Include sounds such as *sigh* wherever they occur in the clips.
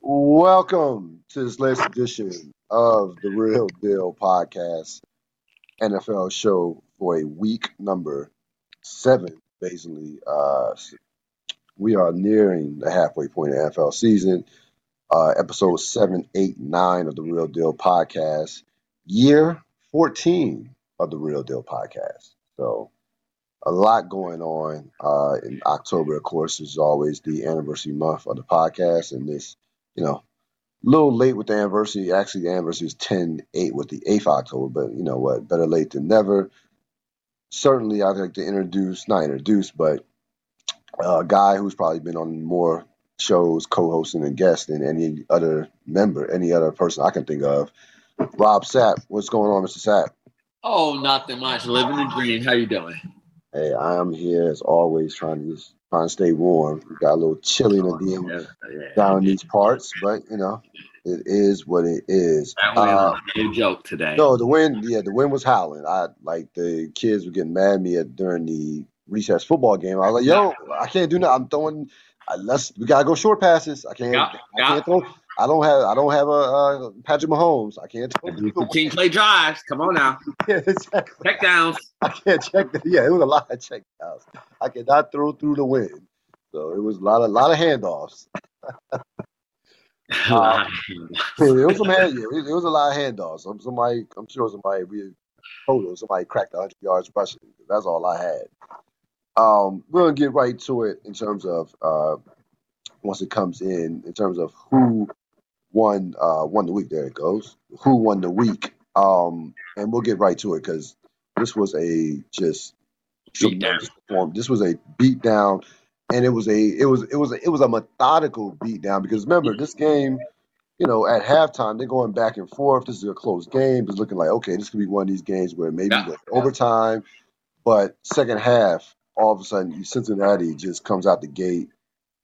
Welcome to this latest edition of the Real Deal Podcast NFL show for a week number seven, basically. Uh, we are nearing the halfway point of NFL season. Uh, episode seven, eight, nine of the Real Deal Podcast, year 14 of the Real Deal Podcast. So, a lot going on uh, in October, of course, is always the anniversary month of the podcast. And this, you know, a little late with the anniversary. Actually, the anniversary is 10 8 with the 8th October, but you know what? Better late than never. Certainly, I'd like to introduce, not introduce, but a guy who's probably been on more shows, co hosting, and guests than any other member, any other person I can think of. Rob Sapp. What's going on, Mr. Sapp? Oh, nothing much. Living the dream. How you doing? Hey, I am here as always, trying to just trying to stay warm. We got a little chilly in the Yeah, yeah. down in these parts, but you know, it is what it is. That Uh, a joke today. no, the wind, yeah, the wind was howling. I like the kids were getting mad at me at, during the recess football game. I was like, "Yo, I can't do nothing. I'm throwing. Unless we gotta go short passes. I can't. Yeah, I can't throw. I don't have. I don't have a, uh Patrick Mahomes. I can't. Team play drives. Come on now. *laughs* Yeah, exactly. Check downs. I can't check the yeah, it was a lot of check downs. I cannot throw through the wind. So it was a lot of lot of handoffs. *laughs* Uh, it was some hand, yeah, it, it was a lot of handoffs. Some, somebody, I'm sure somebody we total somebody cracked 100 yards rushing. That's all I had. Um, we're gonna get right to it in terms of uh, once it comes in, in terms of who won uh, won the week. There it goes. Who won the week? Um, and we'll get right to it because this was a just Beat down. tremendous performance. This was a beat down, and it was a it was it was a, it was a methodical beat down because remember this game, you know, at halftime they're going back and forth. This is a close game. It's looking like okay, this could be one of these games where maybe Yeah. go overtime, but second half, all of a sudden Cincinnati just comes out the gate.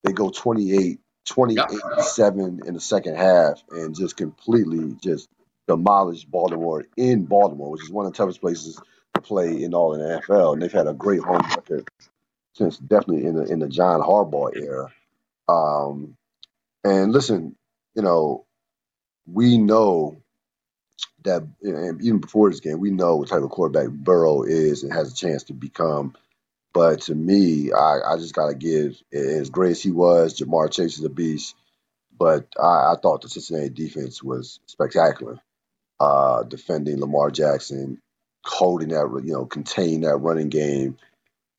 They go 28, 28 7 in the second half and just completely just demolished Baltimore in Baltimore, which is one of the toughest places to play in all in the NFL. And they've had a great home record since definitely in the in the John Harbaugh era. Um, and listen, you know, we know that even before this game, we know what type of quarterback Burrow is and has a chance to become. But to me, I, I just gotta give as great as he was, Ja'Marr Chase is a beast. But I, I thought the Cincinnati defense was spectacular. Uh, defending Lamar Jackson, holding that, you know, containing that running game.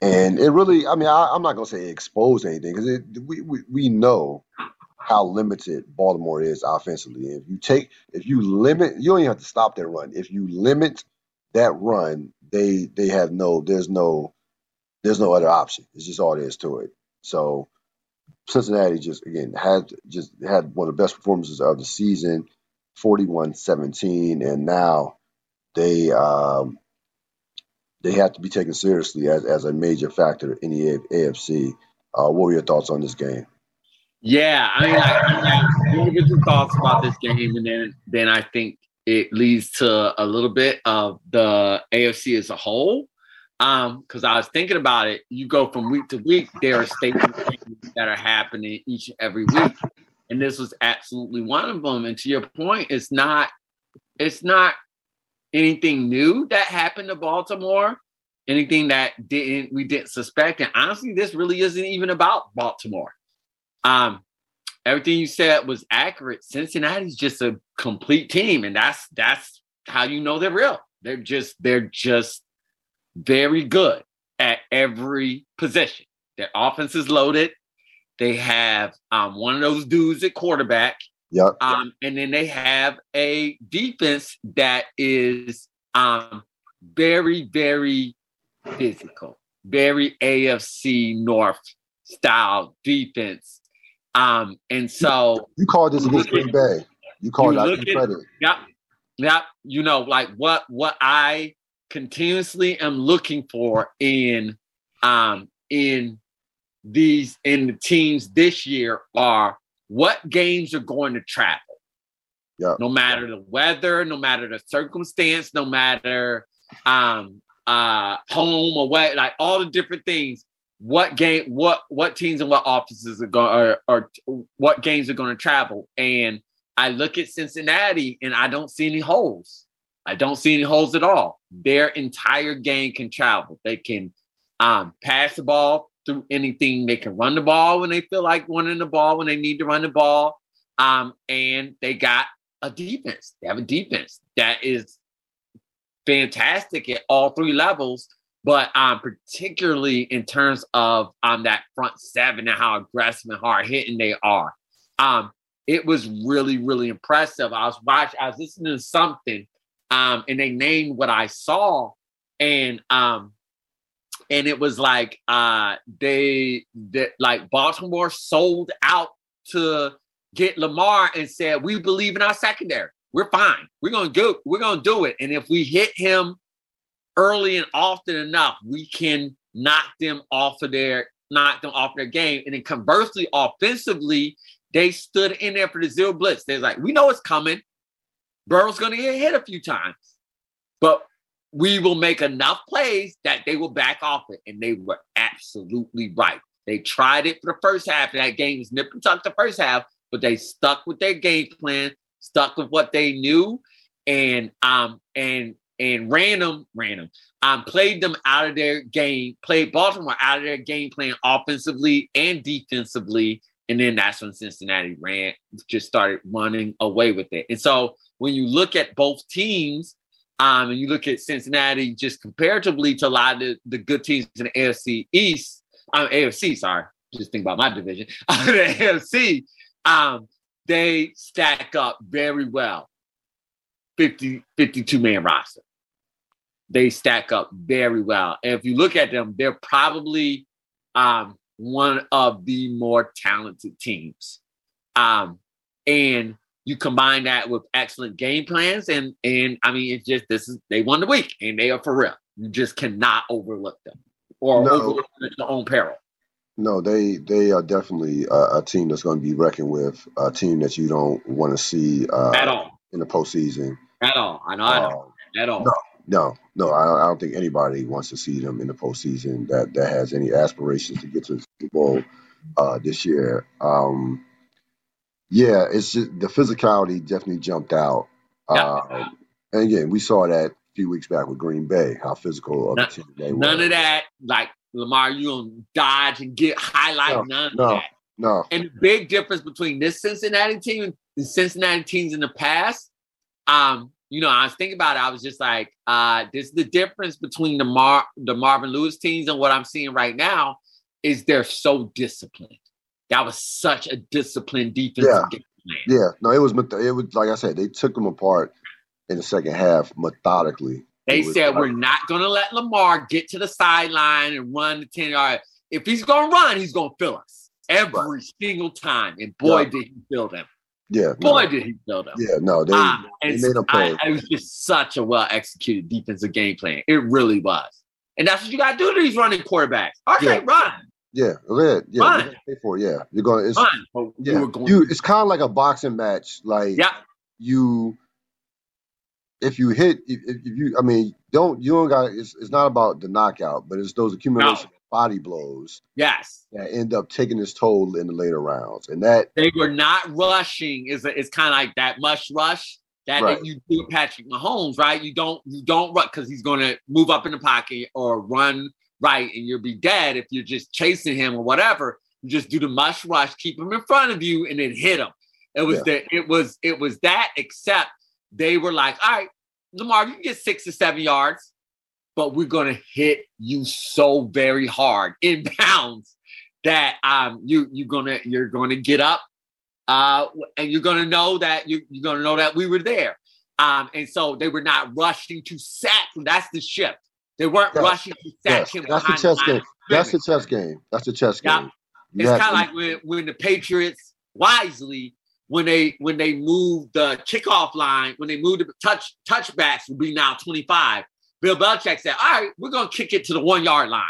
And it really, I mean, I, I'm not gonna say it exposed anything because we, we we know how limited Baltimore is offensively. If you take, if you limit, you don't even have to stop that run. If you limit that run, they they have no, there's no, there's no other option. It's just all there is to it. So Cincinnati just again had just had one of the best performances of the season, 41-17, and now they um they have to be taken seriously as, as a major factor in the AFC. Uh, what were your thoughts on this game? Yeah, I mean, I, I have individual thoughts about this game, and then then I think it leads to a little bit of the AFC as a whole. Um, because I was thinking about it, you go from week to week, there are statements that are happening each and every week, and this was absolutely one of them. And to your point, it's not, it's not anything new that happened to Baltimore, anything that didn't we didn't suspect, and honestly, this really isn't even about Baltimore. Um, everything you said was accurate. Cincinnati's just a complete team, and that's that's how you know they're real. They're just they're just very good at every position. Their offense is loaded. They have um, one of those dudes at quarterback, Yep. um, and then they have a defense that is um, very, very physical, very AFC North style defense. Um, and so, You called this against Green Bay. You called out look the at- credit. yeah, yeah, you know, like what what I continuously am looking for in um in these in the teams this year are what games are going to travel. Yeah. No matter the weather, no matter the circumstance, no matter um uh home or what, like all the different things. what game, what what teams and what offices are going, or, or what games are going to travel. And I look at Cincinnati and I don't see any holes. I don't see any holes at all. Their entire game can travel. They can um, pass the ball through anything. They can run the ball when they feel like running the ball, when they need to run the ball. Um, and they got a defense. They have a defense that is fantastic at all three levels, but um, particularly in terms of um, that front seven and how aggressive and hard hitting they are. Um, it was really, really impressive. I was watching, I was listening to something, um, and they named what I saw, and um, and it was like uh, they like Baltimore sold out to get Lamar and said, "We believe in our secondary." we're fine. We're gonna go, we're gonna do it. And if we hit him early and often enough, we can knock them off of their knock them off their game. And then conversely, offensively, they stood in there for the zero blitz. They're like, we know it's coming. Burrow's gonna get hit a few times, but we will make enough plays that they will back off it. And they were absolutely right. They tried it for the first half. That game was nip and tuck the first half, but they stuck with their game plan stuck with what they knew, and um and and random random um played them out of their game, played Baltimore out of their game plan offensively and defensively, and then that's when Cincinnati ran just started running away with it. And so when you look at both teams. Um, and you look at Cincinnati just comparatively to a lot of the, the good teams in the AFC East, um, AFC, sorry, just think about my division, *laughs* the AFC. Um, they stack up very well. 50, 52 man roster. They stack up very well. And if you look at them, they're probably um, one of the more talented teams. Um, and you combine that with excellent game plans, and and I mean, it's just this is they won the week, and they are for real. You just cannot overlook them or no. overlook them at your own peril. No, they they are definitely a, a team that's going to be reckoned with. A team that you don't want to see uh, at all in the postseason. At all, I know. Uh, at all. No, no, no. I, I, don't think anybody wants to see them in the postseason that that has any aspirations to get to the Super Bowl uh, this year. Um, yeah, it's just the physicality definitely jumped out. Yeah. Uh, and again, we saw that a few weeks back with Green Bay, how physical of none, team they were. None of that, like Lamar, you don't dodge and get highlight no, none no, of that. No. And the big difference between this Cincinnati team and the Cincinnati teams in the past, um, you know, I was thinking about it. I was just like, uh, this is the difference between the Mar the Marvin Lewis teams and what I'm seeing right now is they're so disciplined. That was such a disciplined defensive yeah. game plan. Yeah, no, it was it was like I said, they took them apart in the second half methodically. They said we're not going to let Lamar get to the sideline and run the 10 yard. If he's going to run, he's going to fill us every right. single time. And boy, yeah. did he fill them. Yeah. Boy, no. did he fill them. Yeah, no, they, uh, they made them play. I, it was just such a well executed defensive game plan. It really was. And that's what you got to do to these running quarterbacks. Okay, yeah. run. Yeah, yeah, yeah. Run. Pay for it. Yeah, you're going. It's, run. Oh, yeah, going, you. It's kind of like a boxing match. Like, yeah, you if you hit, if, if you, I mean, don't you don't got. It's, it's not about the knockout, but it's those accumulation no. body blows. Yes, that end up taking its toll in the later rounds, and that they were not rushing. Is it's kind of like that mush rush that, right. that you do Patrick Mahomes, right? You don't you don't run because he's going to move up in the pocket or run right, and you'll be dead if you're just chasing him or whatever. You just do the mush rush, keep him in front of you, and then hit him. It was yeah. the it was it was that except they were like, all right, Lamar, you can get six to seven yards, but we're gonna hit you so very hard in *laughs* bounds that um you you're gonna you're gonna get up uh and you're gonna know that you, you're gonna know that we were there. Um, and so they were not rushing to sack. That's the shift. They weren't yes. rushing to sack yes. him. That's the chess game. That's the chess game. That's the chess game. It's kind of like when, when the Patriots wisely when they when they moved the kickoff line, when they moved the touch touchbacks would be now 25. Bill Belichick said, all right, we're gonna kick it to the one yard line.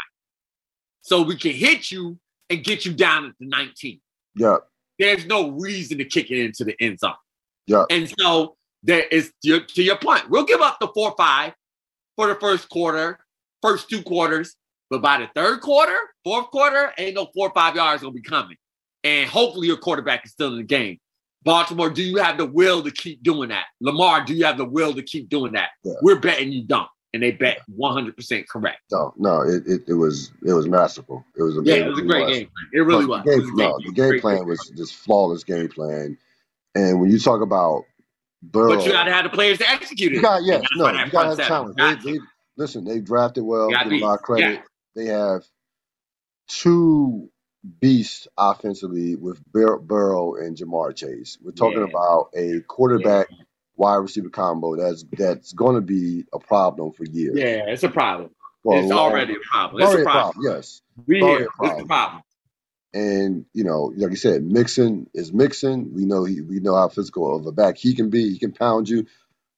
So we can hit you and get you down at the 19. Yeah. There's no reason to kick it into the end zone. Yeah. And so there is to, to your point, we'll give up the four five for the first quarter, first two quarters, But by the third quarter, fourth quarter, ain't no four or five yards gonna be coming. And hopefully your quarterback is still in the game. Baltimore, do you have the will to keep doing that? Lamar, do you have the will to keep doing that? Yeah. We're betting you don't. And they bet 100% correct. No, no, it, it, it was it was masterful. It was a yeah, it was a great was. game plan. It really no, was. The game, no, the game plan was just flawless game plan. And when you talk about Burrow, but you got to have the players to execute it. You got, yeah, no, you got to have talent. They, they, listen, they drafted well. Give a lot of credit. Yeah. They have two beasts offensively with Bur- Burrow and Ja'Marr Chase. We're talking yeah. about a quarterback yeah. wide receiver combo that's that's going to be a problem for years. Yeah, it's a problem. It's already a problem. It's a problem. problem. Yes, we here. It's a problem. And you know, like you said, Mixon is Mixon. We know he, we know how physical of a back he can be. He can pound you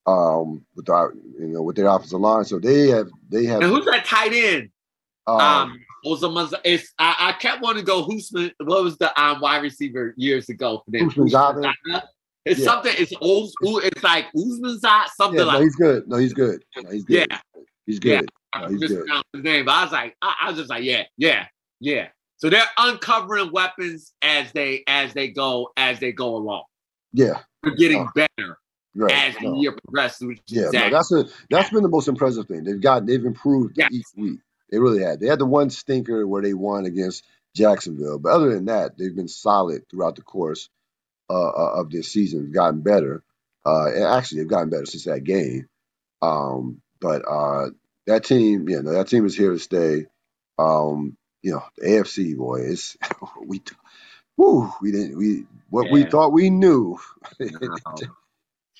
um, with our, you know, with their offensive line. So they have, they have. And who's that tight end? Um, um it's I, I kept wanting to go Hoosman. What was the um, wide receiver years ago for them? It's yeah. something. It's old. It's like Usman something yeah, like. No, he's good. No, he's good. No, he's good. Yeah, he's good. Yeah. No, he's good. His name, I was like, I, I was just like, yeah, yeah, yeah. So they're uncovering weapons as they as they go as they go along. Yeah, they're getting better right. as no. the year progresses. yeah, exactly. no, that's a that's been the most impressive thing. They've got they've improved yes. each week. They really had. They had the one stinker where they won against Jacksonville, but other than that, they've been solid throughout the course uh, uh of this season. Gotten better, uh, and actually they've gotten better since that game. Um, but uh, that team, yeah, no, that team is here to stay. Um, you know, the AFC boy is *laughs* we, whew, we didn't we what yeah. we thought we knew. *laughs*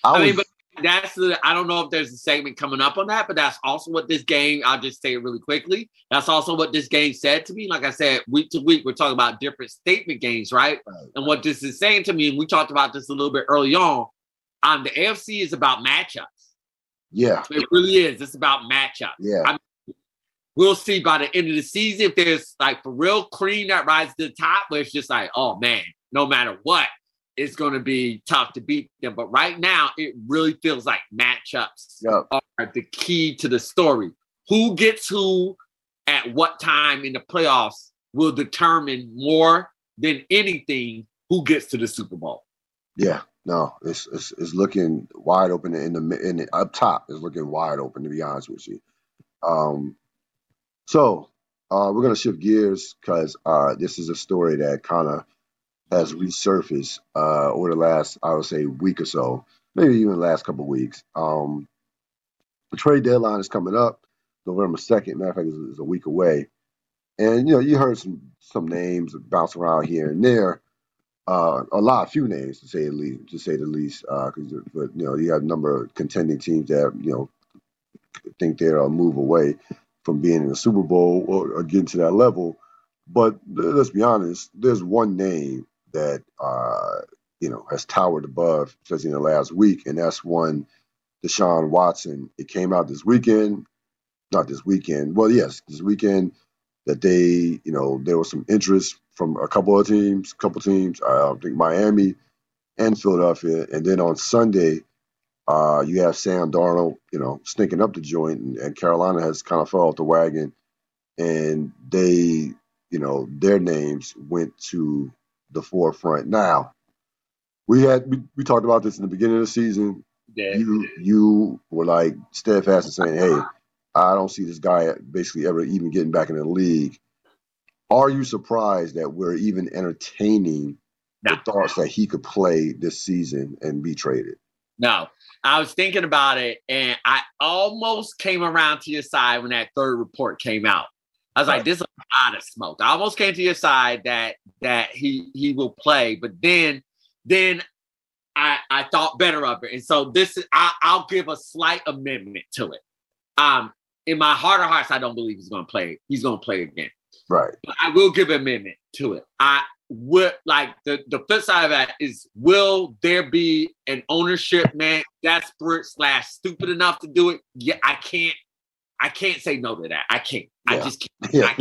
I, I mean, but that's the I don't know if there's a segment coming up on that, but that's also what this game. I'll just say it really quickly. That's also what this game said to me. Like I said, week to week, we're talking about different statement games, right? right. And what this is saying to me, and we talked about this a little bit early on. Um, the AFC is about matchups. Yeah, it really is. It's about matchups. Yeah. I mean, we'll see by the end of the season if there's like for real cream that rises to the top, where it's just like, oh man, no matter what, it's going to be tough to beat them. But right now, it really feels like matchups yep. are the key to the story. Who gets who at what time in the playoffs will determine more than anything who gets to the Super Bowl. Yeah, no, it's it's, it's looking wide open in the in the up top. It's looking wide open to be honest with you. Um, so uh, we're gonna shift gears because uh, this is a story that kind of has resurfaced uh, over the last, I would say, week or so, maybe even the last couple of weeks. Um, the trade deadline is coming up, November second. Matter of fact, it's, a week away. And you know, you heard some some names bounce around here and there. Uh, a lot, a few names to say the least. To say the least, uh, but you know, you have a number of contending teams that you know think they're a move away from being in the Super Bowl or, or getting to that level. But let's be honest, there's one name that uh, you know has towered above, especially in the last week, and that's one Deshaun Watson. It came out this weekend, not this weekend. Well, yes, this weekend that they, you know, there was some interest from a couple of teams, couple teams. I think Miami and Philadelphia, and then on Sunday. Uh, you have Sam Darnold, you know, stinking up the joint, and, and Carolina has kind of fell off the wagon, and they, you know, their names went to the forefront. Now, we had we, we talked about this in the beginning of the season. Yeah. You you were like steadfast in saying, "Hey, I don't see this guy basically ever even getting back in the league." Are you surprised that we're even entertaining no. the thoughts that he could play this season and be traded? No, I was thinking about it, and I almost came around to your side when that third report came out. I was like, this is a lot of smoke. I almost came to your side that that he he will play, but then then I I thought better of it, and so this is I, I'll give a slight amendment to it. Um, in my heart of hearts, I don't believe he's going to play. He's going to play again. Right. But I will give an amendment to it. I would like the the flip side of that is will there be an ownership man desperate slash stupid enough to do it? Yeah, I can't I can't say no to that. I can't. Yeah. I just can't. *laughs* Yeah, I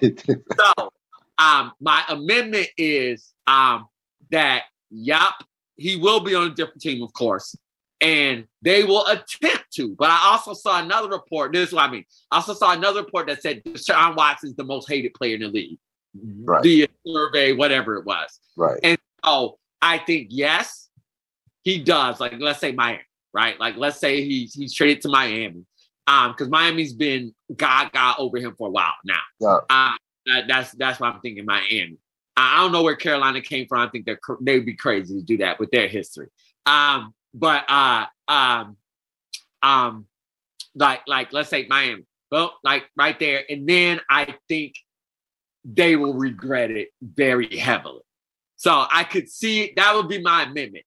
can't. *laughs* so, um, my amendment is um, that, yep, he will be on a different team, of course. and they will attempt to. But I also saw another report. This is what I mean. I also saw another report that said Deshaun Watson is the most hated player in the league. Right. The survey, whatever it was. Right. And so I think yes, he does. Like let's say Miami, right? Like let's say he's he's traded to Miami. Um, because Miami's been gaga over him for a while now. Yeah. Uh, that, that's that's why I'm thinking Miami. I don't know where Carolina came from. I think they're they'd be crazy to do that with their history. Um, but uh, um, um, like like let's say Miami, well, like right there, and then I think they will regret it very heavily. So I could see that would be my amendment.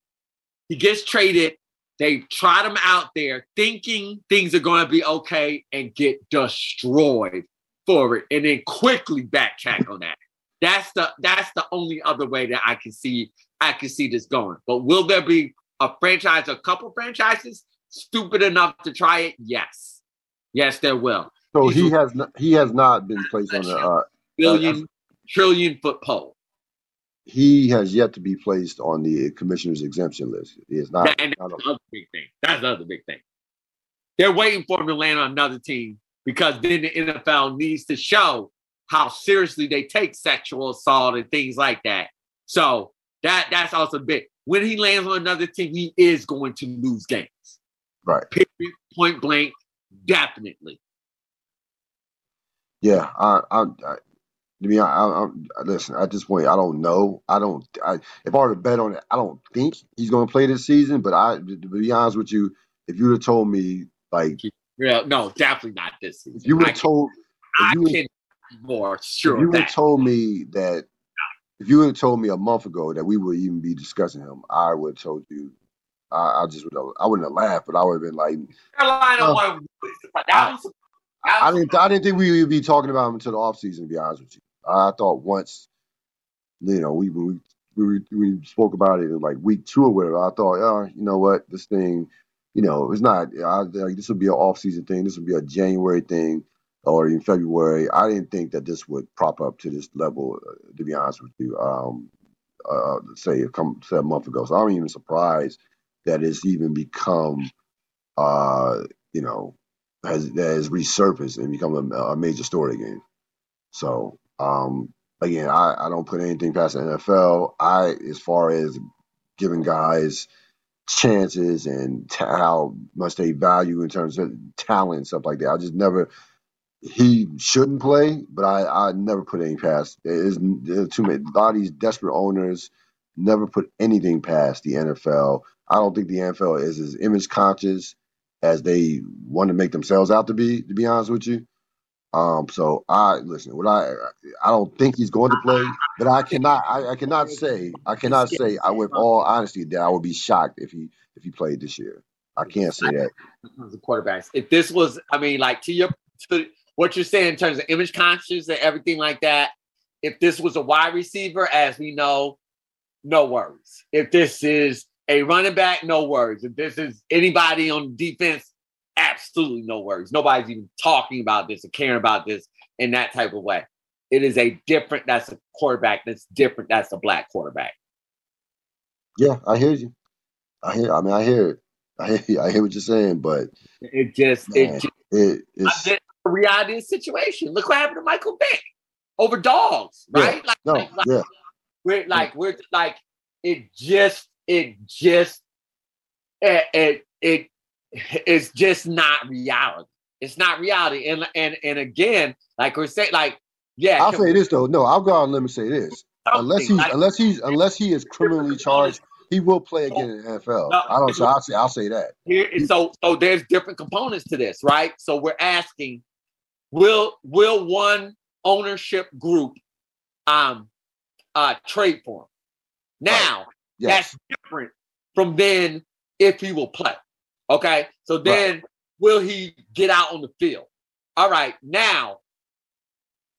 He gets traded. They trot him out there thinking things are going to be okay and get destroyed for it, and then quickly backtrack on that. That's the that's the only other way that I can see I can see this going. But will there be a franchise, a couple franchises stupid enough to try it? Yes, yes, there will. So he has not, he has not been placed on the uh, billion uh, trillion foot pole. He has yet to be placed on the commissioner's exemption list. He is not. And that's the other big thing. That's the other big thing. They're waiting for him to land on another team because then the NFL needs to show how seriously they take sexual assault and things like that. So that that's also big. When he lands on another team, he is going to lose games. Right. Period, point blank, definitely. Yeah, I, I, I to be honest, I, I, listen. At this point, I don't know. I don't. I, if I were to bet on it, I don't think he's going to play this season. But I, to be honest with you, if you'd have told me, like, yeah, no, definitely not this season. If you would have told, I can more sure. You would have told me that, if you would have told me a month ago that we would even be discussing him, I would have told you. I, I just would have, I wouldn't have laughed, but I would have been like, Carolina uh, I, I didn't. I didn't think we would be talking about him until the offseason, To be honest with you, I thought once, you know, we we we, we spoke about it in like week two or whatever. I thought, oh, you know what, this thing, you know, it's not. I, like, this would be an off-season thing. This would be a January thing or in February. I didn't think that this would prop up to this level. Uh, to be honest with you, um, uh, say a come say a month ago. So I'm even surprised that it's even become, uh, you know, has has resurfaced and become a, a major story again. So um, again, I, I don't put anything past the NFL. I as far as giving guys chances and t- how much they value in terms of talent and stuff like that. I just never he shouldn't play, but I, I never put any past. There's, too many. A lot of these desperate owners never put anything past the NFL. I don't think the NFL is as image conscious as they want to make themselves out to be. To be honest with you, um, so I listen. What I I don't think he's going to play, but I cannot I, I cannot say I cannot say I with all honesty that I would be shocked if he if he played this year. I can't say that. The quarterbacks. If this was, I mean, like to your to what you're saying in terms of image conscious and everything like that. If this was a wide receiver, as we know, no worries. If this is a running back, no worries. If this is anybody on defense, absolutely no worries. Nobody's even talking about this or caring about this in that type of way. It is a different, that's a quarterback that's different, that's a black quarterback. Yeah, I hear you. I hear I mean I hear it. I hear, I hear what you're saying, but it just man, it just it, it's, reality situation. Look what happened to Michael Vick over dogs, right? Yeah. Like, no, like, yeah. We're like we're like it just it just it it, it it's just not reality. It's not reality. And and and again, like we're saying, like yeah. I'll say this though. No, I'll go out and let me say this. Unless he's like, unless he's unless he is criminally charged, he will play again in the NFL. No, I don't. So I'll say I'll say that. Here, so so there's different components to this, right? So we're asking will will one ownership group um uh trade for him? Now right. yes. that's different from then if he will play. Okay, so then right. will he get out on the field? All right, now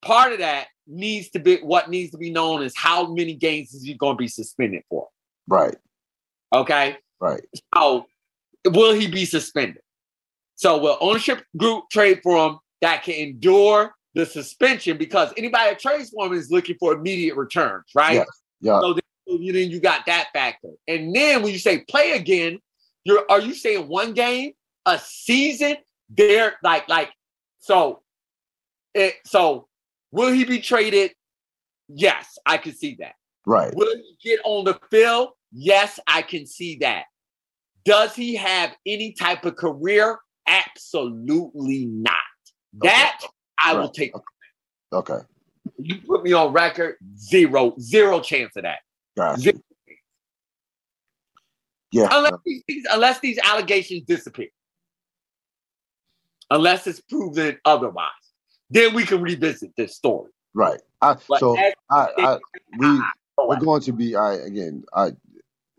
part of that needs to be what needs to be known is how many games is he going to be suspended for? Right. Okay. Right. So will he be suspended? So will ownership group trade for him? that can endure the suspension because anybody that trades for him is looking for immediate returns, right? Yes. Yeah. So then, you then you got that factor. And then when you say play again, You're are you saying one game, a season? They're like like so. It, so will he be traded? Yes, I can see that. Right. Will he get on the field? Yes, I can see that. Does he have any type of career? Absolutely not. That okay. I will take. Okay. You put me on record, zero, zero chance of that. Gotcha. Zero. Yeah. Unless these, unless these allegations disappear. Unless it's proven otherwise. Then we can revisit this story. Right. I, so I, I, we, we're going to be, I, again, I,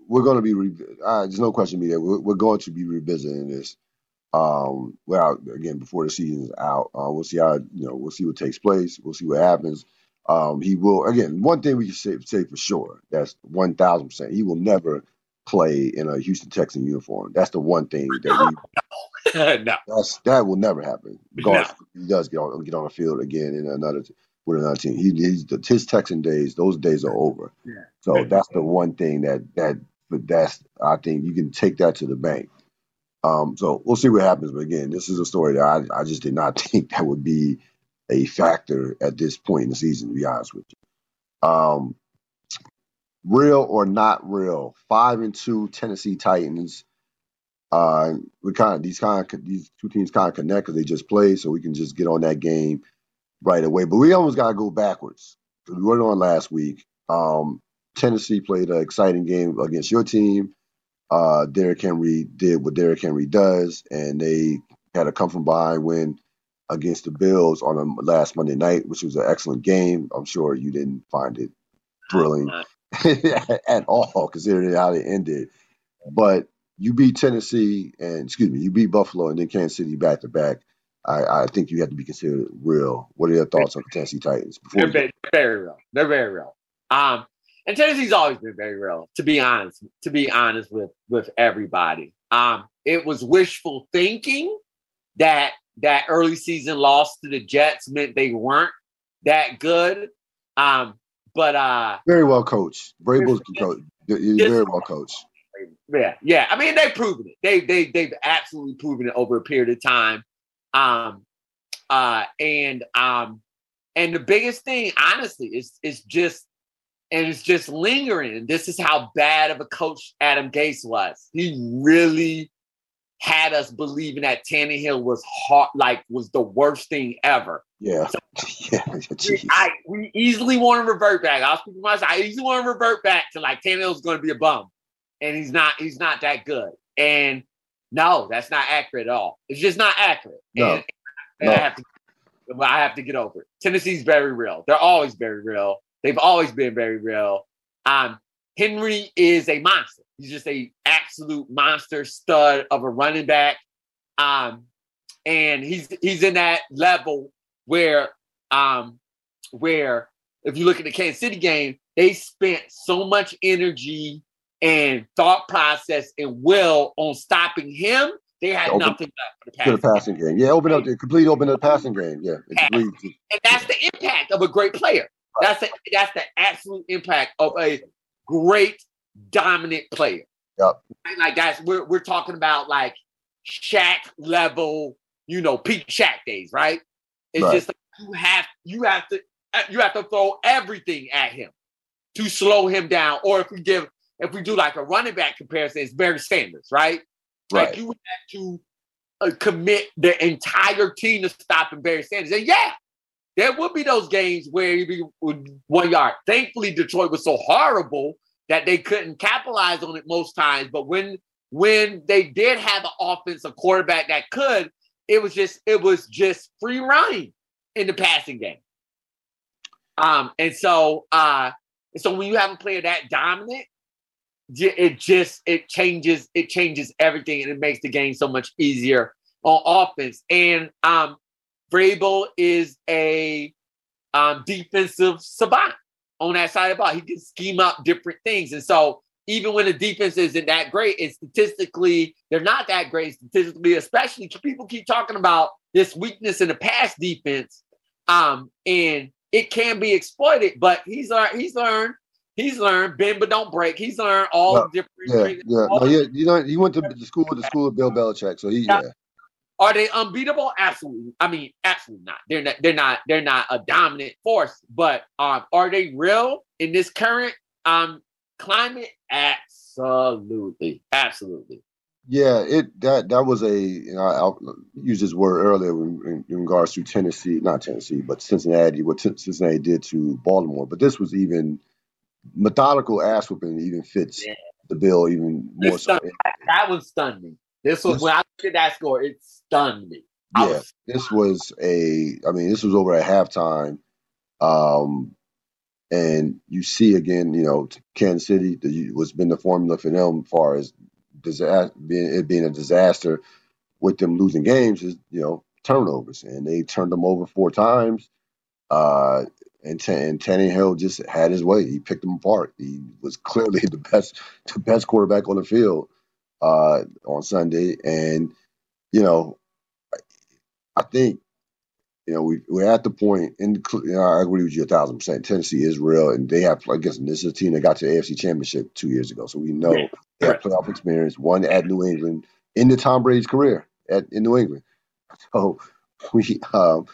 we're going to be, re- uh, there's no question me that we're, we're going to be revisiting this. Um, well, again, before the season is out, uh, we'll see how you know we'll see what takes place. We'll see what happens. Um, he will again. One thing we can say, say for sure that's one thousand percent. He will never play in a Houston Texan uniform. That's the one thing that we, *laughs* no. that's that will never happen. No. he does get on get on the field again in another with another team. He, he's his Texan days; those days are over. Yeah. So that's the one thing that that but that's I think you can take that to the bank. Um, so we'll see what happens. But again, this is a story that I, I just did not *laughs* think that would be a factor at this point in the season, to be honest with you. Um, real or not real, five and two Tennessee Titans. Uh, we kind of these kind of these two teams kind of connect because they just played, so we can just get on that game right away. But we almost got to go backwards. We went on last week. Um, Tennessee played an exciting game against your team uh, Derrick Henry did what Derrick Henry does, and they had a come from behind win against the Bills on a last Monday night, which was an excellent game. I'm sure you didn't find it thrilling *laughs* at all, considering how they ended. But you beat Tennessee, and excuse me, you beat Buffalo, and then Kansas City back to back. I, I think you have to be considered real. What are your thoughts on the Tennessee Titans? They're very, very real. They're very real. Um, and Tennessee's always been very real, to be honest, to be honest with with everybody. Um, it was wishful thinking that that early season loss to the Jets meant they weren't that good. Um, but uh very well coached. Vrabel's coach. Very well coached. Yeah, yeah. I mean, they've proven it. They they they've absolutely proven it over a period of time. Um, uh, and um, and the biggest thing, honestly, is is just and it's just lingering. This is how bad of a coach Adam Gase was. He really had us believing that Tannehill was hard, like was the worst thing ever. Yeah, so *laughs* yeah. I, we easily want to revert back. I'll speak for myself. I easily want to revert back to like Tannehill's going to be a bum, and he's not. He's not that good. And no, that's not accurate at all. It's just not accurate. No. And, and no. I have to. I have to get over it. Tennessee's very real. They're always very real. They've always been very real. Um, Henry is a monster. He's just a absolute monster stud of a running back. Um, and he's he's in that level where um, where if you look at the Kansas City game, they spent so much energy and thought process and will on stopping him. They had open, nothing left for the passing, the passing game. game. Yeah, open up the complete open up the passing game. Yeah, and that's the impact of a great player. That's the that's the absolute impact of a great dominant player. Yep. Like guys, we're we're talking about like Shaq level, you know, peak Shaq days, right? It's right. just like you have you have to you have to throw everything at him to slow him down. Or if we give if we do like a running back comparison, it's Barry Sanders, right? Right. Like you have to uh, commit the entire team to stopping Barry Sanders. And yeah, there would be those games where he'd be one yard. Thankfully, Detroit was so horrible that they couldn't capitalize on it most times. But when when they did have an offensive quarterback that could, it was just it was just free running in the passing game. Um, and so uh, so when you have a player that dominant, it just it changes it changes everything and it makes the game so much easier on offense. And um, Vrabel is a um, defensive savant on that side of the ball. He can scheme up different things. And so even when the defense isn't that great, and statistically, they're not that great statistically, especially people keep talking about this weakness in the pass defense. Um, and it can be exploited, but he's learned, he's learned He's learned bend but don't break. He's learned all Yeah, different. Yeah, yeah. No, yeah, you know, he went to the school with the school of Bill Belichick, so he Yeah. yeah. Are they unbeatable? Absolutely. I mean, absolutely not. They're not. They're not. They're not a dominant force. But um, are they real in this current um climate? Absolutely. Absolutely. Yeah, it that that was a you know I'll use this word earlier in, in regards to Tennessee, not Tennessee, but Cincinnati, what Cin- Cincinnati did to Baltimore. But this was even methodical ass whooping even fits Yeah. the bill even more so. That, that one stunned me. This was This- when I looked at that score. It stunned me. I Yeah, was this was a I mean this was over at halftime, um, and you see again you know Kansas City the, what's been the formula for them as far as disaster being it being a disaster with them losing games is you know turnovers, and they turned them over four times. Uh, and, T- and Tannehill just had his way. He picked them apart. He was clearly *laughs* the best, the best quarterback on the field uh, on Sunday. And you know, I think you know we we're at the point. In I agree with you a thousand percent. Tennessee is real, and they have. I guess this is a team that got to the AFC Championship two years ago, so we know Yeah, they have playoff experience. One at New England in the Tom Brady's career at in New England. *laughs* So we um,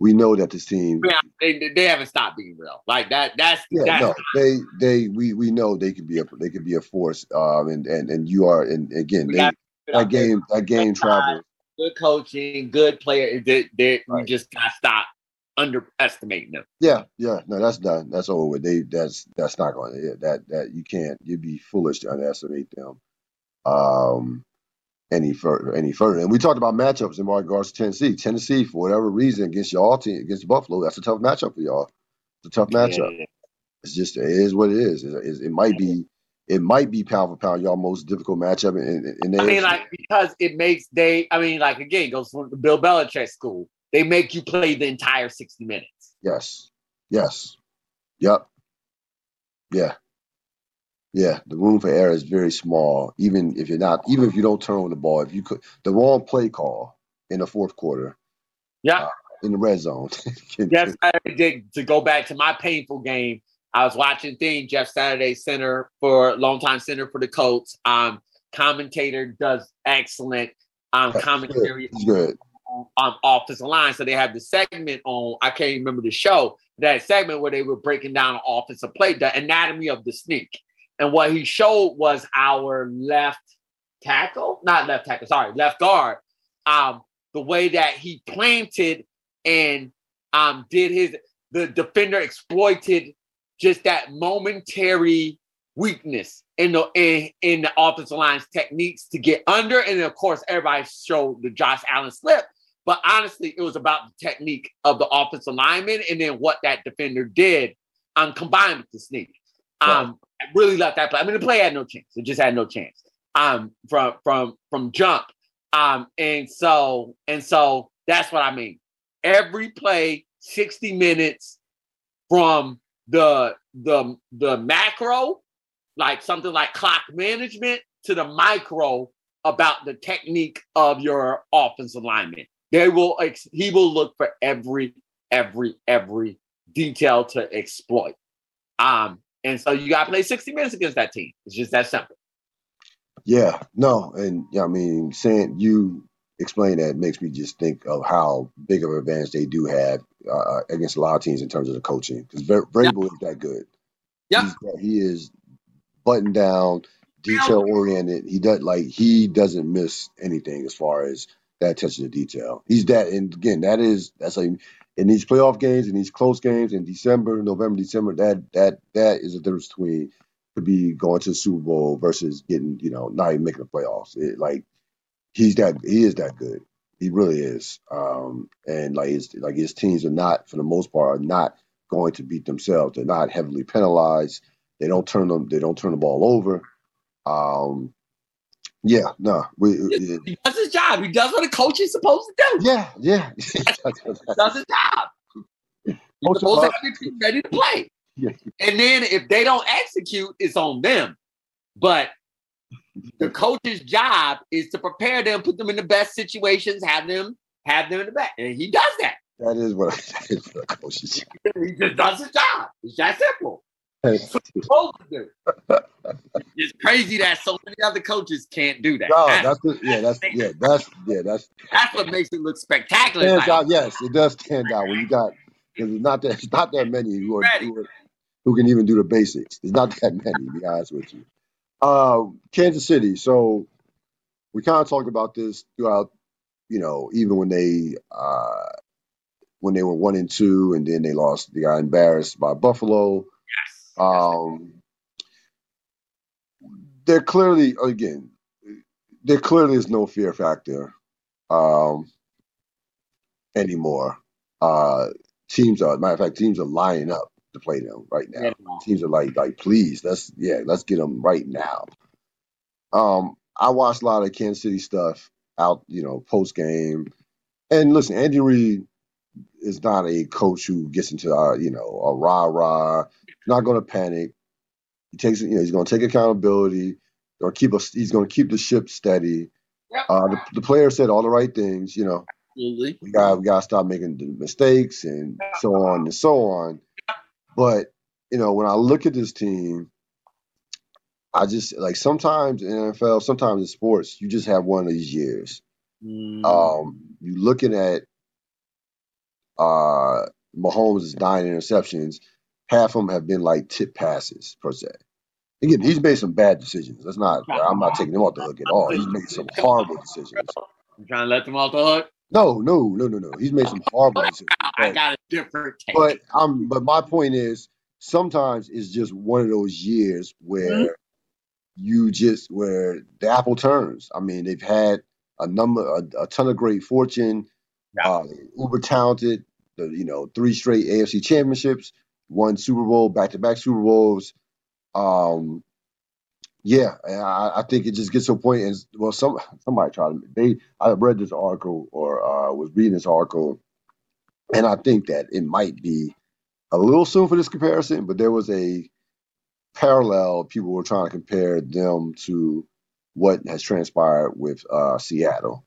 we know that this team. Yeah, they, they haven't stopped being real. Like that. That's Yeah, that's no, they they we we know they could be a they could be a force. Um, and and and you are and again they, that game that game travel. Good coaching, good player. They, they, We just got to stop underestimating them. Yeah, yeah, no, that's done. That's over with. They that's that's not going to that that you can't. You'd be foolish to underestimate them. Um, any further any further. And we talked about matchups in regards to Tennessee. Tennessee, for whatever reason, against y'all team against Buffalo, that's a tough matchup for y'all. It's a tough matchup. Yeah. It's just it is what it is. It, it, it might be it might be pound for pound y'all most difficult matchup in, in, in I mean, like because it makes they. I mean, like again, it goes from the Bill Belichick school. They make you play the entire sixty minutes. Yes. Yes. Yep. Yeah. Yeah. The room for error is very small. Even if you're not, even if you don't turn on the ball, if you could, the wrong play call in the fourth quarter Yeah. Uh, in the red zone. *laughs* Jeff Saturday did to go back to my painful game. I was watching thing Jeff Saturday center for longtime center for the Colts. Um, commentator does excellent um That's commentary It's good. on offensive line. So they have the segment on, I can't remember the show, that segment where they were breaking down an offensive play, the anatomy of the sneak. And what he showed was our left tackle, not left tackle, sorry, left guard. Um, the way that he planted and um did his the defender exploited just that momentary weakness in the in, in the offensive line's techniques to get under. And of course, everybody showed the Josh Allen slip. But honestly, it was about the technique of the offensive lineman and then what that defender did um, combined with the sneak. Um, really left that play. I mean, the play had no chance. It just had no chance um, from from from jump. Um, and so and so that's what I mean. Every play, 60 minutes from the the the macro, like something like clock management, to the micro about the technique of your offensive lineman. They will ex- he will look for every every every detail to exploit. Um, and so you got to play 60 minutes against that team. It's just that simple. Yeah. No. And I mean, saying you explain that makes me just think of how big of an advantage they do have uh, against a lot of teams in terms of the coaching. Because Vrabel is that good. Yeah. He's he is buttoned down, detail oriented. He does like he doesn't miss anything as far as that attention to detail. He's that, and again, that is that's like in these playoff games, in these close games, in December, November, December. That that that is the difference between could be going to the Super Bowl versus getting you know not even making the playoffs. It, like he's that he is that good. He really is. Um, and like his like his teams are not for the most part are not going to beat themselves. They're not heavily penalized. They don't turn them. They don't turn the ball over. Um, yeah, no, we, it- He does his job. He does what a coach is supposed to do. yeah, yeah. *laughs* He does his job. He's Coach supposed to have your team ready to play. Yeah. And then if they don't execute, it's on them. But the coach's job is to prepare them, put them in the best situations, have them have them in the back. And he does that. that is what *laughs* that is what a coach is. He just does his job. It's that simple. supposed to do. it's crazy that so many other coaches can't do that. No, that's, that's the, yeah, that's yeah, that's yeah, that's that's what makes it look spectacular. Stands out, yes, it does stand out when you got because it's not that it's not that many who are, who are, who can even do the basics. It's not that many, to be honest with you. Uh, Kansas City. So we kind of talked about this throughout, you know, even when they uh, when they were one and two, and then they lost. They got embarrassed by Buffalo. Yes. Um, there clearly, again, there clearly is no fear factor um, anymore. Uh, teams are, matter of fact, teams are lining up to play them right now. Yeah. Teams are like, like, please, let's, yeah, let's get them right now. Um, I watched a lot of Kansas City stuff out, you know, post game. And listen, Andy Reid is not a coach who gets into a, you know, a rah rah. Not going to panic. He takes, you know, he's going to take accountability. Or keep us. He's going to keep the ship steady. Yep. Uh, the, the player said all the right things. You know, Absolutely. we got we got to stop making the mistakes and so on and so on. But you know, when I look at this team, I just like sometimes in NFL, sometimes in sports, you just have one of these years. Mm. Um, you're looking at uh Mahomes' nine interceptions, half of them have been like tip passes per se. Again, he's made some bad decisions. That's not. I'm not taking him off the hook at all. He's made some horrible decisions. I'm trying to let them off the hook. No, no, no, no, no. He's made some horrible decisions. I got a different take. But um, but my point is, sometimes it's just one of those years where mm-hmm. you just where the apple turns. I mean, they've had a number, a, a ton of great fortune, yeah. uh, uber talented. The you know three straight AFC championships, one Super Bowl, back to back Super Bowls. Um, yeah, I, I, think it just gets to a point, and well, some somebody tried to. They I read this article or uh, was reading this article, and I think that it might be a little soon for this comparison, but there was a parallel. People were trying to compare them to what has transpired with uh, Seattle.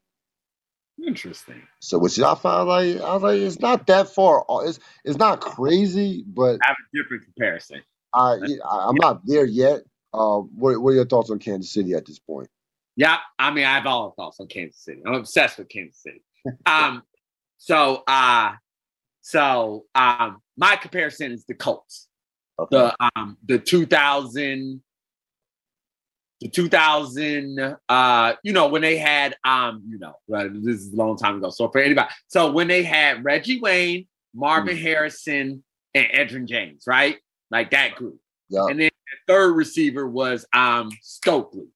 Interesting. So, which I found like I was like, it's not that far. It's it's not crazy, but I have a different comparison. I, I am not there yet. Uh, what, what are your thoughts on Kansas City at this point? Yeah, I mean, I have all the thoughts on Kansas City. I'm obsessed with Kansas City. *laughs* um, so uh, so um, my comparison is the Colts. Okay. The um the 2000 the 2000 uh you know when they had um you know right, this is a long time ago so for anybody so when they had Reggie Wayne Marvin mm. Harrison and Edgerrin James right like that group. And then the third receiver was um Stokley.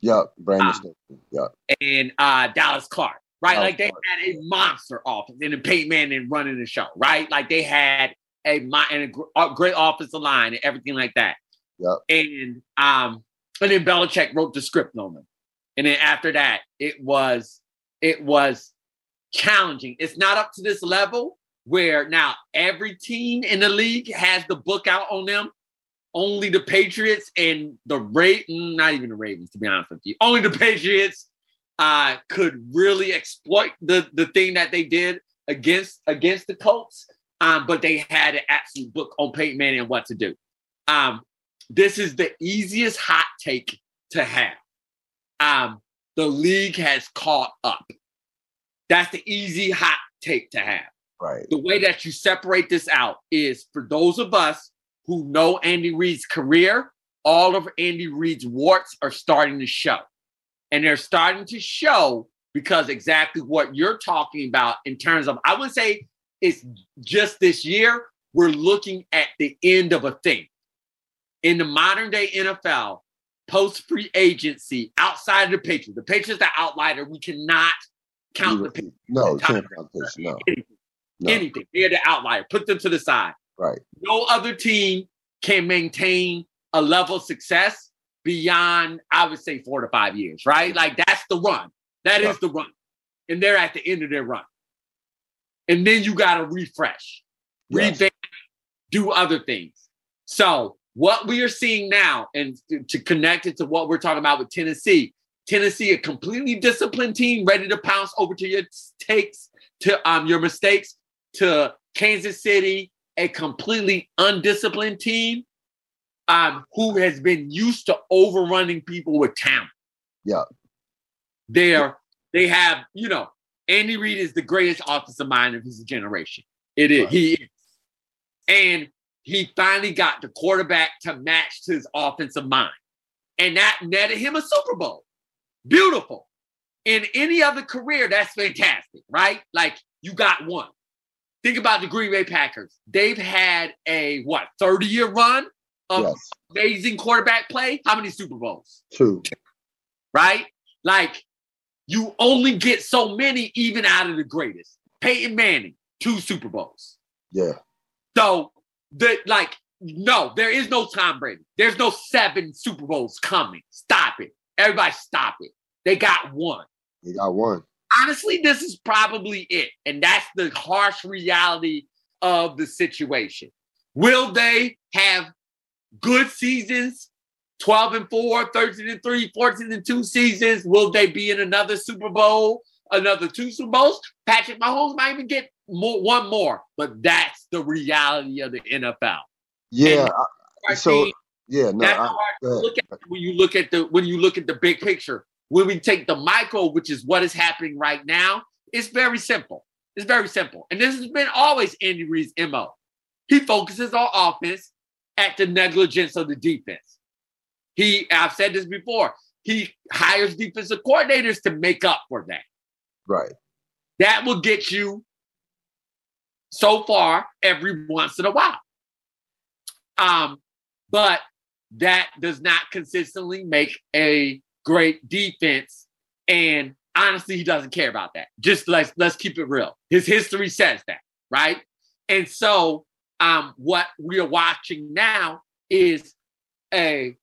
Yep, Brandon um, Stokley. Yep. And uh Dallas Clark. Right. Dallas like they Clark. had a monster offense and then Peyton Manning running the show, right? Like they had a my and a great offensive line and everything like that. Yep. And um and then Belichick wrote the script on them. And then after that, it was it was challenging. It's not up to this level, where now every team in the league has the book out on them. Only the Patriots and the Ravens, mm, not even the Ravens, to be honest with you. Only the Patriots uh, could really exploit the the thing that they did against against the Colts. Um, but they had an absolute book on Peyton Manning and what to do. Um, this is the easiest hot take to have. Um, the league has caught up. That's the easy hot take to have. Right. The way that you separate this out is for those of us who know Andy Reid's career, all of Andy Reid's warts are starting to show. And they're starting to show because exactly what you're talking about in terms of, I would say it's just this year, we're looking at the end of a thing. In the modern day NFL, post free agency, outside of the Patriots, the Patriots are outlier. We cannot count the Patriots. No, can't count this. No. No. Anything. They're the outlier. Put them to the side. Right. No other team can maintain a level of success beyond, I would say, four to five years, right? Like that's the run. That is the run. And they're at the end of their run. And then you got to refresh, yes. revamp, do other things. So, what we are seeing now, and to connect it to what we're talking about with Tennessee, Tennessee, a completely disciplined team, ready to pounce over to your takes, to um, your mistakes, to Kansas City, a completely undisciplined team, um, who has been used to overrunning people with talent. Yeah. They're they have, you know, Andy Reid is the greatest offensive mind of his generation. It is. Right. He is. And he finally got the quarterback to match his offensive mind. And that netted him a Super Bowl. Beautiful. In any other career, that's fantastic, right? Like you got one. Think about the Green Bay Packers. They've had a what 30 year run of yes. amazing quarterback play. How many Super Bowls? Two. Right? Like you only get so many even out of the greatest. Peyton Manning, two Super Bowls. Yeah. So the like no, there is no Tom Brady. There's no seven Super Bowls coming. Stop it. Everybody stop it. They got one. They got one. Honestly, this is probably it. And that's the harsh reality of the situation. Will they have good seasons 12 and 4, 13 and 3, 14 and 2 seasons. Will they be in another Super Bowl, another two Super Bowls? Patrick Mahomes might even get more, one more, but that's the reality of the NFL. Yeah. I, so yeah, no, that's I, look at when you look at the when you look at the big picture. When we take the micro, which is what is happening right now, it's very simple. It's very simple. And this has been always Andy Reid's MO. He focuses on offense at the negligence of the defense. He, I've said this before, he hires defensive coordinators to make up for that. Right. That will get you so far every once in a while. Um, but that does not consistently make a great defense. And honestly, he doesn't care about that. Just let's let's keep it real. His history says that, right? And so um, what we are watching now is a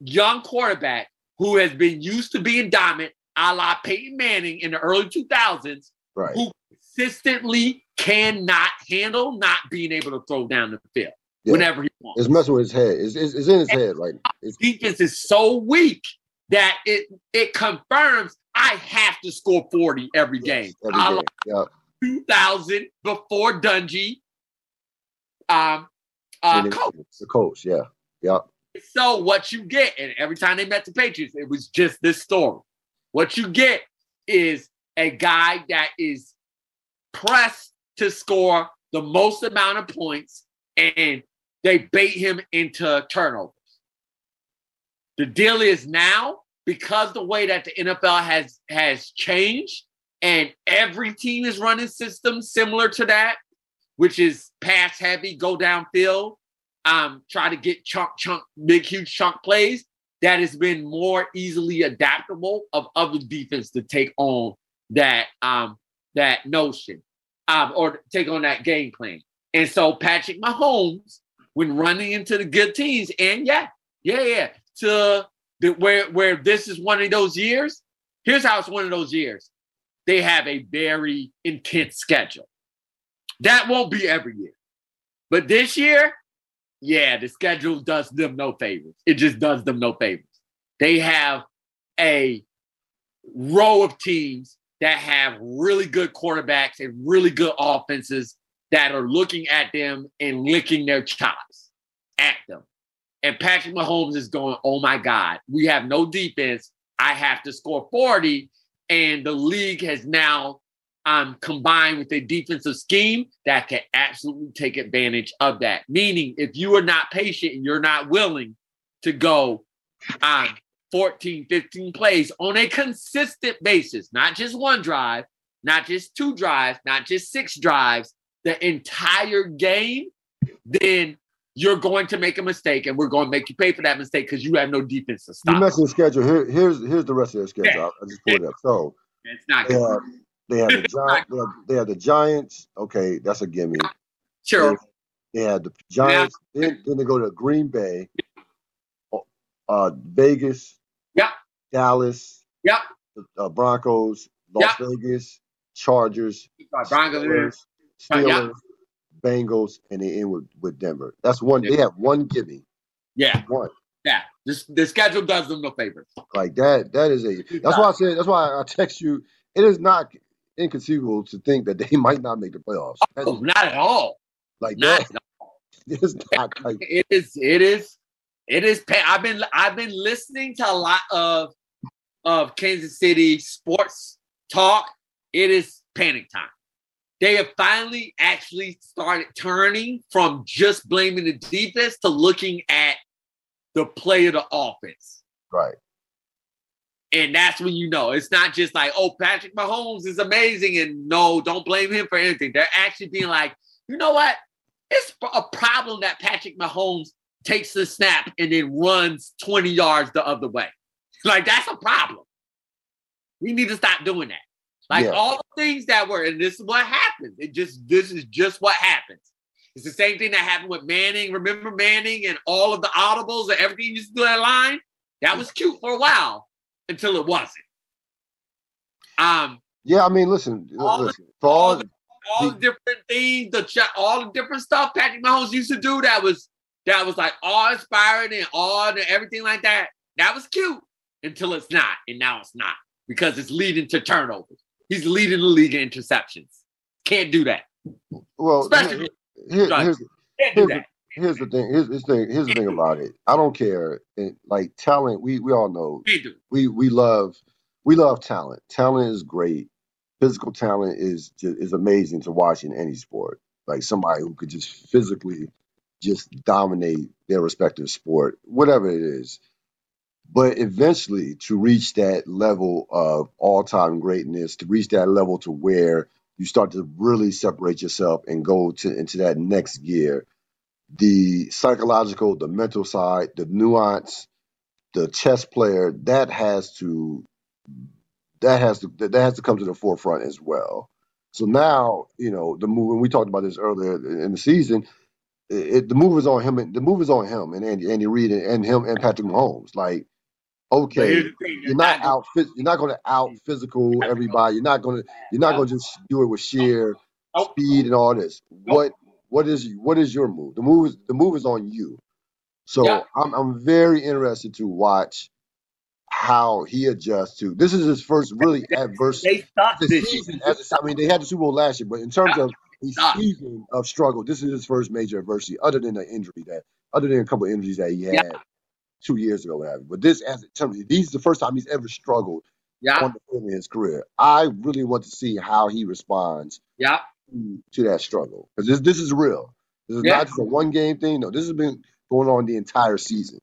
young quarterback who has been used to being dominant, a la Peyton Manning in the early 2000s, right. who consistently cannot handle not being able to throw down the field yeah. whenever he wants. It's messing with his head. It's, it's, it's in his and head right now. It's, defense is so weak that it it confirms I have to score 40 every yes, game. Every game. Yep. 2000 before Dungy. Um, uh, coach. The coach, yeah. Yep. So what you get, and every time they met the Patriots, it was just this story. What you get is a guy that is pressed to score the most amount of points, and they bait him into turnovers. The deal is now because the way that the NFL has has changed, and every team is running systems similar to that, which is pass heavy, go downfield um, try to get chunk, chunk, big, huge chunk plays, that has been more easily adaptable of other defense to take on that um, that notion um, or take on that game plan. And so Patrick Mahomes, when running into the good teams, and yeah, yeah, yeah, to the, where where this is one of those years. Here's how it's one of those years. They have a very intense schedule. That won't be every year. But this year, yeah, the schedule does them no favors. It just does them no favors. They have a row of teams that have really good quarterbacks and really good offenses that are looking at them and licking their chops at them. And Patrick Mahomes is going, oh my God, we have no defense. I have to score 40. And the league has now um, combined with a defensive scheme that can absolutely take advantage of that. Meaning, if you are not patient and you're not willing to go on 14, 15 plays on a consistent basis, not just one drive, not just two drives, not just six drives, the entire game, then you're going to make a mistake and we're going to make you pay for that mistake because you have no defense to stop. You mentioned the schedule. Here, here's here's the rest of the schedule. Yeah. I just pulled it up. So it's not good. They have the *laughs* Giants. they, have, they have the Giants. Okay, that's a gimme. Sure. They, they have the Giants. Yeah. Then, then they go to Green Bay, uh, Vegas. Yeah. Dallas. Yeah. Uh, Broncos, Las yeah. Vegas, Chargers, Broncos, Steelers, Steelers Bengals, and they end with, with Denver. That's one. They have one gimme. Yeah. One. Yeah. This the schedule does them no favors. Like that. That is a. That's why I said. That's why I text you. It is not inconceivable to think that they *laughs* might not make the playoffs. Oh, not at all. Like not that. *laughs* It's not *laughs* like, it is. It is. It is. I've been I've been listening to a lot of of Kansas City sports talk. It is panic time. They have finally actually started turning from just blaming the defense to looking at the play of the offense. Right. And that's when you know it's not just like, oh, Patrick Mahomes is amazing. And no, don't blame him for anything. They're actually being like, you know what? It's a problem that Patrick Mahomes takes the snap and then runs 20 yards the other way. Like, that's a problem. We need to stop doing that. Like yeah. all the things that were, and this is what happens. It just this is just what happens. It's the same thing that happened with Manning. Remember Manning and all of the audibles and everything you used to do that line? That was cute for a while until it wasn't. Um. Yeah, I mean, listen, all listen. The, all, the, all the, the different things, the all the different stuff Patrick Mahomes used to do that was that was like all inspiring and all and everything like that. That was cute until it's not, and now it's not because it's leading to turnovers. He's leading the league in interceptions. Can't do that. Well, Especially here, here, here's, can't do that. Here's the thing. Here's, the thing. Here's the thing about it. I don't care. It, like talent, we we all know. We we love we love talent. Talent is great. Physical talent is is amazing to watch in any sport. Like somebody who could just physically just dominate their respective sport, whatever it is. But eventually, to reach that level of all time greatness, to reach that level to where you start to really separate yourself and go to into that next gear, the psychological, the mental side, the nuance, the chess player, that has to that has to that has to come to the forefront as well. So now, you know, the move. And we talked about this earlier in the season. It, the move is on him. And, the move is on him and Andy, Andy Reid and, and him and Patrick Mahomes. Like okay, you're not out. You're not going to out physical everybody. You're not going to. You're not going to just do it with sheer speed and all this. What what is what is your move? The move is the move is on you. So yeah. I'm I'm very interested to watch how he adjusts to. This is his first really adverse they the season. As a, I mean, they had the Super Bowl last year, but in terms of a season of struggle, this is his first major adversity, other than the injury that, other than a couple of injuries that he had. Yeah two years ago, whatever. But this, as it tells me, these is the first time he's ever struggled yeah. on the field in his career. I really want to see how he responds yeah. to, to that struggle because this this is real. This is yeah. not just a one game thing. No, this has been going on the entire season.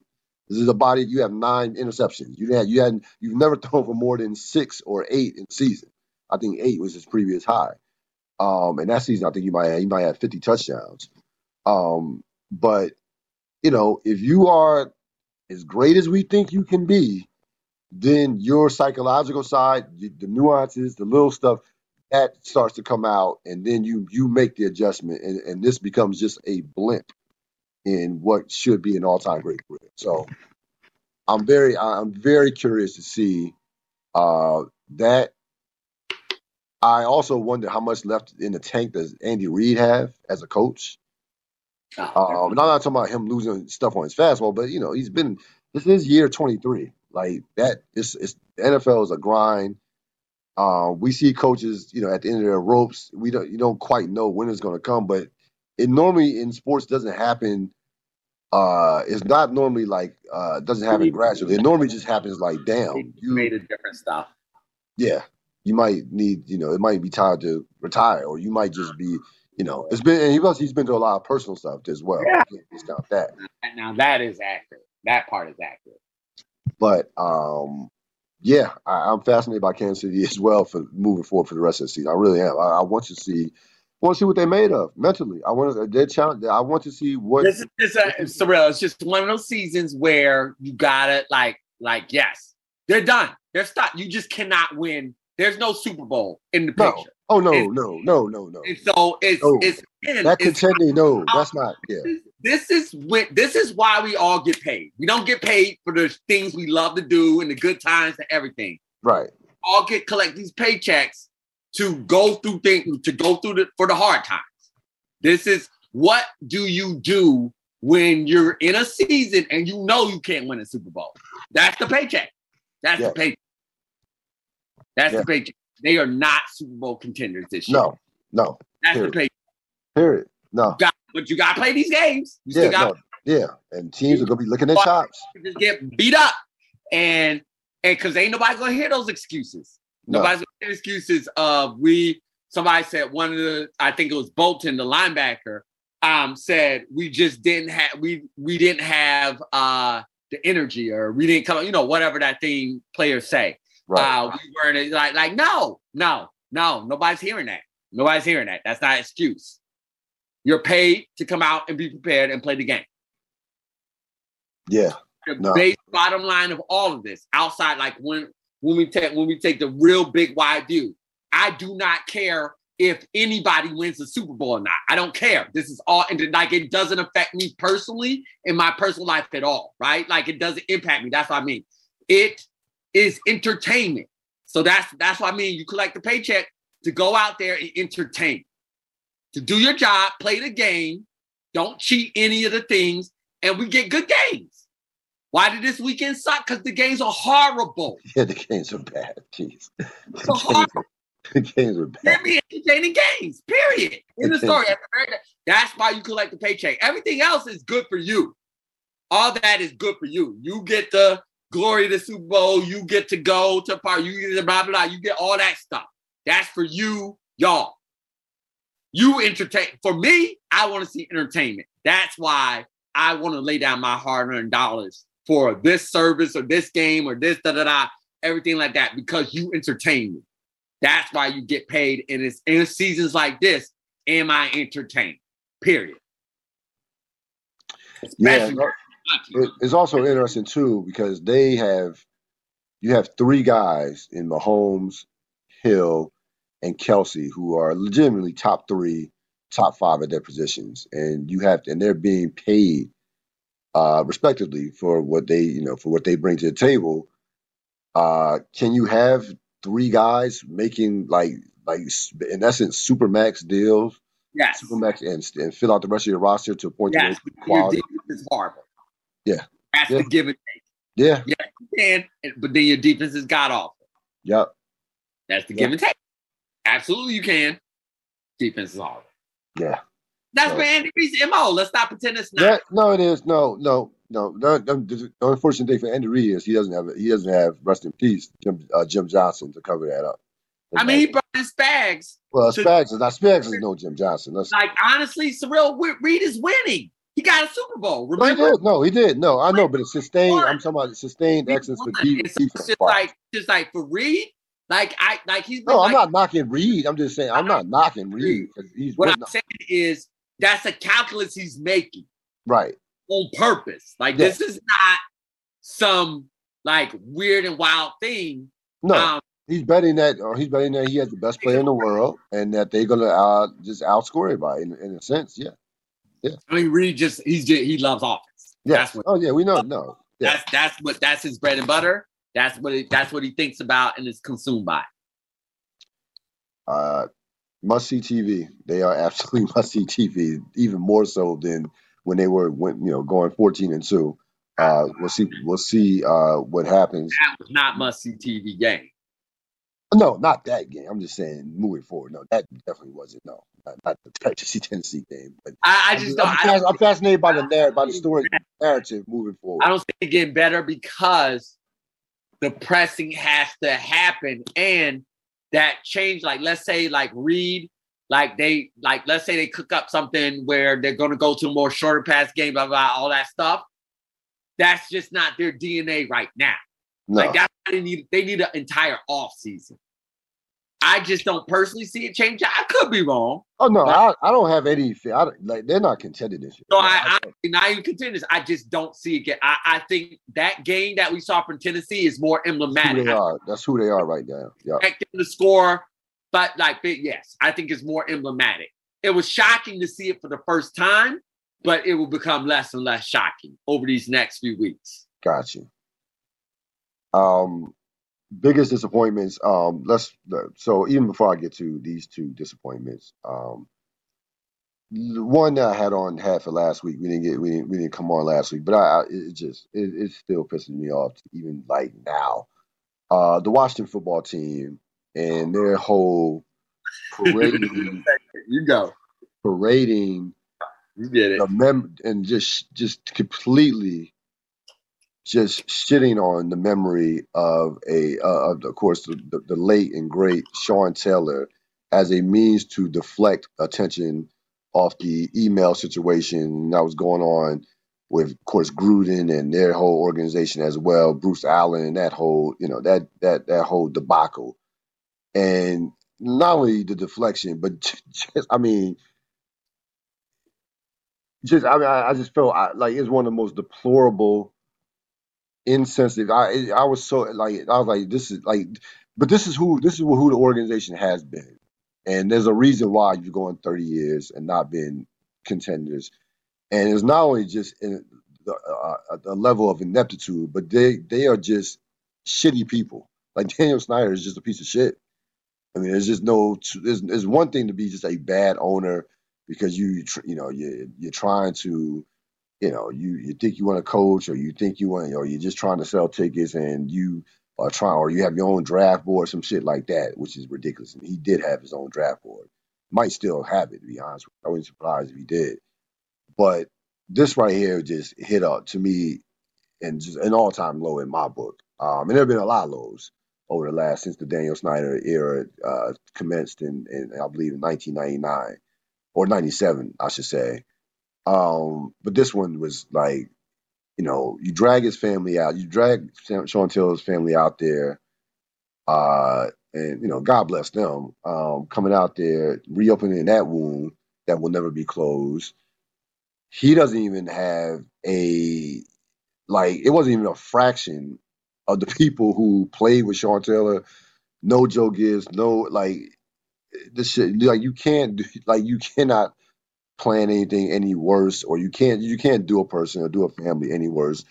This is a body. You have nine interceptions. You had you had you've never *laughs* thrown for more than six or eight in season. I think eight was his previous high. Um, and that season, I think you might have, you might have 50 touchdowns. Um, but you know, if you are as great as we think you can be, then your psychological side, the nuances, the little stuff, that starts to come out, and then you you make the adjustment, and, and this becomes just a blimp in what should be an all time great career. So I'm very I'm very curious to see uh, that. I also wonder how much left in the tank does Andy Reid have as a coach. Um, and I'm not talking about him losing stuff on his fastball, but you know he's been this is year 23. Like that, it's, it's the NFL is a grind. Uh, we see coaches, you know, at the end of their ropes. We don't you don't quite know when it's going to come, but it normally in sports doesn't happen. Uh, it's not normally like uh, doesn't happen gradually. It normally just happens like, damn, you made a different stuff. Yeah, you might need, you know, it might be time to retire, or you might just be you know, it's been and he was he's been through a lot of personal stuff as well. Yeah. discount that. Now that is accurate. That part is accurate. But um, yeah, I, am fascinated by Kansas City *laughs* as well for moving forward for the rest of the season. I really am. I, I want to see. Want to see what they're made of mentally. I want to. Their challenge. I want to see what. This is it's a, it's surreal. It's just one of those seasons where you gotta like, like, yes, they're done. They're stopped. You just cannot win. There's no Super Bowl in the picture. Oh no, it's, no, no, no, no. And so it's no. it's again, that contending. No, that's not. Yeah. This is when this is why we all get paid. We don't get paid for the things we love to do and the good times and everything. Right. All get collect these paychecks to go through things to go through the for the hard times. This is what do you do when you're in a season and you know you can't win a Super Bowl? That's the paycheck. That's yeah. the paycheck. That's yeah. the paycheck. They are not Super Bowl contenders this year. No, no. That's Period. the pay. Period. No. You got, but you got to play these games. You yeah, no, Yeah, and teams are gonna be looking at chops. Just get beat up, and and because ain't nobody gonna hear those excuses. No. Nobody's gonna hear excuses of we. Somebody said one of the, I think it was Bolton, the linebacker, um, said we just didn't have we we didn't have uh the energy or we didn't come, you know, whatever that thing players say. Right. Uh, we weren't like like no, no, no, nobody's hearing that. Nobody's hearing that. That's not an excuse. You're paid to come out and be prepared and play the game. Yeah. The no. base bottom line of all of this, outside, like when when we take when we take the real big wide view, I do not care if anybody wins the Super Bowl or not. I don't care. This is all and like it doesn't affect me personally in my personal life at all, right? Like it doesn't impact me. That's what I mean. It is entertainment. So that's that's what I mean. You collect the paycheck to go out there and entertain to do your job, play the game, don't cheat any of the things, and we get good games. Why did this weekend suck? Because the games are horrible. *laughs* Yeah, the games are bad. Jeez. *laughs* The, games, are, the games are bad. They're entertaining games, period. In the story. That's why you collect the paycheck. Everything else is good for you. All that is good for you. You get the glory of the Super Bowl. You get to go to part. You get the blah, blah, blah. You get all that stuff. That's for you, y'all. You entertain. For me, I want to see entertainment. That's why I want to lay down my hard-earned dollars for this service or this game or this da da da, everything like that, because you entertain me. That's why you get paid. And it's in seasons like this, am I entertained? Period. yeah, it's also interesting too because they have you have three guys in Mahomes, Hill, and Kelce who are legitimately top three, top five at their positions, and you have and they're being paid uh, respectively for what they you know for what they bring to the table. Uh, can you have three guys making like like in essence super max deals? Yes. Super max and, and fill out the rest of your roster to a point yes. to quality. Your is horrible. Yeah. That's yeah. the give and take. Yeah. Yeah, you can, but then your defense is god awful. Yep. That's the yep. give and take. Absolutely, you can. Defense is horrible. Yeah. That's so. Andy Reid's MO. Let's not pretend it's not. Yeah, no, it is. No, no, no. The, the, the unfortunate thing for Andy Reid is he doesn't have he doesn't have rest in peace Jim, uh, Jim Johnson to cover that up. I mean, he brought his Spags. Well, Spags is not Spags is no Jim Johnson. That's, like honestly, Cyril Reid is winning. He got a Super Bowl. Remember? No, he did. No, he did. No, I know, but it's sustained. I'm talking about sustained excellence for defense. It's just like, just like for Reid. like I like he's no, I'm not knocking Reid. I'm just saying I'm not knocking Reid. He's what I'm saying is that's a calculus he's making. Right. On purpose. Like this is not some like weird and wild thing. No. Um, he's betting that or he's betting that he has the best player in the world and that they're gonna uh, just outscore everybody in, in a sense. Yeah. Yeah. I mean Reid just he's just, he loves offense. Yeah. oh yeah, we know. No. Yeah. That's that's what that's his bread and butter. That's what it, that's what he thinks about and is consumed by. Uh, must see TV. They are *laughs* absolutely must see TV, even more so than when they were when you know going fourteen and two. Uh, we'll see. We'll see uh, what happens. That was not must see TV game. No, not that game. I'm just saying moving forward. No, that definitely wasn't. No, not, not the Tennessee *laughs* Tennessee game. But I, I just I'm, I'm, I'm, fascinated by the narrative, by the story narrative moving forward. I don't see it getting better because the pressing has to happen and that change like let's say like Reid like they like let's say they cook up something where they're going to go to a more shorter pass game blah, blah blah all that stuff that's just not their dna right now no. like that they need they need an entire off season I just don't personally see it change. I could be wrong. Oh no, I, I don't have any. I don't, like they're not contending this year. No, I, I, not even contenders. I just don't see it. Get, I, I think that game that we saw from Tennessee is more emblematic. That's who they are. That's who they are right now. Yeah, expect them to score, but like, yes, I think it's more emblematic. It was shocking to see it for the first time, but it will become less and less shocking over these next few weeks. Gotcha. Um, biggest disappointments. Um, let's so even before I get to these two disappointments, um, the one that I had on had for last week. We didn't get we didn't we didn't come on last week, but I, I it just it, it still pisses me off even like now. Uh, the Washington football team and their whole parading. *laughs* you go parading You did it. The mem- and just just completely just shitting on the memory of a uh, of, of course the, the, the late and great Sean Taylor as a means to deflect attention off the email situation that was going on with, of course, Gruden and their whole organization as well, Bruce Allen and that whole, you know, that that that whole debacle, and not only the deflection, but *laughs* just, I mean, just I mean, I, I just felt I, like it's one of the most deplorable, insensitive. I I was so like I was like this is like, but this is who this is who the organization has been, and there's a reason why you're going 30 years and not being contenders and it's not only just in the, uh, the level of ineptitude, but they they are just shitty people. Like *laughs* Daniel Snyder is just a piece of shit. I mean, there's just no. There's, there's one thing to be just a bad owner because you you know you you're trying to you know you you think you want to coach or you think you want or you're just trying to sell tickets and you are trying or you have your own draft board some shit like that which is ridiculous and he did have his own draft board might still have it to be honest I wouldn't be surprised if he did but this right here just hit up to me and just an all time low in my book. Um, and there have been a lot of lows over the last since the Daniel Snyder era uh, commenced in, in, I believe, in 1999 or 97, I should say. Um, but this one was like, you know, you drag his family out, you drag Sean Taylor's family out there, uh, and you know, God bless them, um, coming out there, reopening that wound that will never be closed he doesn't even have a like it wasn't even a fraction of the people who played with Sean Taylor. No Joe Gibbs, no like this shit. Like you can't like you cannot plan anything any worse, or you can't you can't do a person or do a family any worse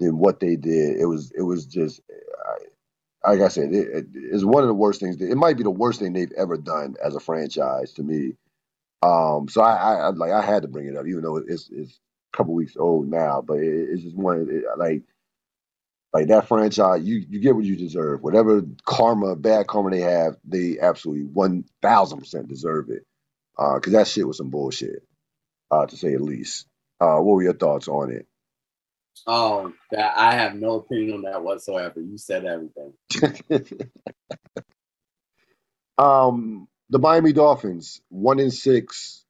than what they did. It was it was just. like I said, it, it, it's one of the worst things. It might be the worst thing they've ever done as a franchise to me. Um, so I, I, I like I had to bring it up, even though it's it's a couple weeks old now, but it, it's just one it, like like that franchise. You you get what you deserve. Whatever karma, bad karma they have, they absolutely one thousand percent deserve it. Because uh, that shit was some bullshit, uh, to say the least. Uh, what were your thoughts on it? Oh, that I have no opinion on that whatsoever. You said everything. *laughs* um, the Miami Dolphins, one in six.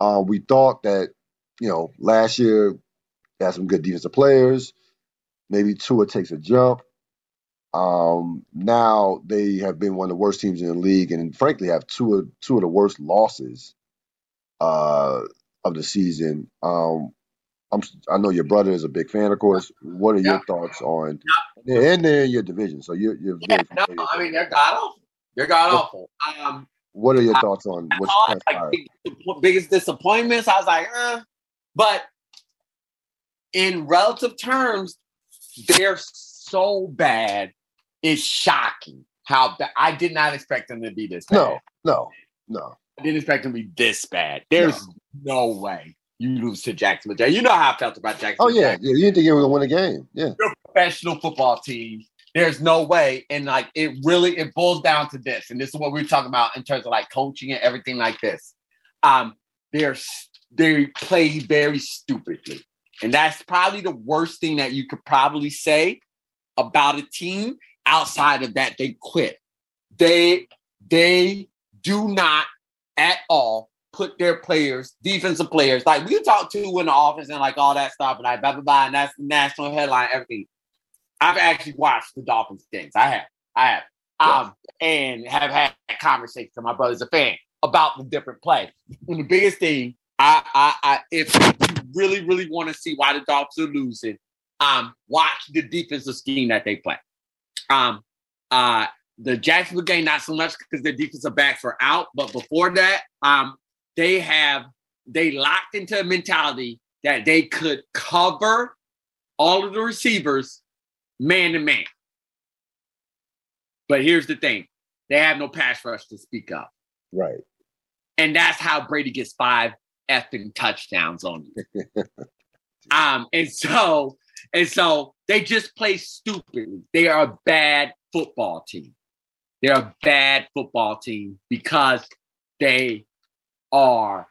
Uh, we thought that, you know, last year they had some good defensive players. Maybe Tua takes a jump. Um, now they have been one of the worst teams in the league, and frankly, have two of two of the worst losses uh, of the season. Um, I'm, I know your brother is a big fan, of course. What are yeah. your thoughts on? Yeah. And they're in your division, so you're, you're yeah, no, I mean they're god awful. They're god awful. Um, what are your thoughts on what's like biggest disappointments? I was like, uh, but in relative terms, they're so bad. It's shocking how bad. I did not expect them to be this bad. No, no, no. I didn't expect them to be this bad. There's no, no way you lose to Jacksonville. You know how I felt about Jacksonville. Oh yeah, yeah. You didn't think you were gonna win a game. Yeah, you're a professional football team. There's no way. And like it really it boils down to this. And this is what we are talking about in terms of like coaching and everything like this. Um, they're they play very stupidly. And that's probably the worst thing that you could probably say about a team. Outside of that, they quit. They they do not at all put their players, defensive players, like we talk to in the office and like all that stuff, and like blah blah blah, and that's the national headline, everything. I've actually watched the Dolphins games. I have. I have. Um, and have had conversations with my brother's a fan about the different play. And the biggest thing, I, I, I if you really, really want to see why the Dolphins are losing, um, watch the defensive scheme that they play. Um, uh, the Jacksonville game, not so much because their defensive backs are out, but before that, um, they have they locked into a mentality that they could cover all of the receivers man to man. But here's the thing they have no pass rush to speak of. Right. And that's how Brady gets five effing touchdowns on you. *laughs* um, and so, and so they just play stupidly. They are a bad football team. They're a bad football team because they are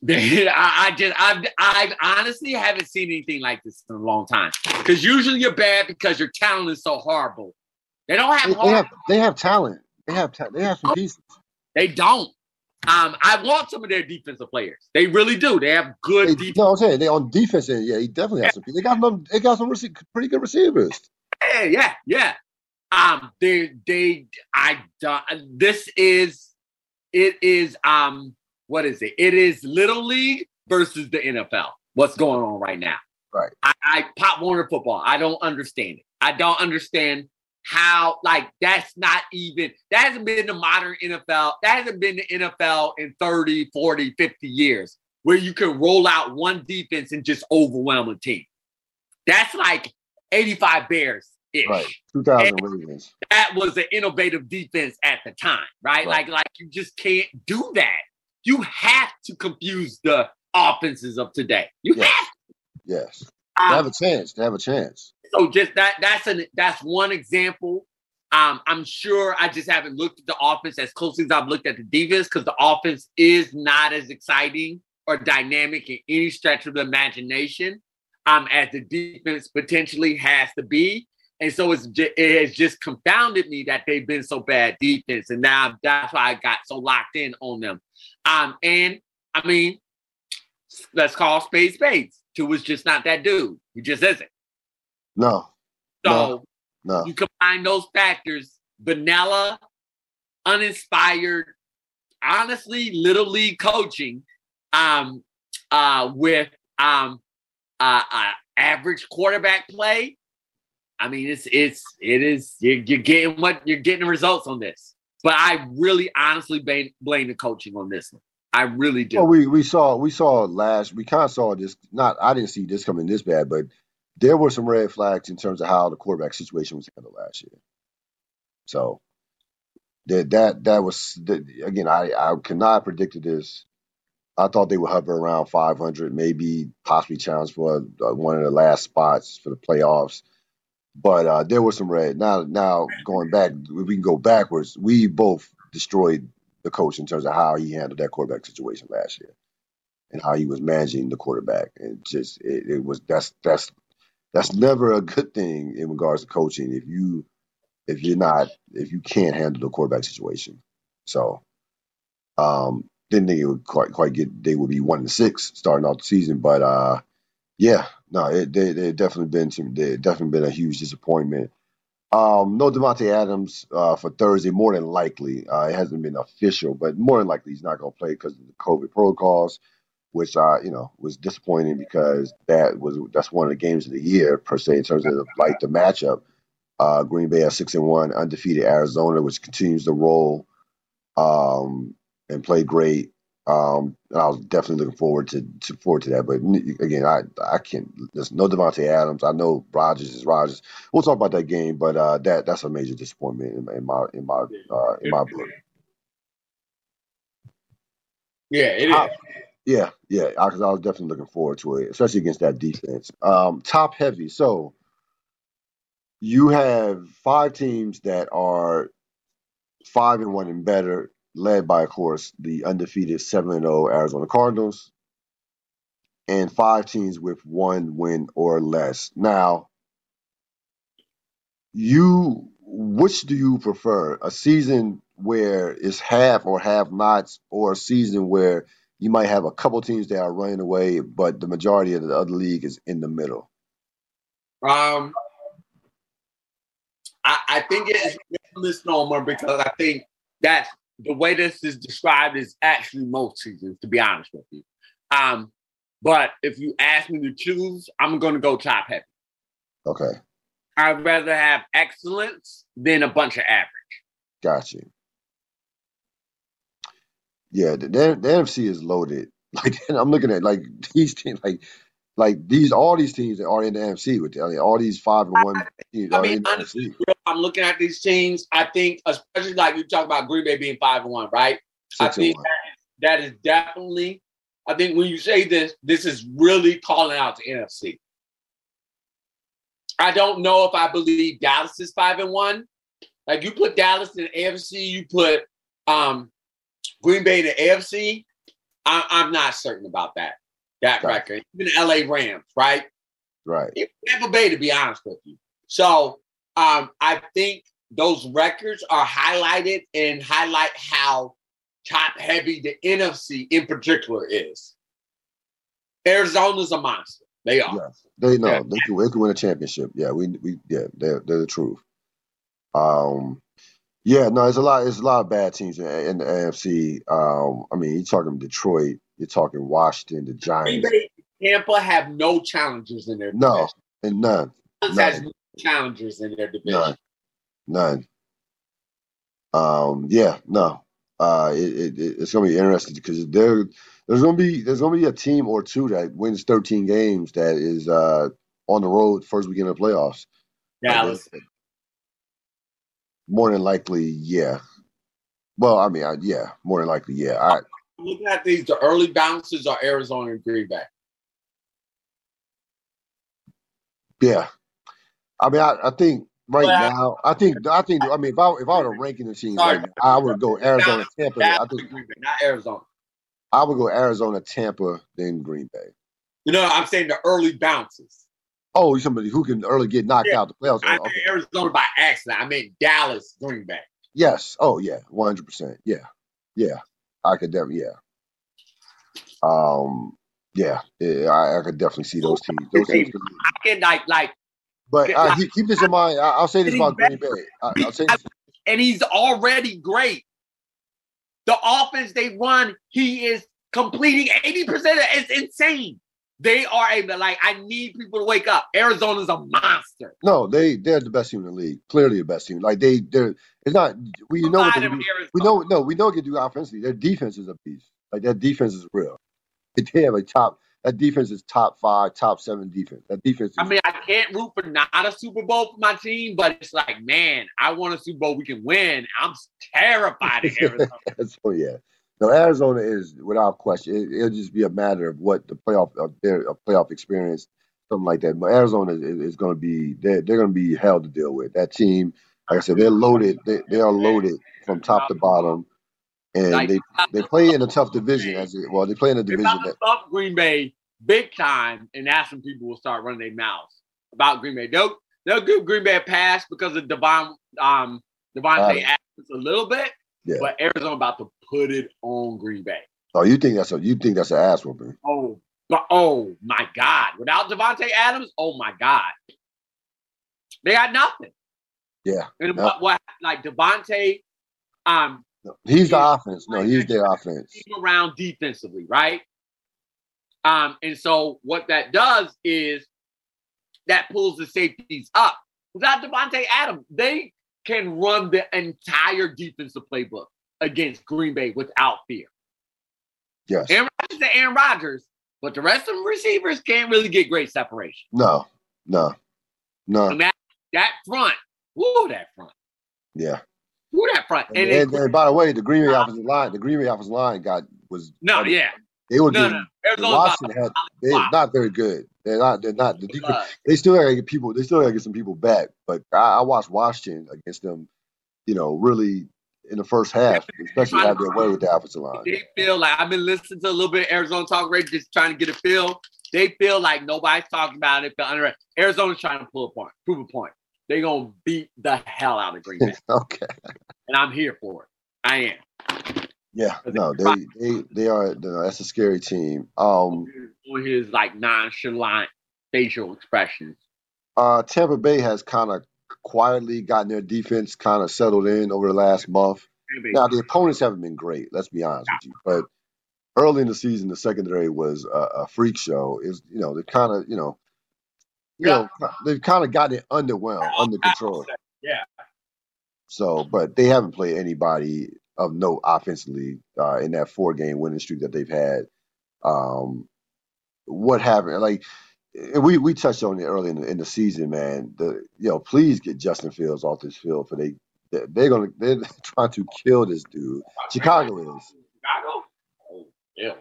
*laughs* I, I just I I honestly haven't seen anything like this in a long time. Because usually you're bad because your talent is so horrible. They don't have. They, they have they have talent. They have ta- they have some oh, pieces. They don't. Um, I want some of their defensive players. They really do. They have good. They, defense. no, I'm saying they on defense. Yeah, he definitely has some. They got them. They got some pretty good receivers. Yeah, yeah, yeah. Um, they they I uh, this is it is um what is it? It is little league versus the NFL. What's going on right now? Right. I, I Pop Warner football. I don't understand it. I don't understand how like that's not even that hasn't been the modern NFL. That hasn't been the NFL in 30, 40, 50 years where you can roll out one defense and just overwhelm a team. That's like 85 Bears. Right. 2000 Ravens. That was an innovative defense at the time, right? right? Like, like you just can't do that. You have to confuse the offenses of today. You yes. have. Yes. Um, they have a chance. They have a chance. So just that that's an that's one example. Um, I'm sure I just haven't looked at the offense as closely as I've looked at the defense because the offense is not as exciting or dynamic in any stretch of the imagination um, as the defense potentially has to be. And so it's it has just confounded me that they've been so bad defense, and now that's why I got so locked in on them. Um, and I mean, let's call spades spades. Tua was just not that dude. He just isn't. No. So no, no. you combine those factors, vanilla, uninspired, honestly, little league coaching, um, uh, with um, uh, uh, average quarterback play. I mean, it's it's it is you're, you're getting what you're getting results on this. But I really honestly blame, blame the coaching on this one. I really do. Well, we we saw we saw last we kind of saw this. Not I didn't see this coming this bad, but there were some red flags in terms of how the quarterback situation was handled last year. So that that that was that, again. I I cannot have predicted this. I thought they would hover around 500, maybe possibly challenge for uh, one of the last spots for the playoffs. But uh, there was some red. Now, now going back, we can go backwards. We both destroyed the coach in terms of how he handled that quarterback situation last year and how he was managing the quarterback. And just it, it was that's that's that's never a good thing in regards to coaching if you if you're not if you can't handle the quarterback situation. So um didn't think it would quite quite get they would be one and six starting off the season, but uh yeah, no, it they they definitely been some they definitely been a huge disappointment. Um, no Davante Adams uh, for Thursday, more than likely. Uh, it hasn't been official, but more than likely he's not going to play because of the COVID protocols, which uh, you know was disappointing because that was that's one of the games of the year per se in terms of like the matchup. Uh, Green Bay at six and one, undefeated Arizona, which continues to roll um, and play great. Um, and I was definitely looking forward to, to forward to that. But again, I I can't. There's no Davante Adams. I know Rodgers is Rodgers. We'll talk about that game, but uh, that that's a major disappointment in, in my in my uh, in my book. Yeah, it is. I, yeah, yeah. I, I was definitely looking forward to it, especially against that defense. Um, top heavy. So you have five teams that are five and one and better led by, of course, the undefeated 7 0 Arizona Cardinals, and five teams with one win or less. Now, you which do you prefer? A season where it's half or half nots, or a season where you might have a couple teams that are running away, but the majority of the other league is in the middle? Um, I, I think it is a misnomer because I think that's the way this is described is actually most seasons, to be honest with you. Um, but if you ask me to choose, I'm going to go top heavy. Okay. I'd rather have excellence than a bunch of average. Got you. Yeah, the, the, the NFC is loaded. *laughs* Like I'm looking at like these teams, like like these all these teams that are in the NFC with I mean, all these five and one teams I mean, honestly, I'm looking at these teams. I think, especially like you talk about Green Bay being five and one, right? Six I think that is, that is definitely. I think when you say this, this is really calling out to NFC. I don't know if I believe Dallas is five and one. Like you put Dallas in the AFC, you put um, Green Bay in the AFC. I, I'm not certain about that. That Gotcha. record. Even the LA Rams, right? Right. Even Tampa Bay, to be honest with you. So um, I think those records are highlighted and highlight how top heavy the NFC in particular is. Arizona's a monster. They are. Yes. They know Yeah. they can they can win a championship. Yeah, we we yeah, they're they're the truth. Um yeah, no, it's a lot it's a lot of bad teams in, in the AFC. Um, I mean, you're talking Detroit, you're talking Washington, the Giants, Tampa have no challengers in their No. and none, Dallas has no challengers in their division. none, none. Um, yeah, no. Uh, it, it, it- it's gonna be interesting because there there's gonna be there's gonna be a team or two that wins 13 games that is uh on the road first weekend of playoffs. Dallas. More than likely, yeah. Well, I mean, I, yeah, more than likely, yeah. I Looking at these, the early bounces are Arizona and Green Bay. yeah. I mean, I, I think right Well, now, I think I think I mean, if I if I were ranking the teams right now, I would go Arizona, Tampa. I think Green Bay, not Arizona. I would go Arizona, Tampa, then Green Bay. You know, I'm saying the early bounces. Oh, you're somebody who can early get knocked Yeah. out the playoffs. I Oh, okay. Arizona by accident. I meant Dallas, Green Bay. Yes. Oh, yeah. One hundred percent. Yeah. Yeah. I could definitely. Yeah. Um. Yeah. yeah I, I could definitely see those teams. Those teams. I can like like, But uh, keep, keep this in mind. I, I'll say this about Green Bay. I, I'll say this. and he's already great. The offense they run, he is completing 80%. It's insane. They are a like. I need people to wake up. Arizona's a monster. No, they they're the best team in the league. Clearly the best team. Like they they're it's not we know what they do. We know no we know what they do offensively. Their defense is a beast. Like their defense is real. *laughs* They have a top that defense is top five, top seven defense. That defense is I mean, I can't root for not a Super Bowl for my team, but it's like, man, I want a Super Bowl we can win. I'm terrified of *laughs* Arizona. so *laughs* oh, yeah. No, Arizona is without question. It, it'll just be a matter of what the playoff of their a playoff experience, something like that. But Arizona is, is going to be they're they're going to be hell to deal with. That team, like I said, they're loaded. They, they are loaded from top to bottom, and they they play in a tough division. As it, well, they play in a division that thump Green Bay big time, and that's when people will start running their mouths about Green Bay. They'll they'll give Green Bay a pass because of Devon um Davante. Adams a little bit, Yeah. but Arizona about to put it on Green Bay. oh, you think that's a you think that's an ass whooping? Oh, but oh my God! Without Davante Adams, oh my God, they got nothing. Yeah, And Yeah. what, what like Davante, um, no, he's the offense. No, he's their offense. around defensively, right? Um, and so what that does is that pulls the safeties up. Without Davante Adams, they can run the entire defensive playbook against Green Bay without fear. Yes. Aaron Rodgers is Aaron Rodgers, but the rest of the receivers can't really get great separation. No. No. No. And that that front, woo, that front, Yeah. woo, that front. And, And, and, and by the way, the Green Bay offensive line, the Green Bay offensive line got was no, yeah, they were no, getting no. Washington had they not very good. They're not. They're not. The defense, Uh, they still gotta get people. They still gotta get some people back. But I, I watched Washington against them. You know, really in the first half, especially have their way with the offensive line. they feel like I've been listening to a little bit of Arizona talk radio, just trying to get a feel. They feel like nobody's talking about it. Feel under Arizona's trying to pull a point, prove a point. They're gonna beat the hell out of Green Bay, *laughs* okay. and I'm here for it. I am. Yeah. No, they they they are. no, that's a scary team. Um. on his like nonchalant facial expressions. Uh, Tampa Bay has kind of quietly gotten their defense kind of settled in over the last month. Now the opponents haven't been great. Let's be honest with you. But early in the season, the secondary was a, a freak show. Is you know they kind of you know you Yeah. know they've kind of gotten it underwhelmed, under control. Yeah. So, but they haven't played anybody of note offensively uh, in that four game winning streak that they've had. Um, what happened? Like we we touched on it early in the, in the season, man. The you know, please get Justin Fields off this field for they they- they're gonna they're *laughs* trying to kill this dude. Chicago is. Chicago? Oh, yeah.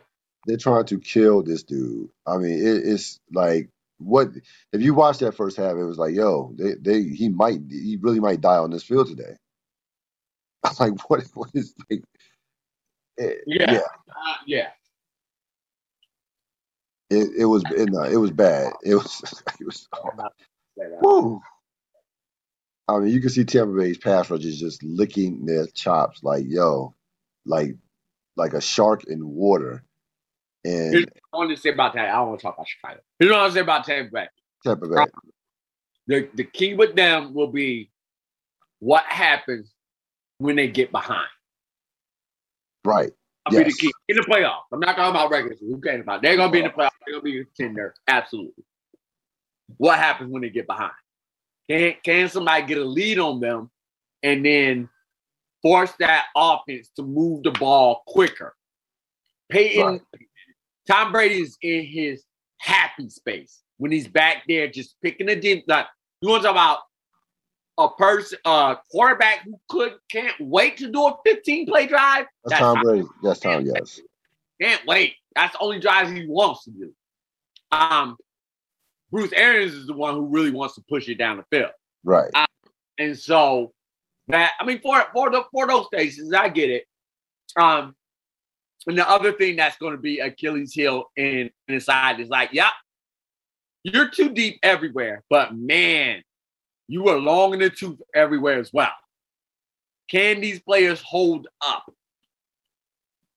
They're trying to kill this dude. I mean, it, it's like what if you watch that first half? It was like, yo, they they he might he really might die on this field today. *laughs* I'm like, what what is like? eh, Yeah. yeah, Uh, yeah. It it was it, no, it was bad. It was *laughs* it was. Woo. I mean, you can see Tampa Bay's pass rush is just licking their chops, like yo, like like a shark in water. And Here's what I want to say about that. I don't want to talk about Chicago. Here's what I want to say about Tampa Bay. Tampa Bay, The the key with them will be what happens when they get behind. right? I'll be the Yes. key in the playoffs. I'm not talking about regular season. Who cares about? They're gonna be in the playoffs. They're gonna be a contender. Absolutely. What happens when they get behind? Can can somebody get a lead on them and then force that offense to move the ball quicker? Peyton, Right. Tom Brady's in his happy space when he's back there just picking a deep. Like you want to talk about a person, a quarterback who could can't wait to do a 15 play drive. That's Tom Brady. That's Tom. Yes. Can't wait. That's the only drive he wants to do. Um, Bruce Arians is the one who really wants to push it down the field. Right. And so that I mean for for the for those stations, I get it. Um and the other thing that's going to be Achilles heel in inside is like, yeah, you're too deep everywhere, but man, you are long in the tooth everywhere as well. Can these players hold up?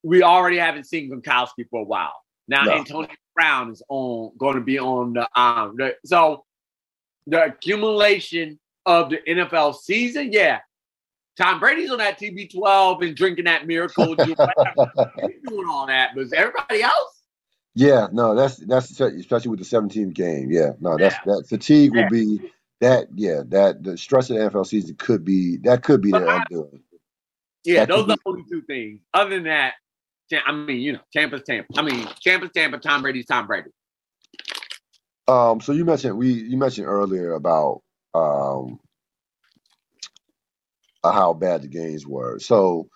We already haven't seen Gronkowski for a while. Now No. Antonio Brown is on going to be on the um the, so the accumulation of the NFL season, yeah. Tom Brady's on that TB12 and drinking that miracle juice. *laughs* He's doing all that, but is everybody else? Yeah, no, that's that's especially with the 17th game. Yeah, no, that's that fatigue will Yeah. be that. Yeah, that the stress of the NFL season could be that could be But their undoing. Yeah, That those are the only two things. Other than that, I mean, you know, Tampa's Tampa. I mean, Tampa's Tampa, Tom Brady's Tom Brady. Um, so you mentioned we you mentioned earlier about um how bad the games were. So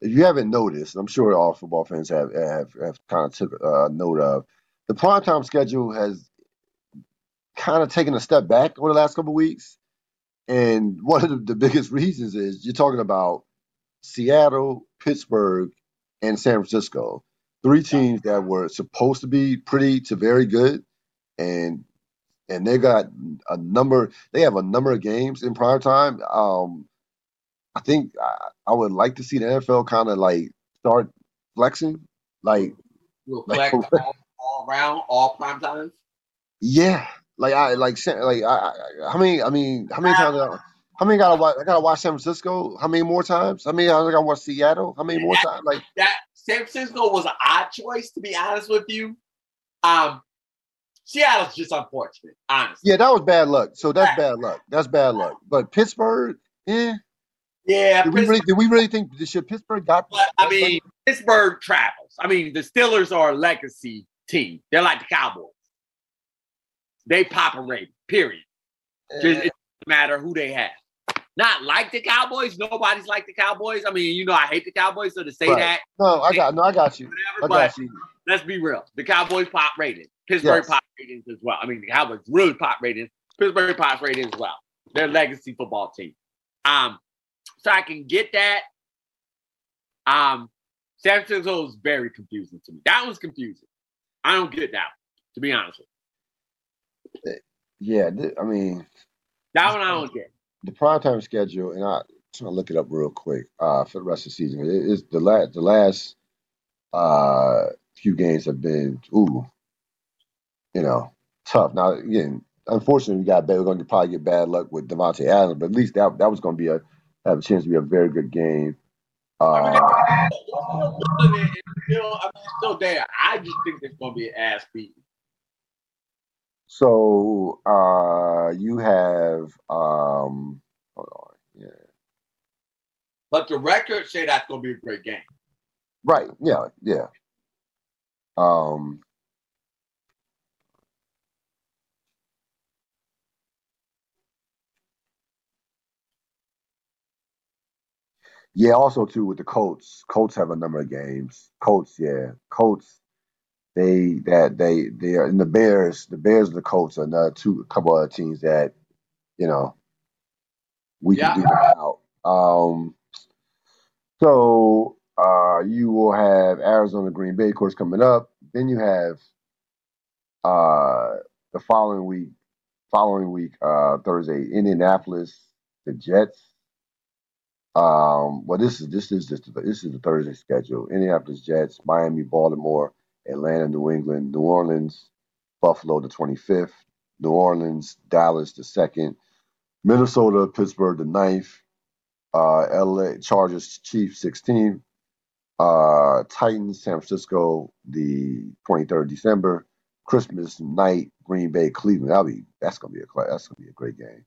if you haven't noticed, I'm sure all football fans have have, have kind of took uh, note of the primetime schedule has kind of taken a step back over the last couple weeks. And one of the, the biggest reasons is you're talking about Seattle, Pittsburgh, and San Francisco. Three teams that were supposed to be pretty to very good, and and they got a number. They have a number of games in prime time. Um, I think I, I would like to see the NFL kind of like start flexing. Like, We'll Like, *laughs* all, all around, all prime times. yeah, like I like like I, I how many? I mean, how many times? I- How many gotta watch? I gotta watch San Francisco. How many more times? How many? I gotta watch Seattle. How many more times? Like, That San Francisco was an odd choice, to be honest with you. Um, Seattle's just unfortunate, honestly. yeah, that was bad luck. So that's bad luck. That's bad luck. But Pittsburgh, yeah. Yeah, Did we really? Did we really think? Should Pittsburgh got? But I mean, Pittsburgh travels. I mean, the Steelers are a legacy team. They're like the Cowboys. They pop a rating, period. Just, it doesn't matter who they have. Not like the Cowboys. Nobody's like the Cowboys. I mean, you know, I hate the Cowboys, so to say Right. that, no, I got no, I got you. whatever. I got you. let's be real. The Cowboys pop ratings. Pittsburgh Yes. pop ratings as well. I mean, the Cowboys really pop ratings. Pittsburgh pop ratings as well. They're legacy football team. Um, so I can get that. Um, San Francisco is very confusing to me. That was confusing. I don't get that, to be honest with you. Yeah, I mean That one I don't get. The primetime schedule, and I trying to look it up real quick uh, for the rest of the season. It is the last the last uh, few games have been ooh, you know, tough. Now again, unfortunately, we got bad. We're going to probably get bad luck with Davante Adams, but at least that that was going to be a have a chance to be a very good game. Uh, I mean, still there. I just think it's going to be an ass beat. So uh, you have um, hold on, yeah, But the record say that's going to be a great game. right, yeah, yeah. Um, Yeah, also too with the Colts. Colts have a number of games. Colts, yeah, Colts. They that they they are in the Bears. The Bears and the Colts are another two a couple other teams that you know we Yeah. can do without. Um, so uh, you will have Arizona, Green Bay, of course, coming up. Then you have Uh, the following week, following week, uh, Thursday, Indianapolis, the Jets. Um, well, this is this is just this is the Thursday schedule: Indianapolis Jets, Miami, Baltimore, Atlanta, New England, New Orleans, Buffalo, the 25th, New Orleans, Dallas, the second, Minnesota, Pittsburgh, the 9th, uh, LA Chargers, Chiefs, 16th, uh, Titans, San Francisco, the 23rd December, Christmas night, Green Bay, Cleveland. That'll be that's gonna be a that's gonna be a great game.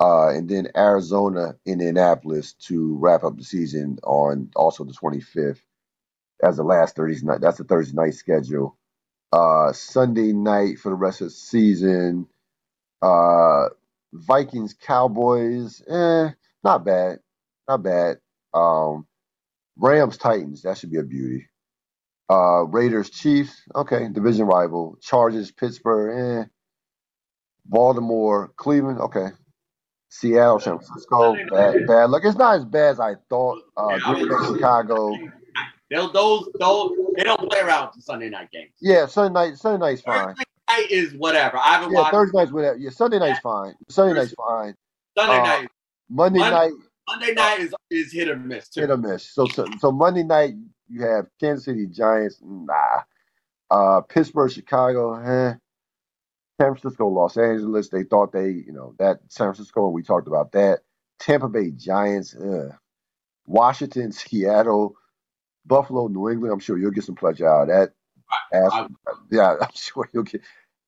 Uh, and then Arizona, Indianapolis to wrap up the season on also the 25th as the last Thursday night. That's the Thursday night schedule. Uh, Sunday night for the rest of the season. Uh, Vikings, Cowboys, eh, not bad, not bad. Um, Rams, Titans, that should be a beauty. Uh, Raiders, Chiefs, okay, division rival. Chargers, Pittsburgh, eh. Baltimore, Cleveland, okay. Seattle, San Francisco, bad, bad. Look, it's not as bad as I thought. Uh, Green Bay, Chicago. They'll, those, those, they don't play around with Sunday night games. Yeah, Sunday night, Sunday night's fine. Thursday night is whatever. I haven't Yeah, watched Thursday night's whatever. Yeah, Sunday night's fine. Sunday night's fine. Sunday uh, night. Monday Mon- night, Monday night is is hit or miss too. hit or miss. So, so, so Monday night you have Kansas City Giants. Nah. Uh, Pittsburgh, Chicago. Eh. San Francisco, Los Angeles. They thought they, you know, that San Francisco. We talked about that. Tampa Bay Giants. Uh. Washington, Seattle, Buffalo, New England. I'm sure you'll get some pleasure out of that. As- yeah, *laughs* I'm sure you'll get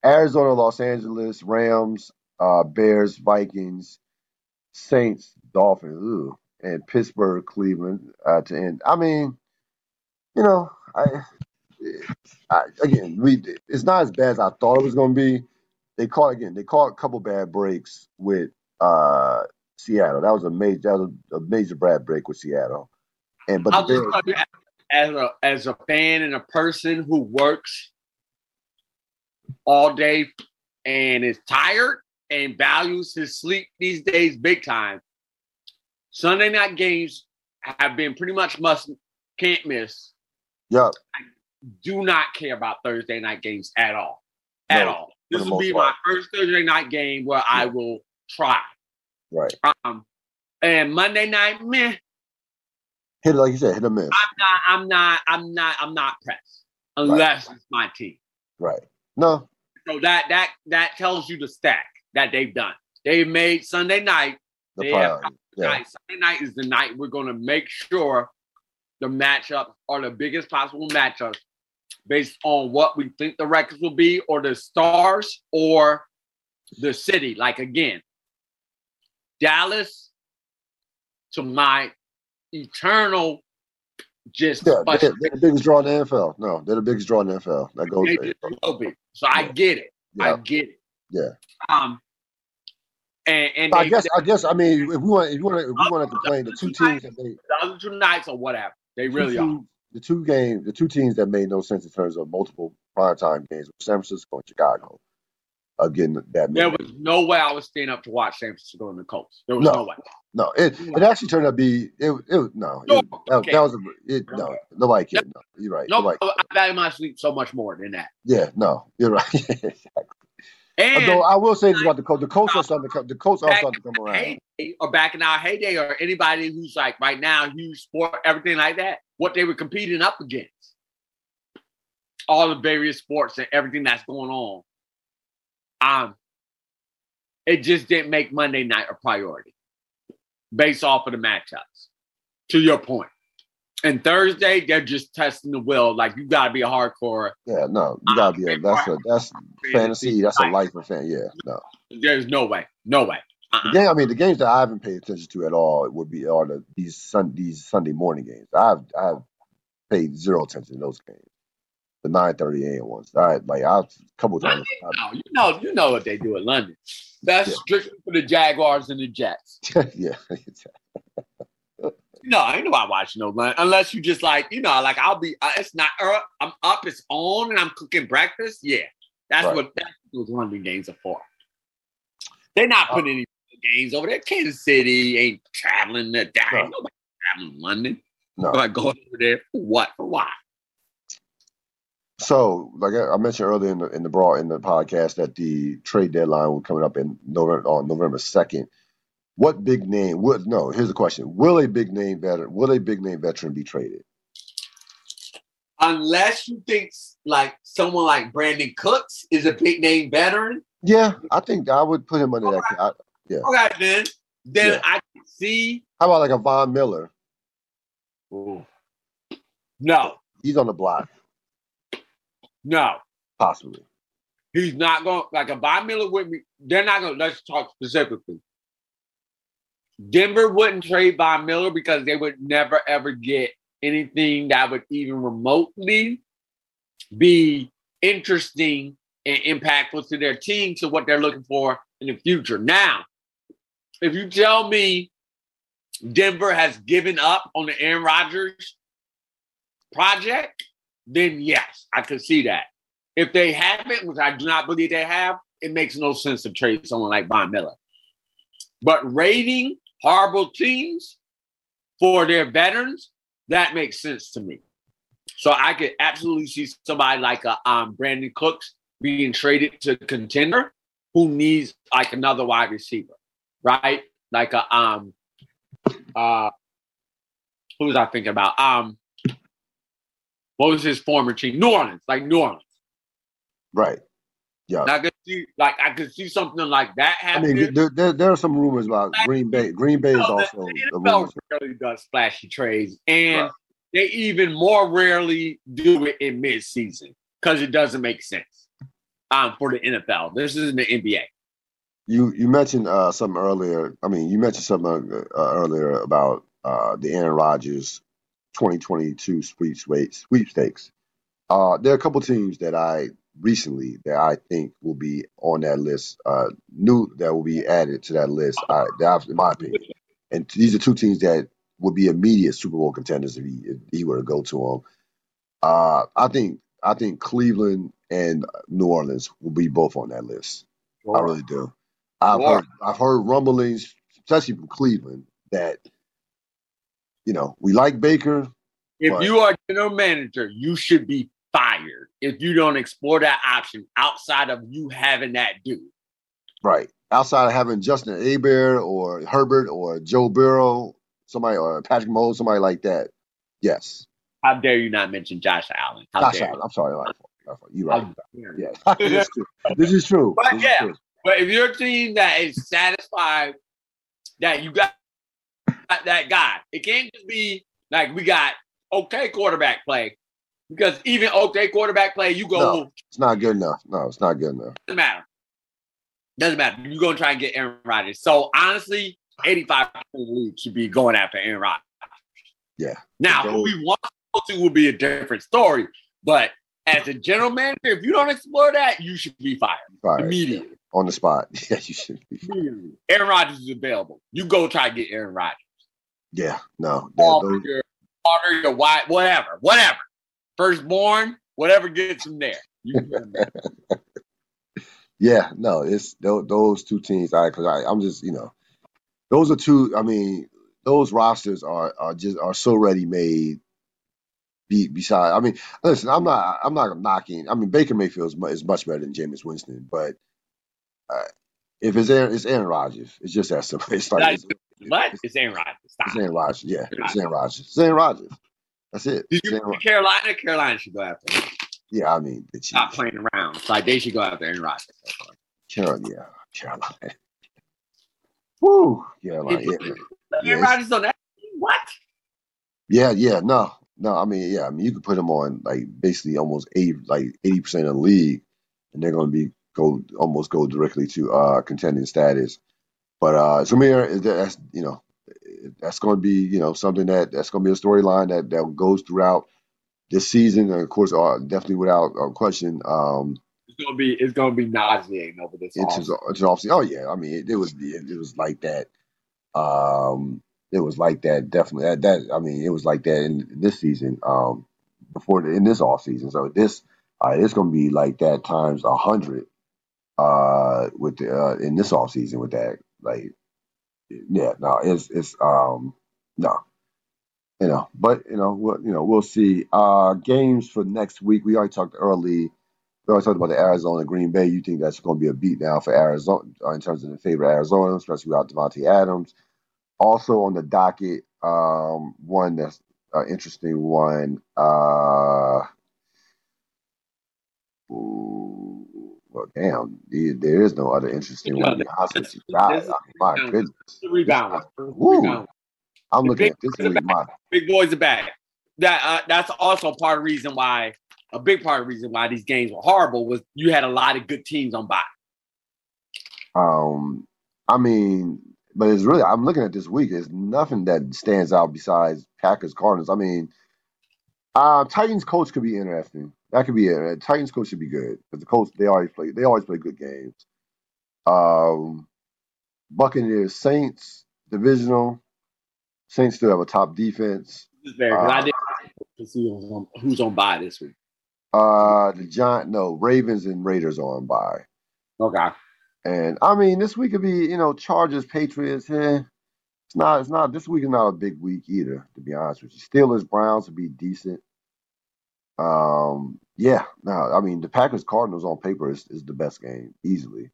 Arizona, Los Angeles, Rams, uh, Bears, Vikings, Saints, Dolphins, ooh, and Pittsburgh, Cleveland uh, to end. I mean, you know, I, I again, we it's not as bad as I thought it was going to be. They caught again. They caught a couple bad breaks with uh, Seattle. That was a major. That was a, a major bad break with Seattle. And but I'll just Bears, as a as a fan and a person who works all day and is tired and values his sleep these days big time. Sunday night games have been pretty much must can't miss. yeah, I Do not care about Thursday night games at all. At No, all. This will be part. my first Thursday night game where I will try. right. Um and Monday night, meh. Hit it like you said. Hit a miss. I'm not, I'm not, I'm not, I'm not pressed unless it's my team. Right. No. So that that that tells you the stack that they've done. They've made Sunday night. The They have. Yeah. Night. Sunday night is the night we're going to make sure the matchups are the biggest possible matchups based on what we think the records will be, or the stars, or the city. Like again, Dallas, to my eternal just Yeah, they're, they're the biggest draw in the NFL. No, they're the biggest draw in the NFL. That goes. They. So I get it. I get it. yeah. Um. And and I they, guess. I guess. I mean, if we want, if we want, if we want to complain, the two teams that made the other two nights or whatever, they the really two are. the two games, the two teams that made no sense in terms of multiple primetime games were San Francisco and Chicago. Uh, Again, that There was no way I was staying up to watch San Francisco and the Colts. There was no, No. way. no. It it actually turned out to be it. It no. No, It, that, okay. that was a it. No, nobody cared. No, you're right. No, Nobody. I value my sleep so much more than that. Yeah, no, you're right. *laughs* And Although I will say this about the Colts. The Colts are starting to come. The Colts are starting to come around. heyday, or back in our heyday, or anybody who's like right now, huge sport, everything like that, what they were competing up against, all the various sports and everything that's going on. Um, it just didn't make Monday night a priority based off of the matchups. To your point, and Thursday they're just testing the will. Like you got to be a hardcore. Yeah, no, you gotta be a that's a that's fantasy. That's a life of fan. Yeah, no. There's no way, no way. Uh-uh. game, I mean, the games that I haven't paid attention to at all would be are the these sun these Sunday morning games. I've I've paid zero attention to those games. The nine thirty a.m. ones. I like I a couple times. No, you know, you know what they do in London. That's Yeah. strictly for the Jaguars and the Jets. *laughs* yeah, *laughs* No, I ain't nobody watching no London unless you just like, you know, like I'll be. Uh, it's not. Uh, I'm up. It's on, and I'm cooking breakfast. Yeah, that's Right. what that's what those London games are for. They're not Uh, putting any games over there. Kansas City ain't traveling to die. No. Nobody traveling to London. no. Nobody going over there for what? For why? So, like I mentioned earlier in the in the broad in the podcast, that the trade deadline will coming up in November on November second. What big name? Would no? Here's the question: Will a big name veteran? Will a big name veteran be traded? Unless you think like someone like Brandin Cooks is a big name veteran. Yeah, I think I would put him under that. I, yeah. Okay, then then yeah. I can see. How about like a Von Miller? Ooh. No, he's on the block. No, possibly. He's not going like a Von Miller with me. They're not going. to Let's talk specifically. Denver wouldn't trade Von Miller because they would never ever get anything that would even remotely be interesting and impactful to their team to what they're looking for in the future. Now, if you tell me Denver has given up on the Aaron Rodgers project, then yes, I could see that. If they haven't, which I do not believe they have, it makes no sense to trade someone like Von Miller. But rating horrible teams for their veterans, that makes sense to me. So I could absolutely see somebody like a um, Brandin Cooks being traded to contender who needs like another wide receiver, right? Like a um uh who was I thinking about? Um what was his former team? New Orleans, like New Orleans. Right. Yeah. I could see like I could see something like that happening. I mean, there, there, there are some rumors about Green Bay. Green Bay is also the NFL rarely does flashy trades, and right. they even more rarely do it in mid-season because it doesn't make sense um, for the NFL. This isn't the NBA. You you mentioned uh, something earlier. I mean, you mentioned something uh, earlier about uh, the Aaron Rodgers 2022 sweepstakes. Sweepstakes. Uh, there are a couple teams that I recently that I think will be on that list. Uh, new that will be added to that list. I, that, in my opinion, and these are two teams that would be immediate Super Bowl contenders if he if he were to go to them. Uh, I think I think Cleveland and New Orleans will be both on that list. I really do. I've heard I've heard rumblings, especially from Cleveland, that you know we like Baker. If you are general manager, you should be fired if you don't explore that option outside of you having that dude. Right. Outside of having Justin Herbert or Herbert or Joe Burrow, somebody or Patrick Mahomes, somebody like that. Yes. How dare you not mention Josh Allen? How Josh Allen. I'm sorry. You're right. Yeah. *laughs* this, is this is true. But this yeah, true. but if you're a team that is satisfied that you got that guy, it can't just be like we got okay quarterback play. Because even okay quarterback play, you go. No, it's not good enough. No, it's not good enough. Doesn't matter. Doesn't matter. You're gonna try and get Aaron Rodgers. So honestly, 85% of the league should be going after Aaron Rodgers. Yeah. Now, who we want to will be a different story. But as a general manager, if you don't explore that, you should be fired, fired immediately. On the spot. *laughs* Yeah, you should be fired. Aaron Rodgers is available. You go try to get Aaron Rodgers. Yeah, no. Water, your, water, your white, whatever, whatever firstborn, whatever gets him there. *laughs* yeah, no, it's those two teams. I because I I'm just you know those are two. I mean, those rosters are are just are so ready made. Be, beside, I mean, listen, I'm not I'm not knocking. I mean, Baker Mayfield is much, is much better than Jameis Winston, but uh, if it's Aaron, it's Aaron Rodgers. It's just that simple. *laughs* It's like it's, what? It's Aaron Rodgers. Stop. It's Aaron Rodgers. Yeah, it's Aaron Rodgers. It's Aaron Rodgers. That's it. Did you Carolina? Carolina should go after him. Yeah, I mean, stop playing around. It's like they should go after Aaron Rodgers. Carolina, yeah, Carolina. Woo, Carolina. Yeah, Aaron yeah, Rodgers on that. What? Yeah, yeah, no, no. I mean, yeah, I mean, you could put him on like basically almost eight, like eighty percent of the league, and they're going to be go almost go directly to uh contending status. But uh Zamir, that's you know that's going to be you know something that that's going to be a storyline that that goes throughout this season, and of course, uh, definitely without uh, question. Um, it's gonna be it's gonna be nauseating over this. It's, it's an offseason. Oh yeah, I mean it, it was it, it, was like that. Um, it was like that definitely. That, that I mean it was like that in this season. Um, before the, in this off season. So this uh, it's gonna be like that times a hundred. Uh, with the, uh, in this off season with that like yeah, no, it's it's um no. you know, but you know, we'll, you know, we'll see. Uh, games for next week. We already talked early. We already talked about the Arizona Green Bay. You think that's going to be a beat now for Arizona uh, in terms of the favor of Arizona, especially without Davante Adams. Also on the docket, um, one that's uh, interesting one. Uh, ooh, well, damn, there is no other interesting one. God, my goodness. the Rebound. Woo. I'm looking at this week. My big boys are back. That uh, that's also part of the reason why a big part of the reason why these games were horrible was you had a lot of good teams on bye. Um, I mean, but it's really I'm looking at this week. There's nothing that stands out besides Packers Cardinals. I mean, uh, Titans Colts could be interesting. That could be it. Titans Colts should be good because the coach they always play they always play good games. Um, Buccaneers Saints divisional. Saints still have a top defense. Uh, I didn't see who's on, who's on bye this week. Uh, the Giant, no, Ravens and Raiders are on bye. Okay. And I mean, this week could be, you know, Chargers, Patriots. Eh, it's not. It's not. This week is not a big week either, to be honest with you. Steelers, Browns would be decent. Um, yeah. No, I mean, the Packers, Cardinals on paper is, is the best game easily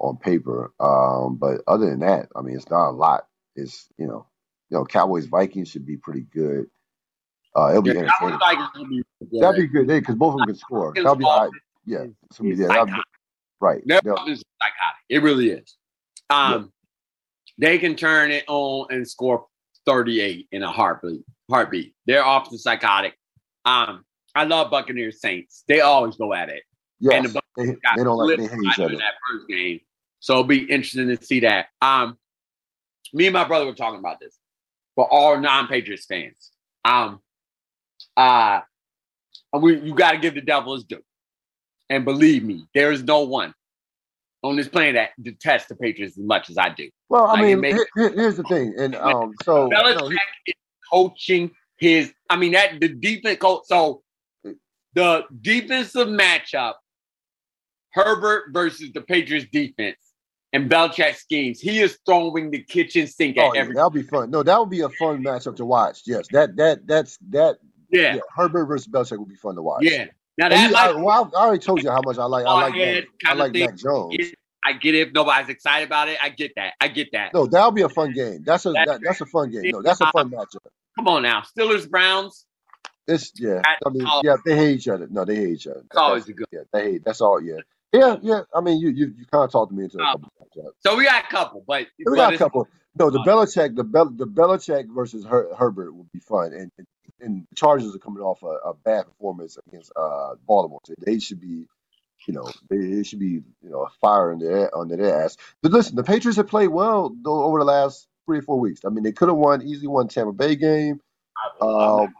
on paper. Um, but other than that, I mean, it's not a lot. It's you know, you know, Cowboys Vikings should be pretty good. Uh, it'll be yeah, entertaining. Be That'd be good Hey, because both of them can score. That'll be. Yeah, be, yeah be, right. Their is psychotic. It really is. Um, yeah. They can turn it on and score 38 in a heartbeat. Heartbeat. They're often psychotic. Um, I love Buccaneers Saints. They always go at it. Yes. And the Buccaneers they, they don't like they hate each other. that first game. So it'll be interesting to see that. Um, me and my brother were talking about this for all non-Patriots fans. Um, uh, we you got to give the devil his due, and believe me, there is no one on this planet that detests the Patriots as much as I do. Well, I like mean, makes, here, here's the thing, and um, so Belichick know, is coaching his. I mean that the defense coach. So the defensive matchup, Herbert versus the Patriots defense and Belichick schemes. He is throwing the kitchen sink at oh, every. That'll be fun. No, that would be a fun matchup to watch. Yes, that that that's that. Yeah, yeah Herbert versus Belichick would be fun to watch. Yeah. Now that he, I, well, I already told you how much I like. I like. Mac, I like Mac Jones. I get it. If nobody's excited about it, I get that. I get that. No, that'll be a fun game. That's a that's, that, that's a fun game. No, that's a fun matchup. Come on now, Steelers Browns. It's yeah. I mean, yeah, they hate each other. No, they hate each other. It's always a good. Yeah, they hate. That's all. Yeah, yeah, yeah. I mean, you you, you kind of talked me into a couple. Oh. So we got a couple, but we got a couple. No, the Belichick, the Bel- the Belichick versus Her- Herbert would be fun, and, and, and the Chargers are coming off a, a bad performance against uh, Baltimore. So they should be, you know, they, they should be, you know, a fire in their under their ass. But listen, the Patriots have played well though over the last three or four weeks. I mean, they could have won easily won Tampa Bay game. Um,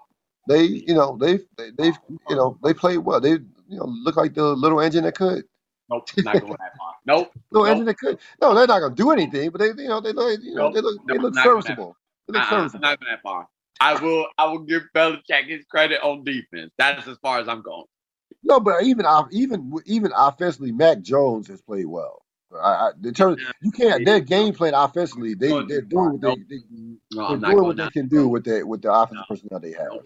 they, you know, they've they, have they have you know they played well. They you know look like the little engine that could. Nope, not going that far. *laughs* Nope. no, nope. engine that could. No, they're not going to do anything, but they, you know, they look, you know, nope. they look, they look serviceable. They look uh-uh, serviceable. Not that far. I will, I will give Belichick his credit on defense. That's as far as I'm going. No, but even even even offensively, Mac Jones has played well. I, I terms, you can't. Their game plan offensively, they they're doing what they, they no, they're doing what they can do with the with the offensive no. personnel they have.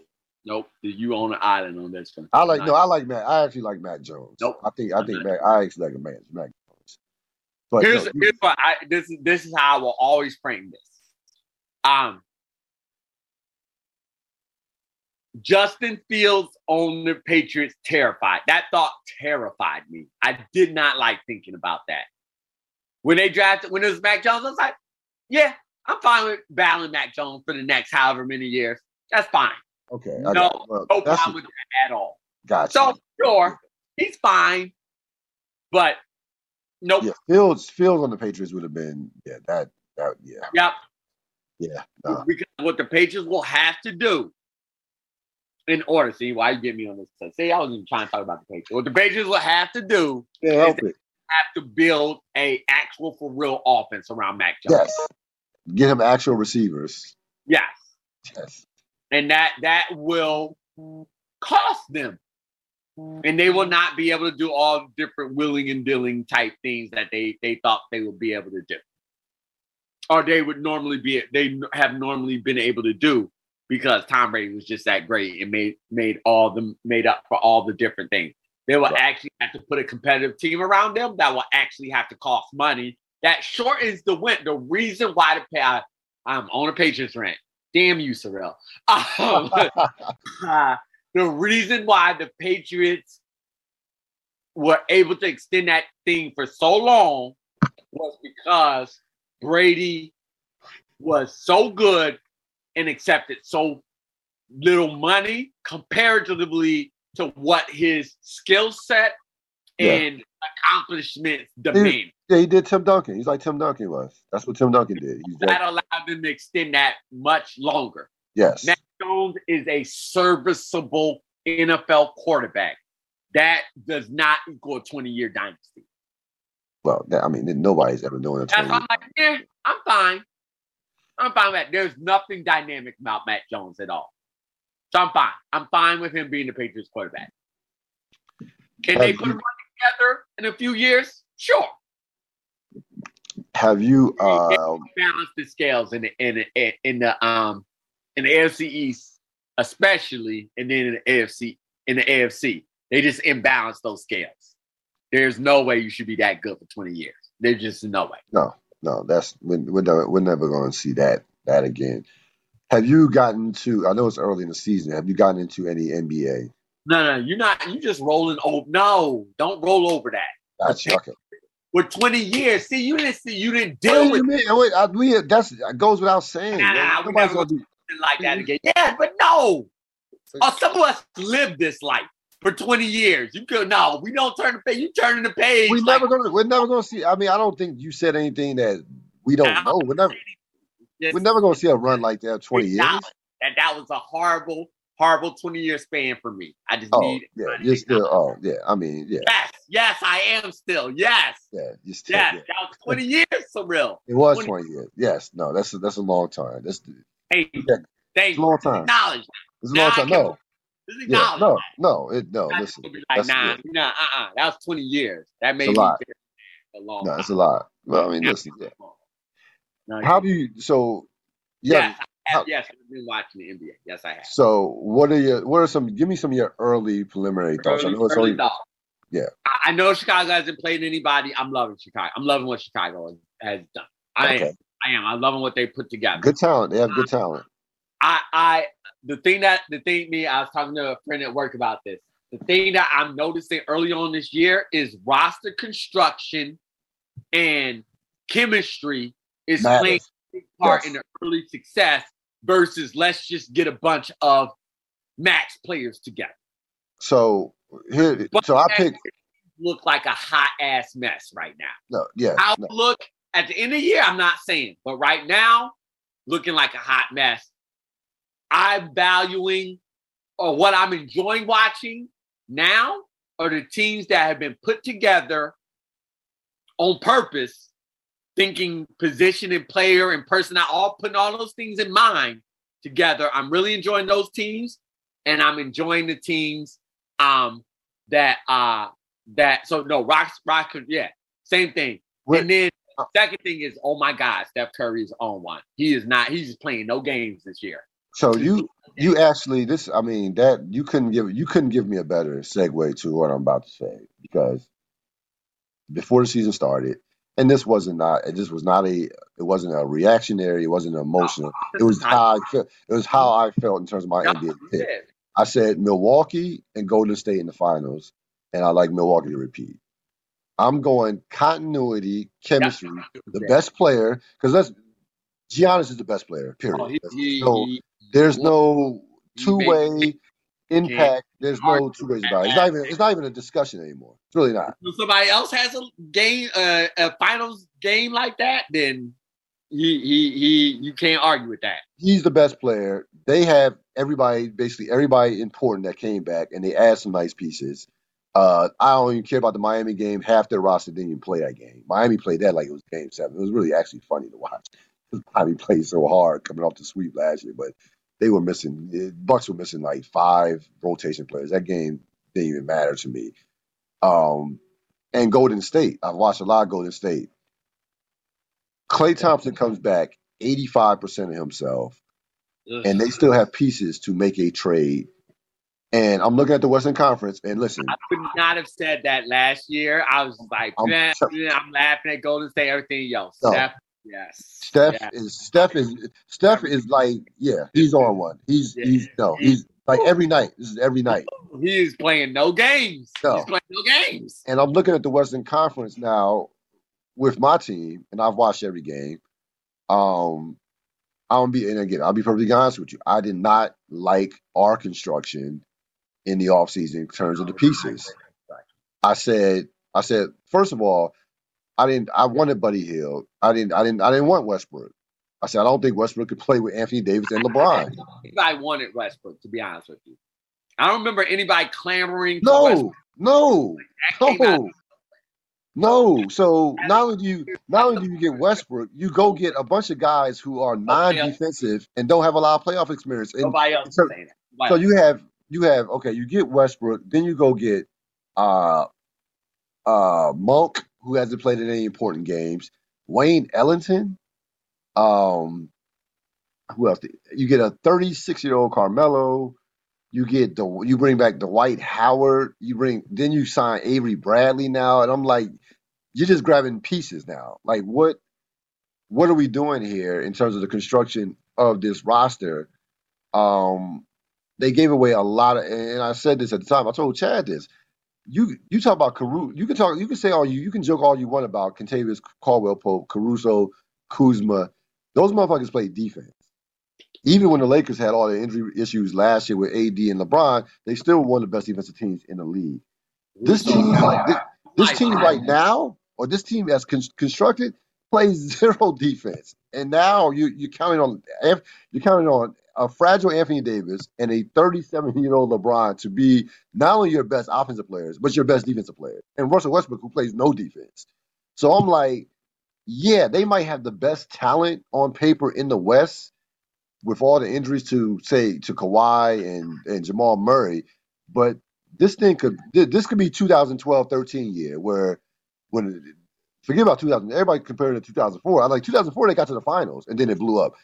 Nope. You own an island on this one. I like no, I like Matt. I actually like Mac Jones. Nope. I think I think Matt, I actually like a man, Mac Jones. But here's, no, here's what I this is this is how I will always frame this. Um Justin Fields on the Patriots terrified. That thought terrified me. I did not like thinking about that. When they drafted, when it was Mac Jones, I was like, yeah, I'm fine with battling Mac Jones for the next however many years. That's fine. Okay. No, well, no problem with that at all. Gotcha. So sure, he's fine, but nope. Yeah, Fields Fields on the Patriots would have been yeah that that yeah. Yep. Yeah. Nah. Because what the Patriots will have to do in order, see why you get me on this. See, I was even trying to talk about the Patriots. What the Patriots will have to do yeah, is have to build a actual for real offense around Mac Jones. Yes. Get him actual receivers. Yes. Yes and that that will cost them and they will not be able to do all different willing and dealing type things that they they thought they would be able to do or they would normally be they have normally been able to do because Tom Brady was just that great and made made all the made up for all the different things. They will right. actually have to put a competitive team around them that will actually have to cost money. That shortens the win. The reason why the pay I, am on a Patriots rent. Damn you, Cyril. *laughs* Um, *laughs* uh, the reason why the Patriots were able to extend that thing for so long was because Brady was so good and accepted so little money comparatively to what his skill set yeah. and accomplishments demand. Yeah, he did Tim Duncan. He's like Tim Duncan was. That's what Tim Duncan did. He's that allowed them to extend that much longer. Yes. Mac Jones is a serviceable NFL quarterback. That does not equal a 20 year dynasty. Well, I mean, nobody's ever known a 20 I'm like, yeah, I'm fine. I'm fine with that. There's nothing dynamic about Mac Jones at all. So I'm fine. I'm fine with him being the Patriots quarterback. Can they put him together in a few years? Sure. Have you uh, balance the scales in the in the in the um in the AFC East, especially, and then in the AFC in the AFC, they just imbalance those scales. There's no way you should be that good for 20 years. There's just no way. No, no, that's we're, we're, we're never going to see that that again. Have you gotten to? I know it's early in the season. Have you gotten into any NBA? No, no, you're not. You just rolling over. No, don't roll over that. That's okay. For 20 years, see, you didn't see, you didn't deal with. Wait, wait, I, we, that's that goes without saying. Nah, nah, Nobody's gonna be like that mm-hmm. again. Yeah, but no. Oh, some of us live this life for 20 years. You could no, we don't turn the page. You turning the page. We like, never gonna we're never gonna see. I mean, I don't think you said anything that we don't know. We're never we're never gonna see a run like that 20 years. That that was a horrible, horrible 20 year span for me. I just oh, need yeah, you're still oh yeah. I mean, yeah. Yes, yes, I am still. Yes. Yeah, you still yes, yeah. that was 20 years for real. It was 20, 20 years. Yes, no, that's a, that's a long time. That's hey, yeah, thank a long time. Knowledge. It's a long time. No. Yeah, no, no, it, no. Listen, like, nah, nah, uh, uh That was twenty years. That made a lot. a long. No, it's a lot. Well, I mean, listen. Yeah. No, how do you? So, yeah. Yes, have, yes, I've been watching the NBA. Yes, I have. So, what are your? What are some? Give me some of your early preliminary thoughts. Early, I know it's early. Thoughts. Yeah. I know Chicago hasn't played anybody. I'm loving Chicago. I'm loving what Chicago has done. I okay. am. I am. I'm loving what they put together. Good talent. They have good talent. I, I, the thing that the thing me, I was talking to a friend at work about this. The thing that I'm noticing early on this year is roster construction and chemistry is Matters. playing a big part yes. in the early success versus let's just get a bunch of max players together. So here, but so I pick look like a hot ass mess right now. No, yeah. I'll no. look at the end of the year. I'm not saying, but right now, looking like a hot mess. I'm valuing or what I'm enjoying watching now are the teams that have been put together on purpose, thinking position and player and personnel, all putting all those things in mind together. I'm really enjoying those teams, and I'm enjoying the teams um that uh that so no rocks rock yeah same thing. and then uh second thing is oh my god, Steph Curry is on one. He is not. He's just playing no games this year. So you you actually this I mean that you couldn't give you couldn't give me a better segue to what I'm about to say because before the season started, and this wasn't not it just was not a it wasn't a reactionary, it wasn't emotional. It was how I felt. It was how I felt in terms of my NBA pick. I said Milwaukee and Golden State in the finals, and I like Milwaukee to repeat. I'm going continuity, chemistry, the best player because that's Giannis is the best player. Period. Oh, he, he, so he, there's no two way impact. There's no two ways about it. It's not even. It's not even a discussion anymore. It's really not. If somebody else has a game, uh, a finals game like that, then he he he. You can't argue with that. He's the best player. They have everybody, basically everybody important that came back, and they add some nice pieces. Uh, I don't even care about the Miami game. Half their roster didn't even play that game. Miami played that like it was game seven. It was really actually funny to watch. *laughs* Miami played so hard coming off the sweep last year, but they were missing Bucks were missing like five rotation players. That game didn't even matter to me. Um, and Golden State, I've watched a lot of Golden State. Klay Thompson comes back 85% of himself. and they still have pieces to make a trade. And I'm looking at the Western Conference, and listen, I would not have said that last year. I was like, I'm- man, I'm laughing at Golden State, everything else. No. Yes. Steph Yeah. is Steph is Steph is like yeah, he's on one. He's he's no, he's like every night. This is every night. He is playing no games. No. He's playing no games. And I'm looking at the Western Conference now with my team, and I've watched every game. Um, I'll be and again, I'll be perfectly honest with you. I did not like our construction in the offseason in terms of the pieces. I said, I said, first of all, I didn't I wanted Buddy Hield. I didn't I didn't I didn't want Westbrook. I said I don't think Westbrook could play with Anthony Davis and LeBron. I wanted Westbrook, to be honest with you. I don't remember anybody clamoring for Westbrook. No, no, out- no. No, so not only do you not only do you get Westbrook, you go get a bunch of guys who are non-defensive and don't have a lot of playoff experience. And Nobody else is so- saying that. So you have you have okay, you get Westbrook, then you go get uh uh Monk, who hasn't played in any important games, Wayne Ellington, um who else? You get a 36 year old Carmelo. You get the you bring back Dwight Howard. You bring then you sign Avery Bradley now, and I'm like, you're just grabbing pieces now. Like what what are we doing here in terms of the construction of this roster? Um, they gave away a lot of, and I said this at the time. I told Chad this. You you talk about Caruso. You can talk. You can say all you. You can joke all you want about Kentavious Caldwell Pope, Caruso, Kuzma. Those motherfuckers play defense. Even when the Lakers had all the injury issues last year with AD and LeBron, they still were one of the best defensive teams in the league. This team, this, this team right now, or this team as con- constructed, plays *laughs* zero defense. And now you you're counting on you're counting on a fragile Anthony Davis and a 37 year old LeBron to be not only your best offensive players, but your best defensive player. And Russell Westbrook, who plays no defense. So I'm like, yeah, they might have the best talent on paper in the West with all the injuries to say to Kawhi and, and Jamal Murray, but this thing could this could be 2012-13 year where when forget about 2000 everybody comparing it to 2004 i like 2004 they got to the finals and then it blew up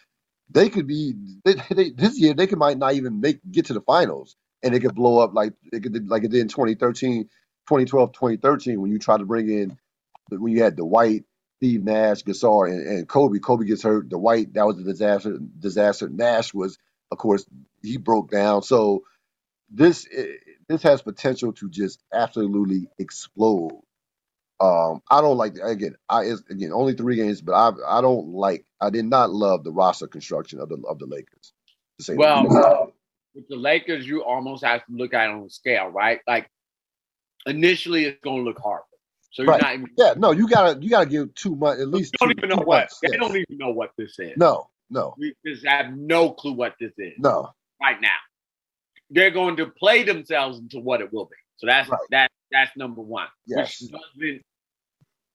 they could be they, they, this year they could might not even make get to the finals and it could blow up like it could like it did in 2013 2012 2013 when you try to bring in when you had the Dwight Steve Nash, Gasol, and, and Kobe. Kobe gets hurt. The Dwight that was a disaster. Disaster. Nash was, of course, he broke down. So this eh, this has potential to just absolutely explode. Um, I don't like again. I it's, again only three games, but I I don't like. I did not love the roster construction of the of the Lakers. The. Well, with the Lakers, you almost have to look at it on a scale, right? Like initially, it's going to look horrible. So you're Right. not even. yeah, no, you gotta you gotta give two months at least. They don't two, even know what. months, They yes. don't even know what this is. No, no, We just have no clue what this is no. right now. They're going to play themselves into what it will be. So that's Right. that that's number one, Yes. which doesn't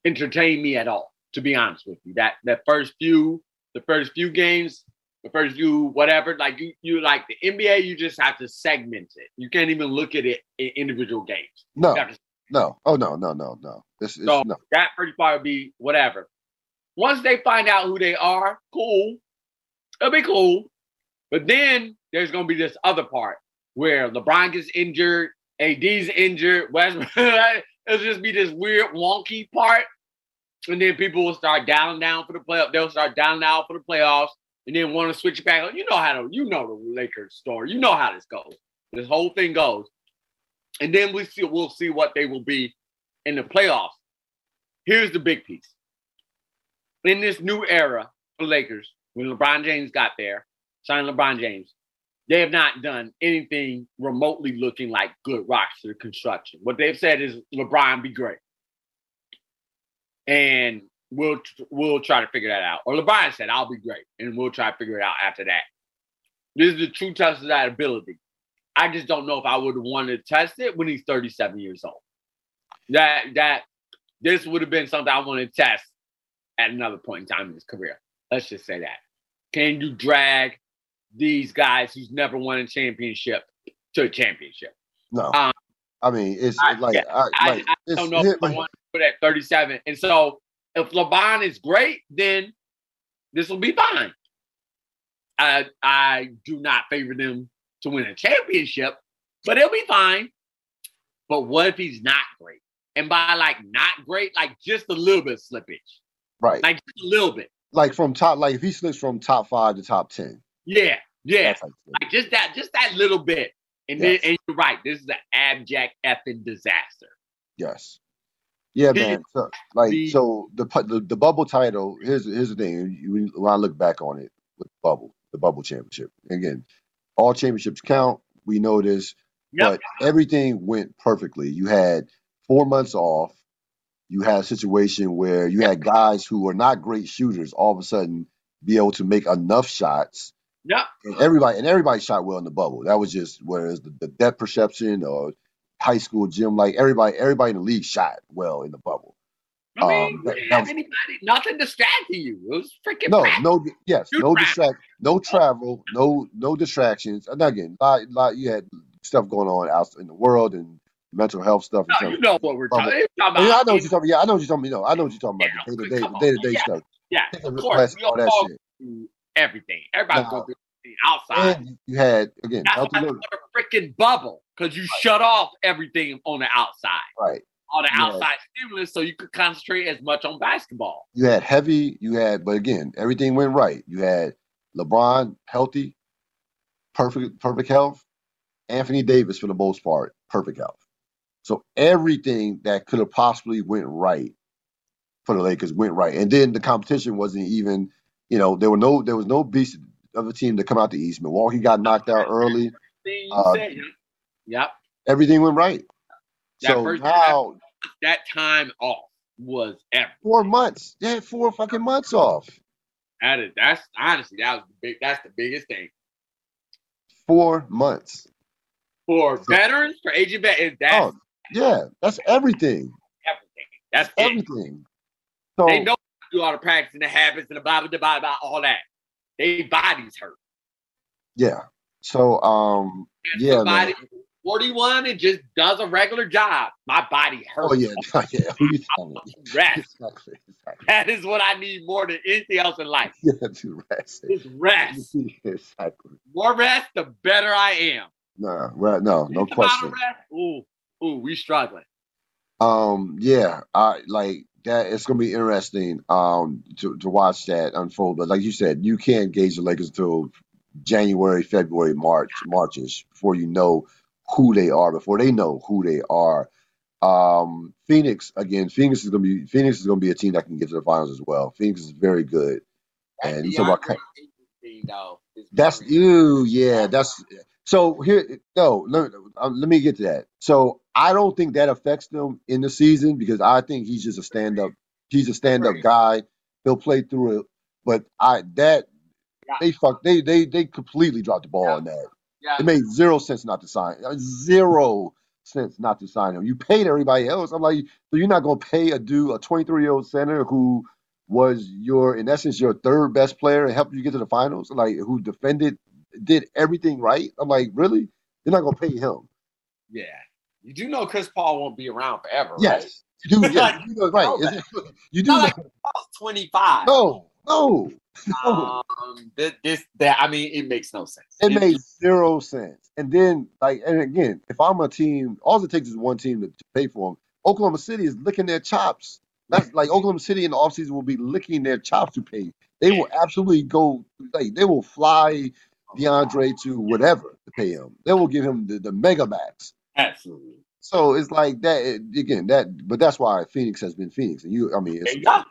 entertain me at all. To be honest with you, that that first few, the first few games, the first few whatever, like you you like the NBA, you just have to segment it. You can't even look at it in individual games. No, to no. Oh no, no, no, no. This is So- no. that first part would be whatever. Once they find out who they are, cool. It'll be cool. But then there's gonna be this other part where LeBron gets injured, AD's injured, Westbrook. *laughs* It'll just be this weird, wonky part. And then people will start down down for the playoff. They'll start down down for the playoffs, and then want to switch back. You know how to, you know the Lakers story. You know how this goes. This whole thing goes, and then we see we'll see what they will be in the playoffs. Here's the big piece. In this new era for Lakers, when LeBron James got there, signed LeBron James, they have not done anything remotely looking like good roster construction. What they've said is LeBron be great. And we'll we'll try to figure that out. Or LeBron said, I'll be great. And we'll try to figure it out after that. This is the true test of that ability. I just don't know if I would wanted to test it when he's 37 years old. That that this would have been something I wanted to test at another point in time in his career. Let's just say that. Can you drag these guys who's never won a championship to a championship? No. Um, I mean, it's I- like, yeah, I, I, like I it's, don't know if I want to put at 37. And so if LeBron is great, then this will be fine. I I do not favor them to win a championship, but it'll be fine. But what if he's not great? And by like not great, like just a little bit of slippage. Right. Like just a little bit. Like from top, like if he slips from top five to top ten. Yeah, yeah. Like, Like just that, just that little bit. And Yes. then and you're right, this is an abject effing disaster. yes. Yeah, man. So, like, so the, the the bubble title. Here's here's the thing. You, when I look back on it with bubble, the bubble championship. Again, all championships count. We know this. Yep. But everything went perfectly. You had four months off. You had a situation where you had guys who were not great shooters all of a sudden be able to make enough shots. Yep. And everybody and everybody shot well in the bubble. That was just whereas the, the depth perception or high school gym, like everybody, everybody in the league shot well in the bubble. I mean, Um, that- that was- anybody, nothing distracting you. It was freaking No, practice. no, yes, Shoot no distract, no travel, no no distractions. And again, lot, lot, you had stuff going on out in the world and mental health stuff. No, you know what we're talking, talking about. yeah, I know what you're talking. Yeah, I know what you're talking. about. You know, I know what you're talking about. Yeah, The day to day, the day to day Yeah. stuff. yeah, of course. We all all that shit. Everything. Everybody Now- go through everything outside. And you had again, That's healthy why a freaking bubble because you shut off everything on the outside, right? all the outside stimulus, so you could concentrate as much on basketball. You had heavy. You had, but again, everything went right. You had LeBron healthy, perfect, perfect health. Anthony Davis, for the most part, perfect health. So everything that could have possibly went right for the Lakers went right, and then the competition wasn't even. You know, there were no, there was no beast of a team to come out the East. Milwaukee got knocked out early. Uh, yep. Everything went right. That so first- now That time off was everything. four months. They had four fucking months off. That is, that's honestly that was the big. That's the biggest thing Four months. for veterans for aging veterans. That's Oh, yeah, that's everything. everything. That's it. Everything. So They know do all the practice and the habits and the blah blah blah blah, blah all that. They bodies hurt. yeah. So um And Yeah, somebody 41 and just does a regular job. My body hurts. oh yeah, *laughs* yeah. Who you telling? Rest. *laughs* Exactly. Exactly. That is what I need more than anything else in life. *laughs* Yeah, to rest. Is rest. exactly. More rest, the better I am. No, right, no, no question. rest, Ooh, ooh, we struggling. Um, yeah, I like that. It's gonna be interesting um to, to watch that unfold. But like you said, you can't gauge the Lakers until January, February, March, Marchish before you know who they are, before they know who they are. Um, Phoenix again. Phoenix is gonna be Phoenix is gonna be a team that can get to the finals as well. Phoenix is very good. And you talk about though, That's you, yeah. That's so here. No, let, um, let me get to that. So I don't think that affects them in the season because I think he's just a stand up. He's a stand up Right. guy. He'll play through it. But I that Yeah. they fuck they they they completely dropped the ball Yeah. on that. Yeah. It made zero sense not to sign. uh, Zero sense not to sign him. You paid everybody else. I'm like, so you're not gonna pay a dude, a 23 year old center who was your, in essence, your third best player and helped you get to the finals, like who defended, did everything right. I'm like, really? You're not gonna pay him? Yeah. You do know Chris Paul won't be around forever, right? Yes, you do. *laughs* Yeah, you know, right? know Is it- you do. Like Paul's 25. no, no, no. Um, this, this, that, I mean, it makes no sense. It It- made zero sense. And then, like, and again, if I'm a team, all it takes is one team to, to pay for them. Oklahoma City is licking their chops. That's like Oklahoma City in the offseason will be licking their chops to pay. They will absolutely go, like, they will fly DeAndre to whatever to pay him. They will give him the, the mega max. Absolutely. So it's like that again. That, but that's why Phoenix has been Phoenix. And you, I mean, There it's, you go.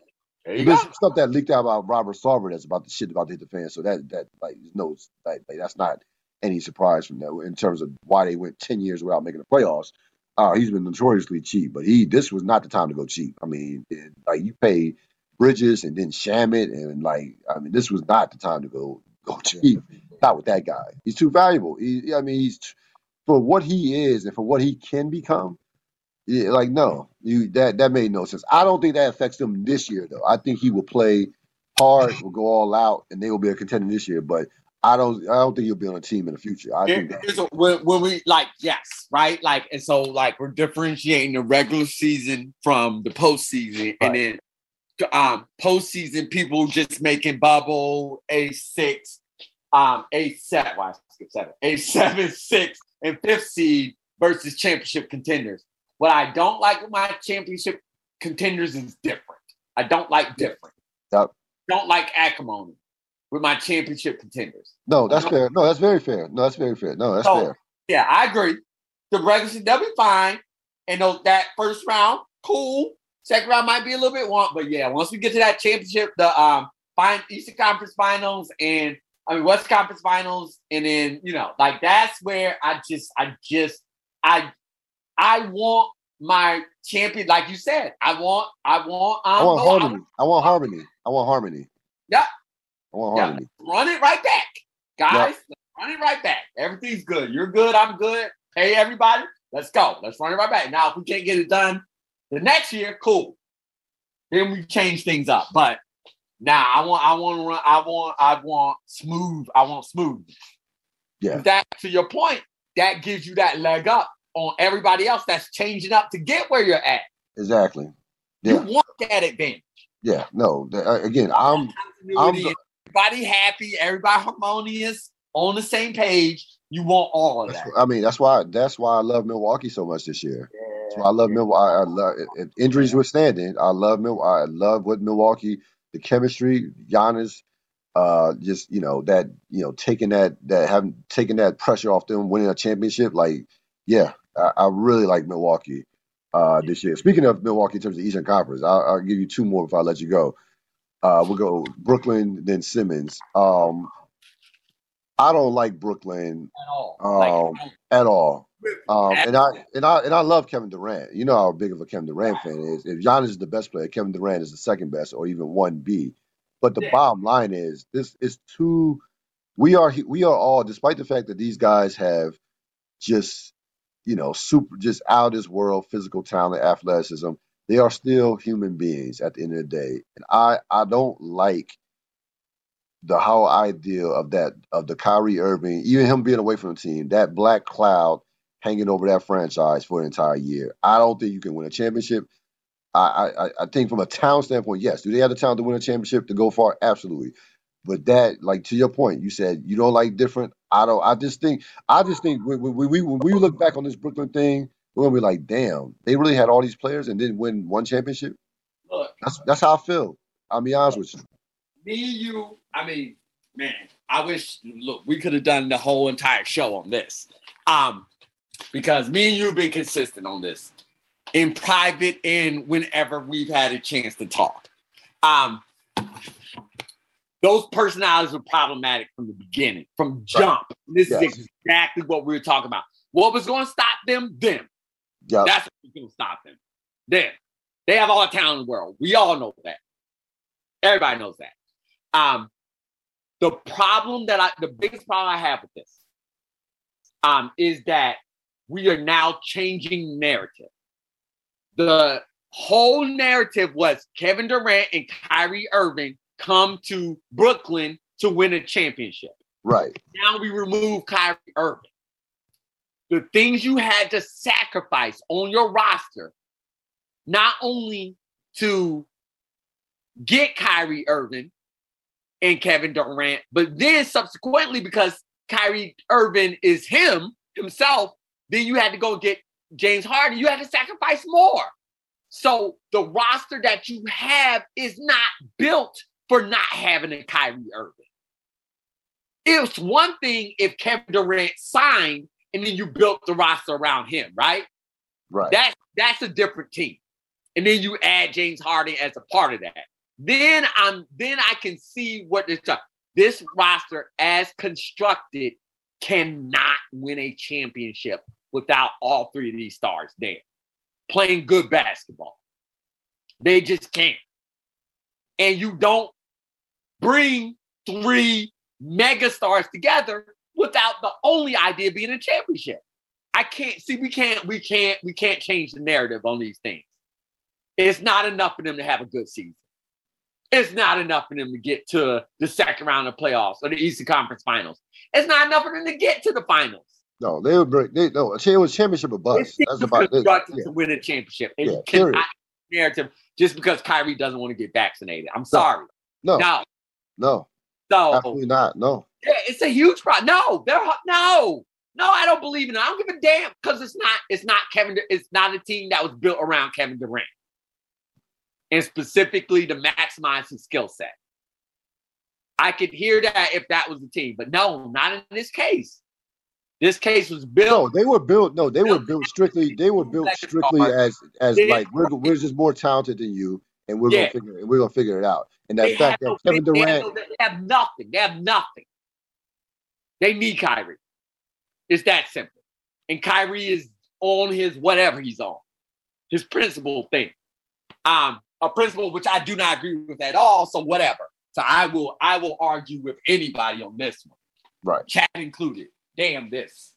There you there's go. some stuff that leaked out about Robert Sarver that's about the shit about to hit the fan. So that that like no like, like that's not any surprise from that in terms of why they went ten years without making the playoffs. Uh, he's been notoriously cheap, but he this was not the time to go cheap. I mean, it, like you pay Bridges and then Shamet and like I mean, this was not the time to go go cheap. Not with that guy. He's too valuable. He, I mean, he's for what he is and for what he can become. Yeah, like no, you that that made no sense. I don't think that affects them this year though. I think he will play hard, will go all out, and they will be a contender this year. But I don't, I don't think he'll be on a team in the future. I think that, a- when, when we like yes, right? Like, and so like we're differentiating the regular season from the postseason, and then um postseason people just making bubble a six um, a seven, well, skip seven, a seven, six, and fifth seed versus championship contenders. What I don't like with my championship contenders is different. I don't like different. Yep. Don't like acrimony with my championship contenders. No, that's fair. No, that's very fair. No, that's very fair. No, that's so, fair. Yeah, I agree. The regular season, they'll be fine. And those, that first round, cool. Second round might be a little bit want, but yeah, once we get to that championship, the um fine Eastern Conference Finals and I mean West Conference Finals, and then you know, like that's where I just, I just, I, I want my champion, like you said, I want, I want, um, I want harmony. I want harmony. I want harmony. Yeah. I want harmony. Yeah. Run it right back, guys. Yep. Run it right back. Everything's good. You're good. I'm good. Hey, everybody. Let's go. Let's run it right back. Now, if we can't get it done the next year, cool. Then we change things up. But now I want, I want to run. I want, I want smooth. I want smooth. Yeah. That to your point, that gives you that leg up on everybody else that's changing up to get where you're at. Exactly. Yeah. You want that advantage. Yeah. No. Uh, again, I'm. I'm the, everybody happy. Everybody harmonious on the same page. You want all of that. I mean, that's why that's why I love Milwaukee so much this year. Yeah, that's why I love Milwaukee. I love if injuries withstanding. I love Milwaukee. I love what Milwaukee, the chemistry, Giannis, uh, just you know that you know taking that that having taking that pressure off them, winning a championship. Like, yeah, I, I really like Milwaukee uh, this year. Speaking of Milwaukee in terms of Eastern Conference, I'll, I'll give you two more before I let you go. Uh, we'll go Brooklyn, then Simmons. Um, I don't like Brooklyn at all. Um, like, at all. Um, and I and I and I love Kevin Durant. You know how big of a Kevin Durant fan is. If Giannis is the best player, Kevin Durant is the second best, or even one B. But the yeah. bottom line is this is too. We are we are all, despite the fact that these guys have just you know super just out of this world physical talent, athleticism. They are still human beings at the end of the day, and I I don't like the whole idea of that of the Kyrie Irving, even him being away from the team, that black cloud hanging over that franchise for an entire year. I don't think you can win a championship. I, I, I think from a talent standpoint, yes. Do they have the talent to win a championship to go far? Absolutely. But that, like to your point, you said you don't like different. I don't. I just think. I just think when, when we when we look back on this Brooklyn thing, we're gonna be like, damn, they really had all these players and didn't win one championship. Look, that's that's how I feel. I'll be honest with you me, you, I mean, man, I wish look, we could have done the whole entire show on this. Um, because me and you have been consistent on this in private and whenever we've had a chance to talk. Um, those personalities were problematic from the beginning, from jump. This yes. is exactly what we were talking about. What was going to stop them? Them. Yep. That's what was going to stop them. Them. They have all the talent in the world. We all know that. Everybody knows that. Um, the problem that I, the biggest problem I have with this, um, is that we are now changing narrative. The whole narrative was Kevin Durant and Kyrie Irving come to Brooklyn to win a championship. Right. Now we remove Kyrie Irving. The things you had to sacrifice on your roster, not only to get Kyrie Irving, and Kevin Durant. But then subsequently, because Kyrie Irving is him himself, then you had to go get James Harden. You had to sacrifice more. So the roster that you have is not built for not having a Kyrie Irving. It's one thing if Kevin Durant signed and then you built the roster around him, right? Right. That's that's a different team. And then you add James Harden as a part of that. Then I'm then I can see what this this roster as constructed cannot win a championship without all three of these stars there playing good basketball. They just can't. And you don't bring three mega stars together without the only idea being a championship. I can't see we can't we can't we can't change the narrative on these things. It's not enough for them to have a good season it's not enough for them to get to the second round of playoffs or the Eastern Conference Finals. It's not enough for them to get to the finals. No, they would break. They, no, it was championship or bust. That's about it. Yeah. To win a championship, and yeah, narrative just because Kyrie doesn't want to get vaccinated. I'm sorry. No, no, no, so absolutely not. No, Yeah, it's a huge problem. No, they're no, no. I don't believe in it. I don't give a damn because it's not. It's not Kevin. It's not a team that was built around Kevin Durant, and specifically to maximize his skill set. I could hear that if that was the team, but no, not in this case. This case was built. No, they were built. No, they were built strictly. They were built strictly as as like we're we're just more talented than you, and we're yeah. gonna figure it, we're gonna figure it out. And that fact that Kevin they, Durant, they have nothing. They have nothing. They need Kyrie. It's that simple. And Kyrie is on his whatever he's on, his principle thing. Um, a principle which I do not agree with at all. So whatever. So I will I will argue with anybody on this one. Right. Chat included. Damn this.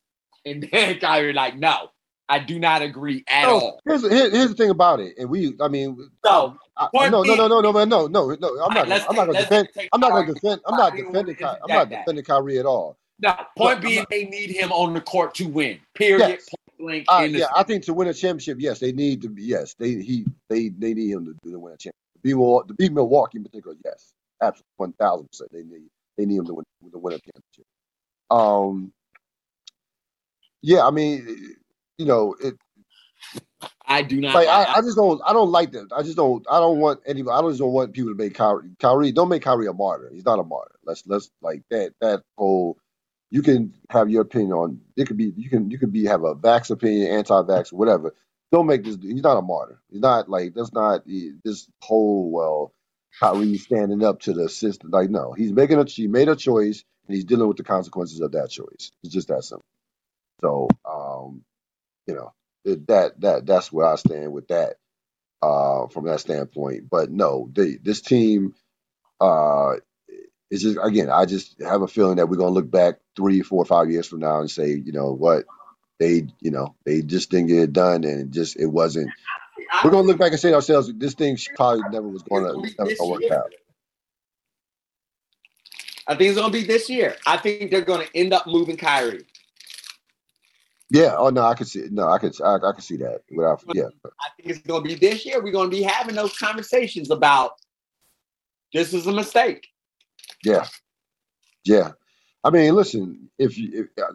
And *laughs* then Kyrie like, no, I do not agree at no, all. Here's, here, here's the thing about it, and we, I mean, no, I, no, no, no, no, no, no, no, no, no. I'm not, I'm not going to defend. I'm not going to defend. I'm not defending. I'm not defending Kyrie at all. No, point but, being, they need him on the court to win. Period. Yes. Blank, uh, yeah, I think to win a championship, yes, they need to be. Yes, they he they they need him to, to win a championship. To be, to beat Milwaukee in particular, yes, absolutely, one thousand percent. They need they need him to win to win a championship. Um, yeah, I mean, you know, it. I do not. Like, I, I just don't. I don't like that. I just don't. I don't want anybody. I don't just don't want people to make Kyrie. Kyrie, don't make Kyrie a martyr. He's not a martyr. Let's let's like that. That whole. You can have your opinion on. It could be. You can. You could be have a vax opinion, anti-vax, whatever. Don't make this. He's not a martyr. He's not like that's not this whole well. Kyrie standing up to the system. Like no, he's making a. He made a choice, and he's dealing with the consequences of that choice. It's just that simple. So, um, you know, that that that's where I stand with that uh, from that standpoint. But no, they, this team uh, is just again. I just have a feeling that we're gonna look back three, four, five years from now and say, you know what, they, you know, they just didn't get it done, and it just it wasn't. We're gonna look back and say to ourselves, this thing probably never was gonna never gonna work out. I think it's gonna be this year. I think they're gonna end up moving Kyrie. Yeah. Oh no, I can see. No, I could. I, I can see that. Without. Yeah. I think it's going to be this year. We're going to be having those conversations about this is a mistake. Yeah. Yeah. I mean, listen. If you if, uh,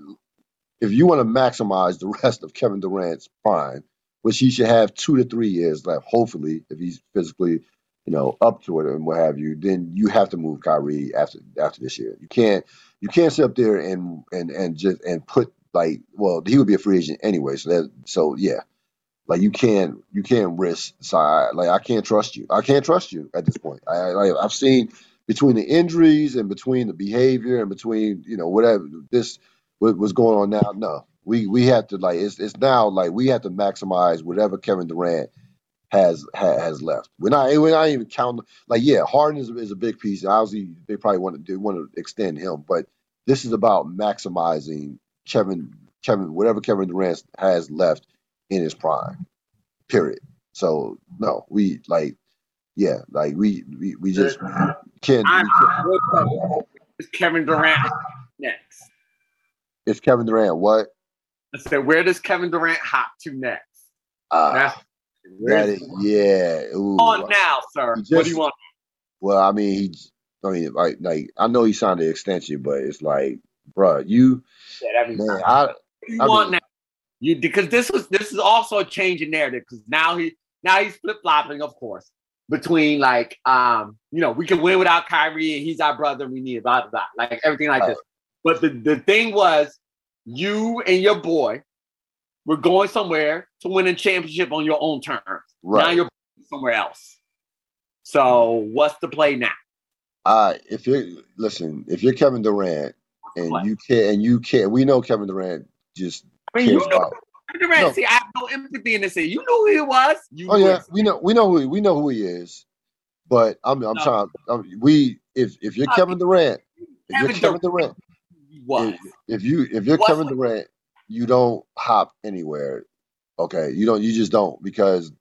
if you want to maximize the *laughs* rest of Kevin Durant's prime, which he should have two to three years left, hopefully, if he's physically, you know, up to it and what have you, then you have to move Kyrie after after this year. You can't you can't sit up there and and and just and put like, well, he would be a free agent anyway. So that, so yeah, like you can't, you can't risk. I, like, I can't trust you. I can't trust you at this point. I, I, I've seen between the injuries and between the behavior and between you know whatever this what was going on now. No, we we have to like it's it's now like we have to maximize whatever Kevin Durant has has left. We're not we're not even counting like yeah, Harden is, is a big piece. Obviously, they probably want to want to extend him, but this is about maximizing Kevin Kevin whatever Kevin Durant has left in his prime. Period. So no, we like yeah, like we we, we just can't. Is Kevin Durant next? Is Kevin Durant what? I said, where does Kevin Durant hop to next? Uh, that is, yeah. Ooh, on now, sir. Just, what do you want? Well, I mean, he. I mean, like, like I know he signed the extension, but it's like, bro, you Man, I, you I want mean, now. You because this was this is also a change in narrative because now he now he's flip flopping, of course, between like um you know we can win without Kyrie and he's our brother and we need blah blah blah like everything like this. But the the thing was, you and your boy were going somewhere to win a championship on your own terms. Right. Now you're somewhere else. So what's the play now? Uh, if you listen, if you're Kevin Durant, and you can't. and you can't. we know Kevin Durant just I mean, you know Kevin Durant. No. See, I have no empathy in this. You knew who he was. You oh yeah, we know we know who he, we know who he is. But I'm I'm no. trying. I'm, we if if you're uh, Kevin Durant, if Kevin you're Kevin Durant, Durant if, if, you if you're Kevin Durant, you don't hop anywhere. Okay, you don't. You just don't because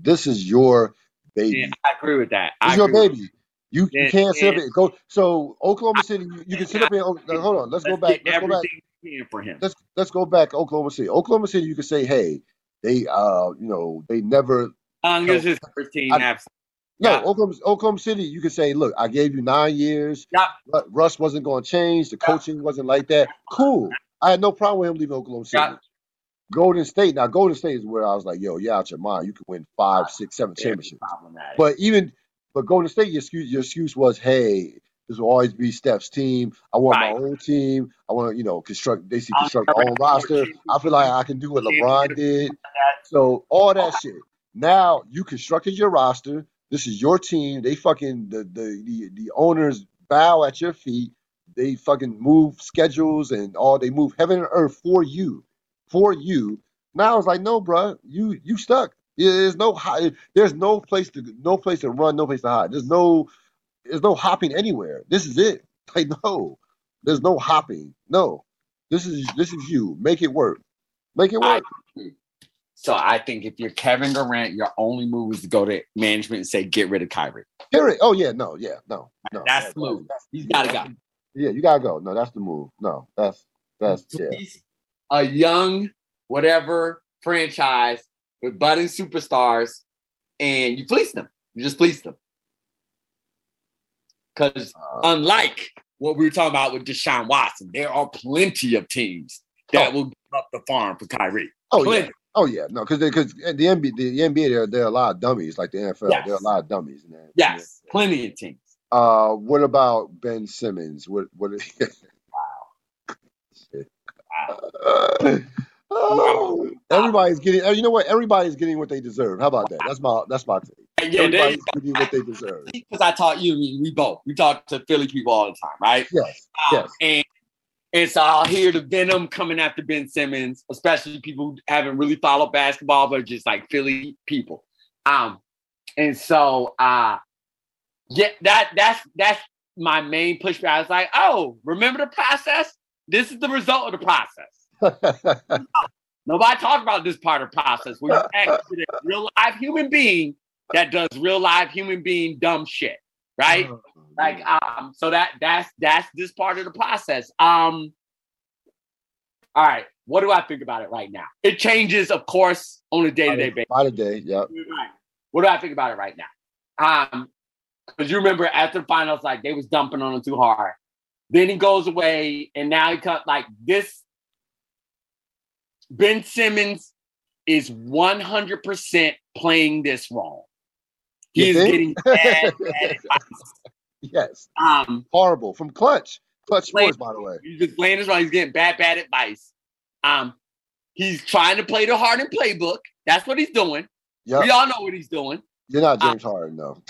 this is your baby. Yeah, I agree with that. It's your baby. You, you can't sit up and go. So Oklahoma City, you, you can sit up and hold on. Let's go back. Let's go back. For him. Let's let's go back. Oklahoma City. Oklahoma City, you can say, hey, they uh, you know, they never. Um, this is 13. I, No, yeah. Oklahoma, Oklahoma City, you could say, look, I gave you nine years. Yeah. Russ wasn't going to change. The coaching yeah. wasn't like that. Cool. I had no problem with him leaving Oklahoma City. Yeah. Golden State. Now, Golden State is where I was like, yo, you're out your mind. You could win five, six, seven championships. But even, but Golden State, your excuse, your excuse was, hey, this will always be Steph's team. I want right. my own team. I want to, you know, construct basically construct my own roster. I feel like I can do what LeBron did. So all that shit. Now you constructed your roster. This is your team. They fucking the the the, the owners bow at your feet. They fucking move schedules and all. They move heaven and earth for you, for you. Now it's like, no, bro, you you stuck. There's no there's no place to no place to run, no place to hide. There's no there's no hopping anywhere. This is it. *laughs* Like no, there's no hopping. No, this is this is you. Make it work. Make it work. I, so I think if you're Kevin Durant, your only move is to go to management and say, get rid of Kyrie. Rid. Oh yeah, no, yeah, no, no. That's the move. He's got to go. Yeah, you gotta go. No, that's the move. No, that's that's yeah. A young whatever franchise with budding superstars, and you fleece them. You just fleece them. Because uh, unlike what we were talking about with Deshaun Watson, there are plenty of teams that oh. will give up the farm for Kyrie. Oh plenty. yeah. Oh yeah, no, because because the NBA, the, NBA, there there are a lot of dummies like the NFL. Yes. There are a lot of dummies in there. Yes, plenty of teams. Uh, what about Ben Simmons? What what? *laughs* wow. wow. Oh, everybody's getting. You know what? Everybody's getting what they deserve. How about that? That's my. That's my take. Yeah, everybody's getting what they deserve. *laughs* Because I taught you, we both. We talk to Philly people all the time, right? Yes. Um, yes. And and so I'll hear the venom coming after Ben Simmons, especially people who haven't really followed basketball, but just like Philly people. Um, and so uh yeah, that that's that's my main pushback. I was like, oh, remember the process? This is the result of the process. Nobody talked about this part of the process. We actually *laughs* a real live human being that does real live human being dumb shit, right? Oh, like um, so that that's that's this part of the process. Um, all right, what do I think about it right now? It changes, of course, on a day to day basis. By the day, yeah. What do I think about it right now? Um, because you remember after the finals, like they was dumping on him too hard. Then he goes away, and now he cut like this. Ben Simmons is 100% playing this wrong. He is getting *laughs* bad, bad Yes. Um, horrible from Clutch. Clutch Sports, by the way. He's just playing his role. He's getting bad, bad advice. Um, he's trying to play the Harden playbook. That's what he's doing. Yep. We all know what he's doing. You're not James um, Harden, no.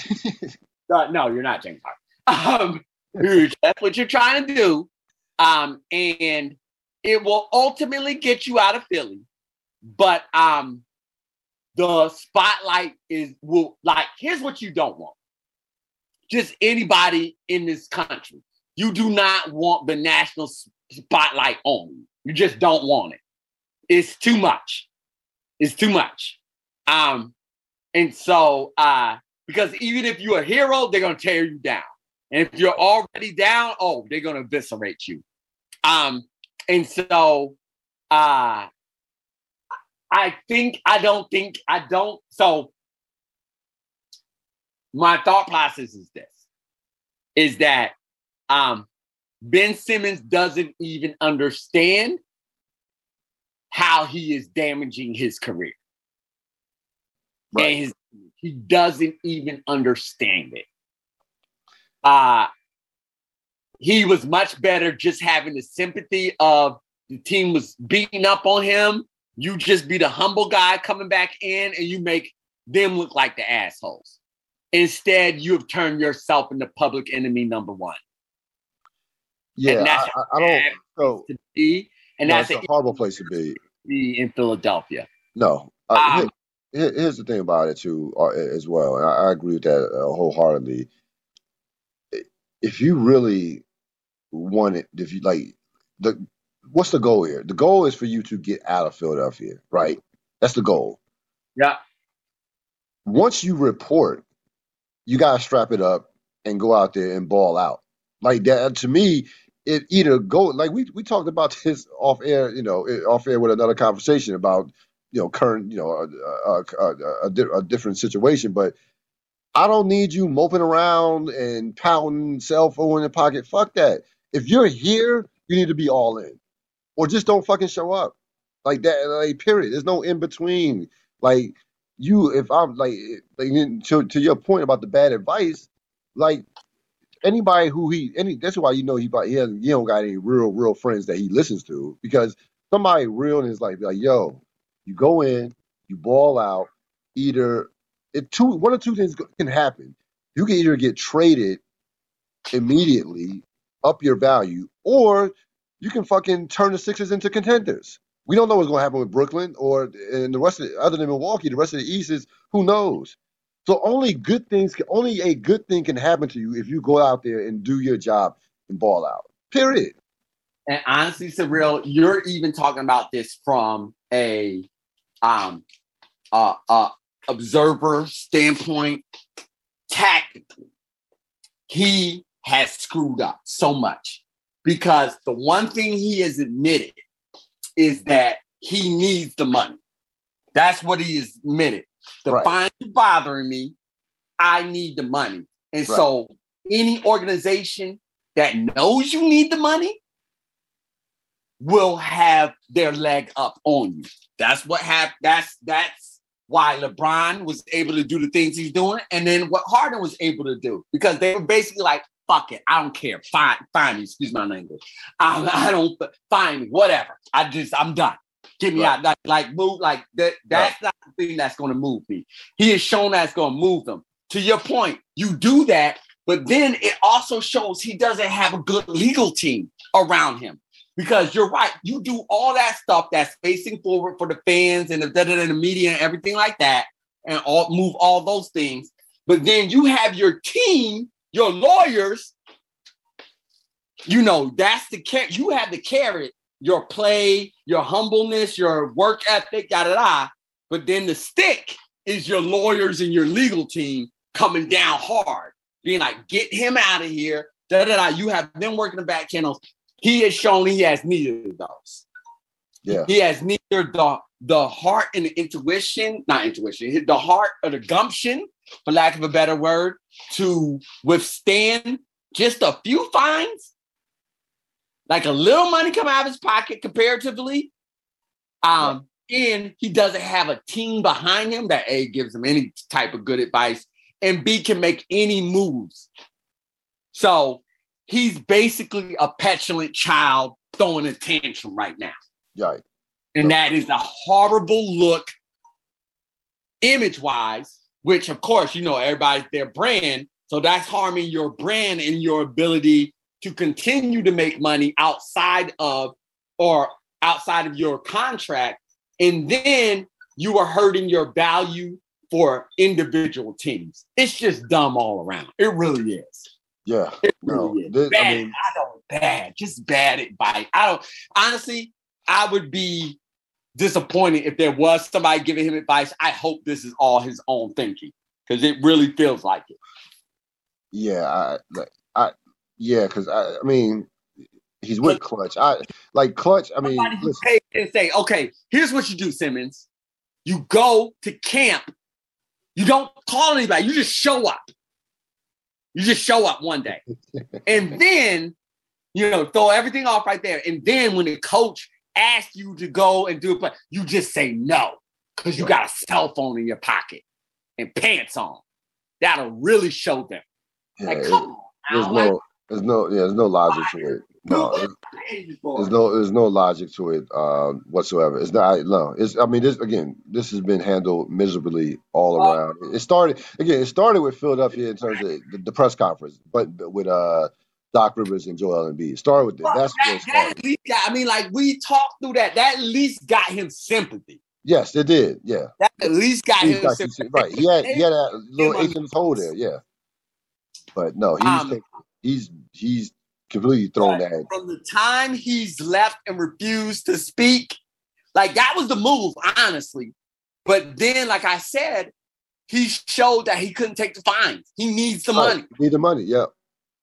*laughs* uh, no, you're not James Harden. *laughs* Um, that's what you're trying to do. Um, and it will ultimately get you out of Philly. But um, the spotlight is will like here's what you don't want just anybody in this country. You do not want the national spotlight on you. You just don't want it. It's too much. It's too much. Um, and so uh, because even if you're a hero, they're gonna tear you down. And if you're already down, oh, they're gonna eviscerate you. Um, and so uh I think I don't think I don't so my thought process is this is that um, Ben Simmons doesn't even understand how he is damaging his career. Right. And his, he doesn't even understand it. Uh, he was much better just having the sympathy of the team was beating up on him. You just be the humble guy coming back in and you make them look like the assholes. Instead, you have turned yourself into public enemy number one. Yeah, and that's I, I don't. So, to be, and no, that's a horrible place to be. Be in Philadelphia. No, uh, um, here, here's the thing about it too, uh, as well, and I, I agree with that uh, wholeheartedly. If you really want it, if you like the, what's the goal here? The goal is for you to get out of Philadelphia, right? That's the goal. Yeah. Once you report you gotta strap it up and go out there and ball out. Like that to me, it either go like we we talked about *laughs* this off air, you know, off air with another conversation about you know current, you know, a, a, a, a different situation, but I don't need you moping around and pouting, cell phone in the pocket. Fuck that. If you're here, you need to be all in, or just don't fucking show up. Like that. Like period. There's no in between. Like you, if I'm like, like to to your point about the bad advice, like anybody who he any that's why you know he he, has, he don't got any real real friends that he listens to because somebody real in his life like yo you go in you ball out either if two one or two things can happen you can either get traded immediately up your value or you can fucking turn the Sixers into contenders. We don't know what's going to happen with Brooklyn or and the rest of the, other than Milwaukee. The rest of the East is who knows. So only good things, can, only a good thing can happen to you if you go out there and do your job and ball out. Period. And honestly, Cyril, you're even talking about this from a um uh, uh observer standpoint. Tactically, he has screwed up so much because the one thing he has admitted is that he needs the money. That's what he has admitted. The right. fine bothering me. I need the money. And right. so any organization that knows you need the money will have their leg up on you. That's what happened. That's that's why LeBron was able to do the things he's doing, and then what Harden was able to do because they were basically like, "Fuck it, I don't care. Fine, fine me. Excuse my language. I, I don't find me. Whatever. I just I'm done. Get me right. out. Like, like move. Like that. That's right. not the thing that's going to move me. He has shown that's going to move them. To your point, you do that, but then it also shows he doesn't have a good legal team around him. Because you're right, you do all that stuff that's facing forward for the fans and the, the media and everything like that, and all move all those things. But then you have your team, your lawyers. You know that's the carrot. You have the carrot your play, your humbleness, your work ethic, da da da. But then the stick is your lawyers and your legal team coming down hard, being like, get him out of here. Da da da. You have them working the back channels. He has shown he has neither of those. Yeah. He has neither the the heart and the intuition, not intuition, the heart or the gumption, for lack of a better word, to withstand just a few fines like a little money come out of his pocket comparatively. Um, and he doesn't have a team behind him that A gives him any type of good advice, and B can make any moves. So he's basically a petulant child throwing a tantrum right now. Right. And that is a horrible look image-wise, which of course, you know, everybody's their brand. So that's harming your brand and your ability to continue to make money outside of or outside of your contract. And then you are hurting your value for individual teams. It's just dumb all around. It really is. Yeah. It really no, is. This, bad. I, mean, I don't bad. Just bad advice. I don't honestly, I would be disappointed if there was somebody giving him advice. I hope this is all his own thinking because it really feels like it. Yeah, I, I yeah, because I, I mean, he's with Clutch. I like Clutch. I mean, and say, okay, here's what you do, Simmons. You go to camp. You don't call anybody. You just show up. You just show up one day, *laughs* and then you know throw everything off right there. And then when the coach asks you to go and do it, but you just say no because you got a cell phone in your pocket and pants on. That'll really show them. Yeah, like, come it, on. no, there's no, yeah, there's no logic to it. No, there's no, there's no logic to it uh, whatsoever. It's not, no. It's, I mean, this again, this has been handled miserably all around. It started again. It started with Philadelphia in terms of the, the press conference, but with uh, Doc Rivers and Joel Embiid. Start with that. That's that, that at least got, I mean, like we talked through that. That at least got him sympathy. Yes, it did. Yeah, that at least got him got sympathy. Right. He had he had a little ache in his hole there. Yeah, but no, he's um, he's he's completely thrown that. From the time he's left and refused to speak, like that was the move, honestly. But then, like I said, he showed that he couldn't take the fines. He needs the money. Need the money, yeah.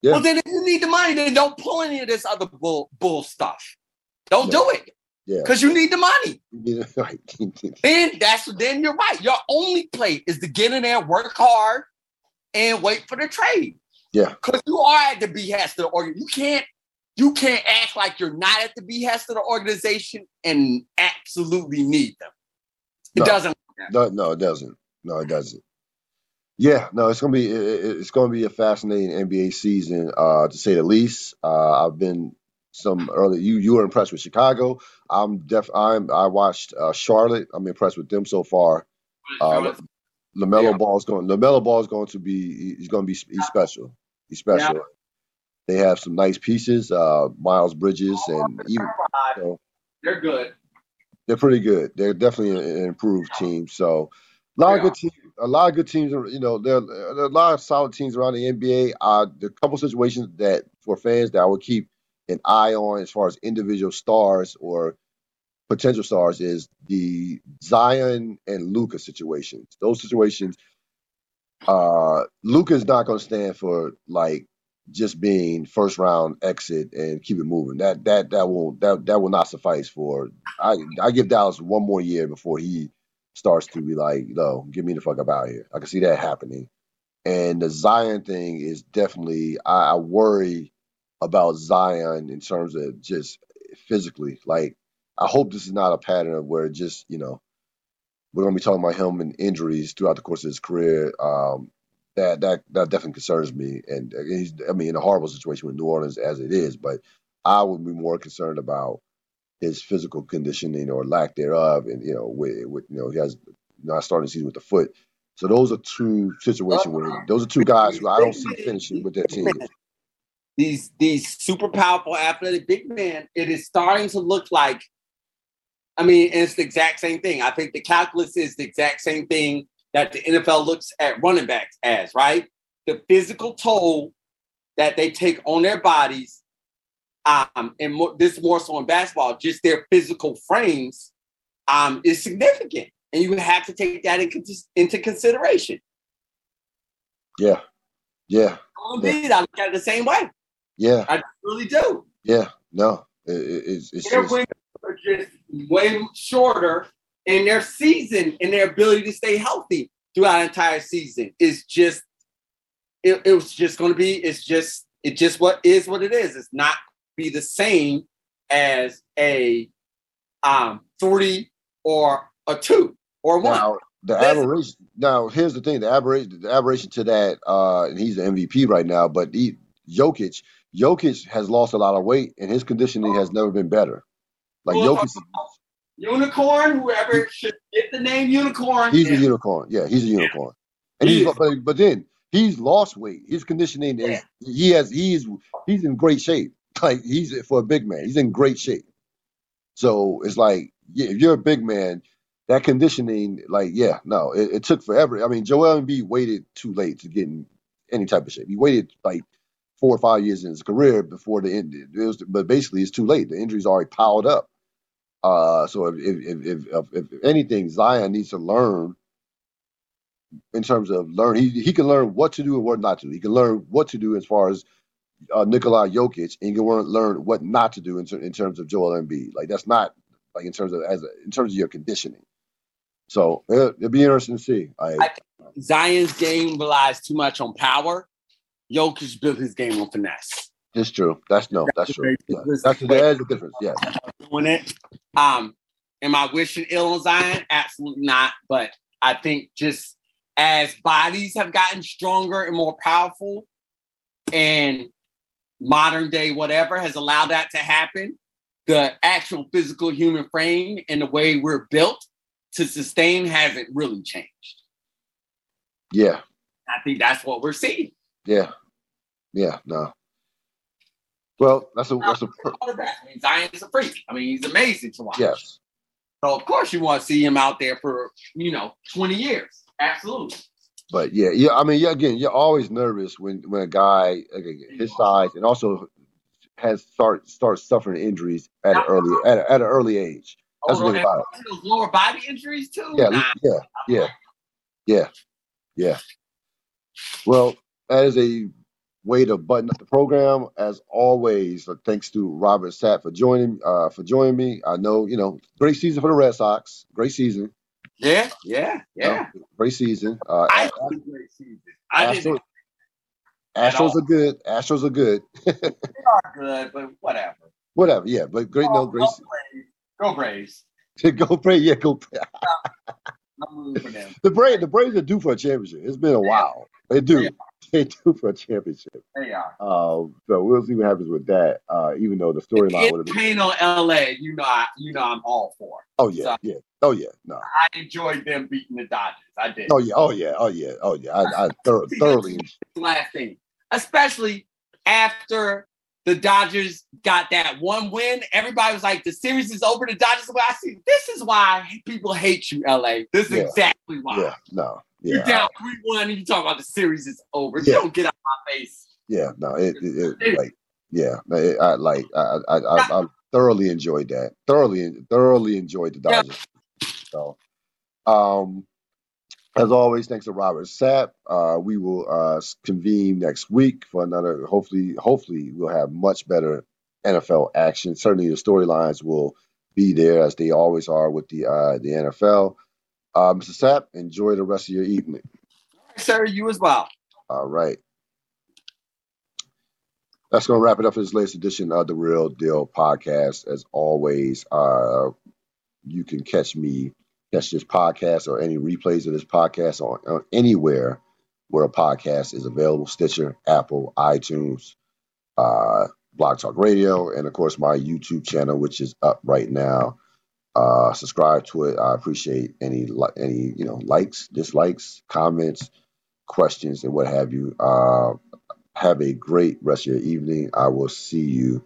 Yeah. Well, then if you need the money, then don't pull any of this other bull bull stuff. Don't yeah. do it. Yeah. Because you need the money. Yeah, *laughs* right. and that's then you're right. Your only plate is to get in there, work hard, and wait for the trade. Yeah. Because you are at the behest of the organ. You can't you can't act like you're not at the behest of the organization and absolutely need them. It No. doesn't. No, no, it doesn't. No, it doesn't. Yeah, no, it's gonna be it, it- it's gonna be a fascinating NBA season, uh, to say the least. Uh, I've been some early. You you were impressed with Chicago. I'm def. I'm I watched uh, Charlotte. I'm impressed with them so far. Uh, Lamelo Yeah. Ball is going. Lamelo Ball is going to be. He's going to be. He's special. He's special. They have some nice pieces. Uh, Miles Bridges and even you know, They're good. they're pretty good. They're definitely an improved team. So a lot of good teams. A lot of good teams. are- You know, there, there are a lot of solid teams around the NBA. Uh, the couple situations that for fans that I would keep an eye on as far as individual stars or potential stars is the Zion and Luka situations. Those situations. Uh, Luka's not going to stand for like just being first round exit and keep it moving. That that that won't that that will not suffice for. I I give Dallas one more year before he starts to be like, no, get me the fuck up out of here. I can see that happening. And the Zion thing is definitely I, I worry about Zion in terms of just physically. Like I hope this is not a pattern of where just you know we're gonna be talking about him and injuries throughout the course of his career. Um, that that that definitely concerns me. And he's, I mean, in a horrible situation with New Orleans as it is, but I would be more concerned about his physical conditioning or lack thereof. And you know, with, with you know, he has not starting the season with the foot. So those are two situations where uh-huh. those are two guys who I don't see finishing with their team. These these super powerful athletic big men. It is starting to look like. I mean, it's the exact same thing. I think the calculus is the exact same thing that the NFL looks at running backs as, right? The physical toll that they take on their bodies, um, and more, this more so in basketball, just their physical frames, um, is significant, and you have to take that in, into consideration. Yeah, yeah, Indeed, I look at it the same way. yeah, I really do. yeah. No, it, it- it's it's Their just wings are just way shorter, and their season and their ability to stay healthy throughout an entire season is just. It, it was just going to be. It's just. It just what is what it is. It's not be the same as a um three or a two or one. Now, the Listen. aberration. Now, here's the thing: the aberration, the aberration to that, uh, and he's the MVP right now. But he, Jokic, Jokic has lost a lot of weight, and his conditioning has never been better. Like Well, Jokic, Unicorn, whoever should get the name unicorn. he's a unicorn. Yeah, he's a unicorn. And He he's, but, but then he's lost weight. His conditioning is he has he's he's in great shape. Like he's for a big man, he's in great shape. So it's like yeah, if you're a big man, that conditioning, like yeah, no, it, it took forever. I mean, Joel Embiid waited too late to get in any type of shape. He waited like four or five years in his career before the end. It was, but basically, it's too late. The injuries already piled up. Uh, so if if, if if if anything, Zion needs to learn in terms of learn. He he can learn what to do and what not to. do. He can learn what to do as far as uh, Nikolai Jokic, and you can learn, what not to do in, ter- in terms of Joel Embiid. Like that's not like in terms of as a, in terms of your conditioning. So it, it'll be interesting to see. I, Zion's game relies too much on power. Jokic built his game on finesse. it's true. That's no. That's true. Yeah. That's That's the, difference. Yeah. doing it. Um, am I wishing ill on Zion? Absolutely not. But I think just as bodies have gotten stronger and more powerful, and modern day whatever has allowed that to happen, the actual physical human frame and the way we're built to sustain hasn't really changed. Yeah. I think that's what we're seeing. Yeah. Yeah. No. Well, that's a that's a per-. I mean, Zion is a freak. I mean, he's amazing to watch. yes. So of course you want to see him out there for you know 20 years. Absolutely. But yeah, yeah. I mean, yeah. Again, you're always nervous when when a guy his size and also has start starts suffering injuries at an early at, a, at an early age. That's Oh, about those lower body injuries too. Yeah, Nah. yeah, yeah, yeah, yeah. Well, that is a way to button up the program. As always, uh, thanks to Robert Sapp for joining uh, for joining me. I know you know great season for the Red Sox. Great season. Yeah, yeah, yeah. great season. Uh, I think great season. I think absolutely. Astros are good. Astros are good. *laughs* they are good, but whatever. Whatever. Yeah, but great. no, great. Go Braves. *laughs* Go Braves. Yeah, go. *laughs* I'm rooting for. The Braves. The Braves are due for a championship. It's been a yeah. while. They do. Yeah. They do for a championship. They are. Uh, so we'll see what happens with that. Uh, even though the storyline would have been on LA, you know, I, you know, I'm all for. Oh yeah, so, yeah. Oh yeah, no. I enjoyed them beating the Dodgers. I did. Oh yeah, oh yeah, oh yeah, oh yeah. I, I thor- thoroughly. Last thing, especially after the Dodgers got that one win. Everybody was like, the series is over. The Dodgers. Well, I see. This is why people hate you, LA. This is yeah. exactly why. Yeah, no. Yeah. You're down three one, and you talk about the series is over. Yeah. don't get out my face. Yeah, no, it, it, it like, yeah, it, I like, I, I, I, I, thoroughly enjoyed that. Thoroughly, thoroughly enjoyed the Dodgers. So, um, as always, thanks to Robert Sapp. Uh, we will uh, convene next week for another. Hopefully, hopefully we'll have much better NFL action. Certainly, the storylines will be there as they always are with the uh, the NFL. Uh, Mr. Sapp, enjoy the rest of your evening. Sir, you as well. All right. That's going to wrap it up for this latest edition of the RIL DIL podcast. As always, uh, you can catch me catch this podcast or any replays of this podcast on, on anywhere where a podcast is available Stitcher, Apple, iTunes, uh, Blog Talk Radio, and of course my YouTube channel, which is up right now. Uh, subscribe to it. I appreciate any any you know likes, dislikes, comments, questions, and what have you. Uh, have a great rest of your evening. I will see you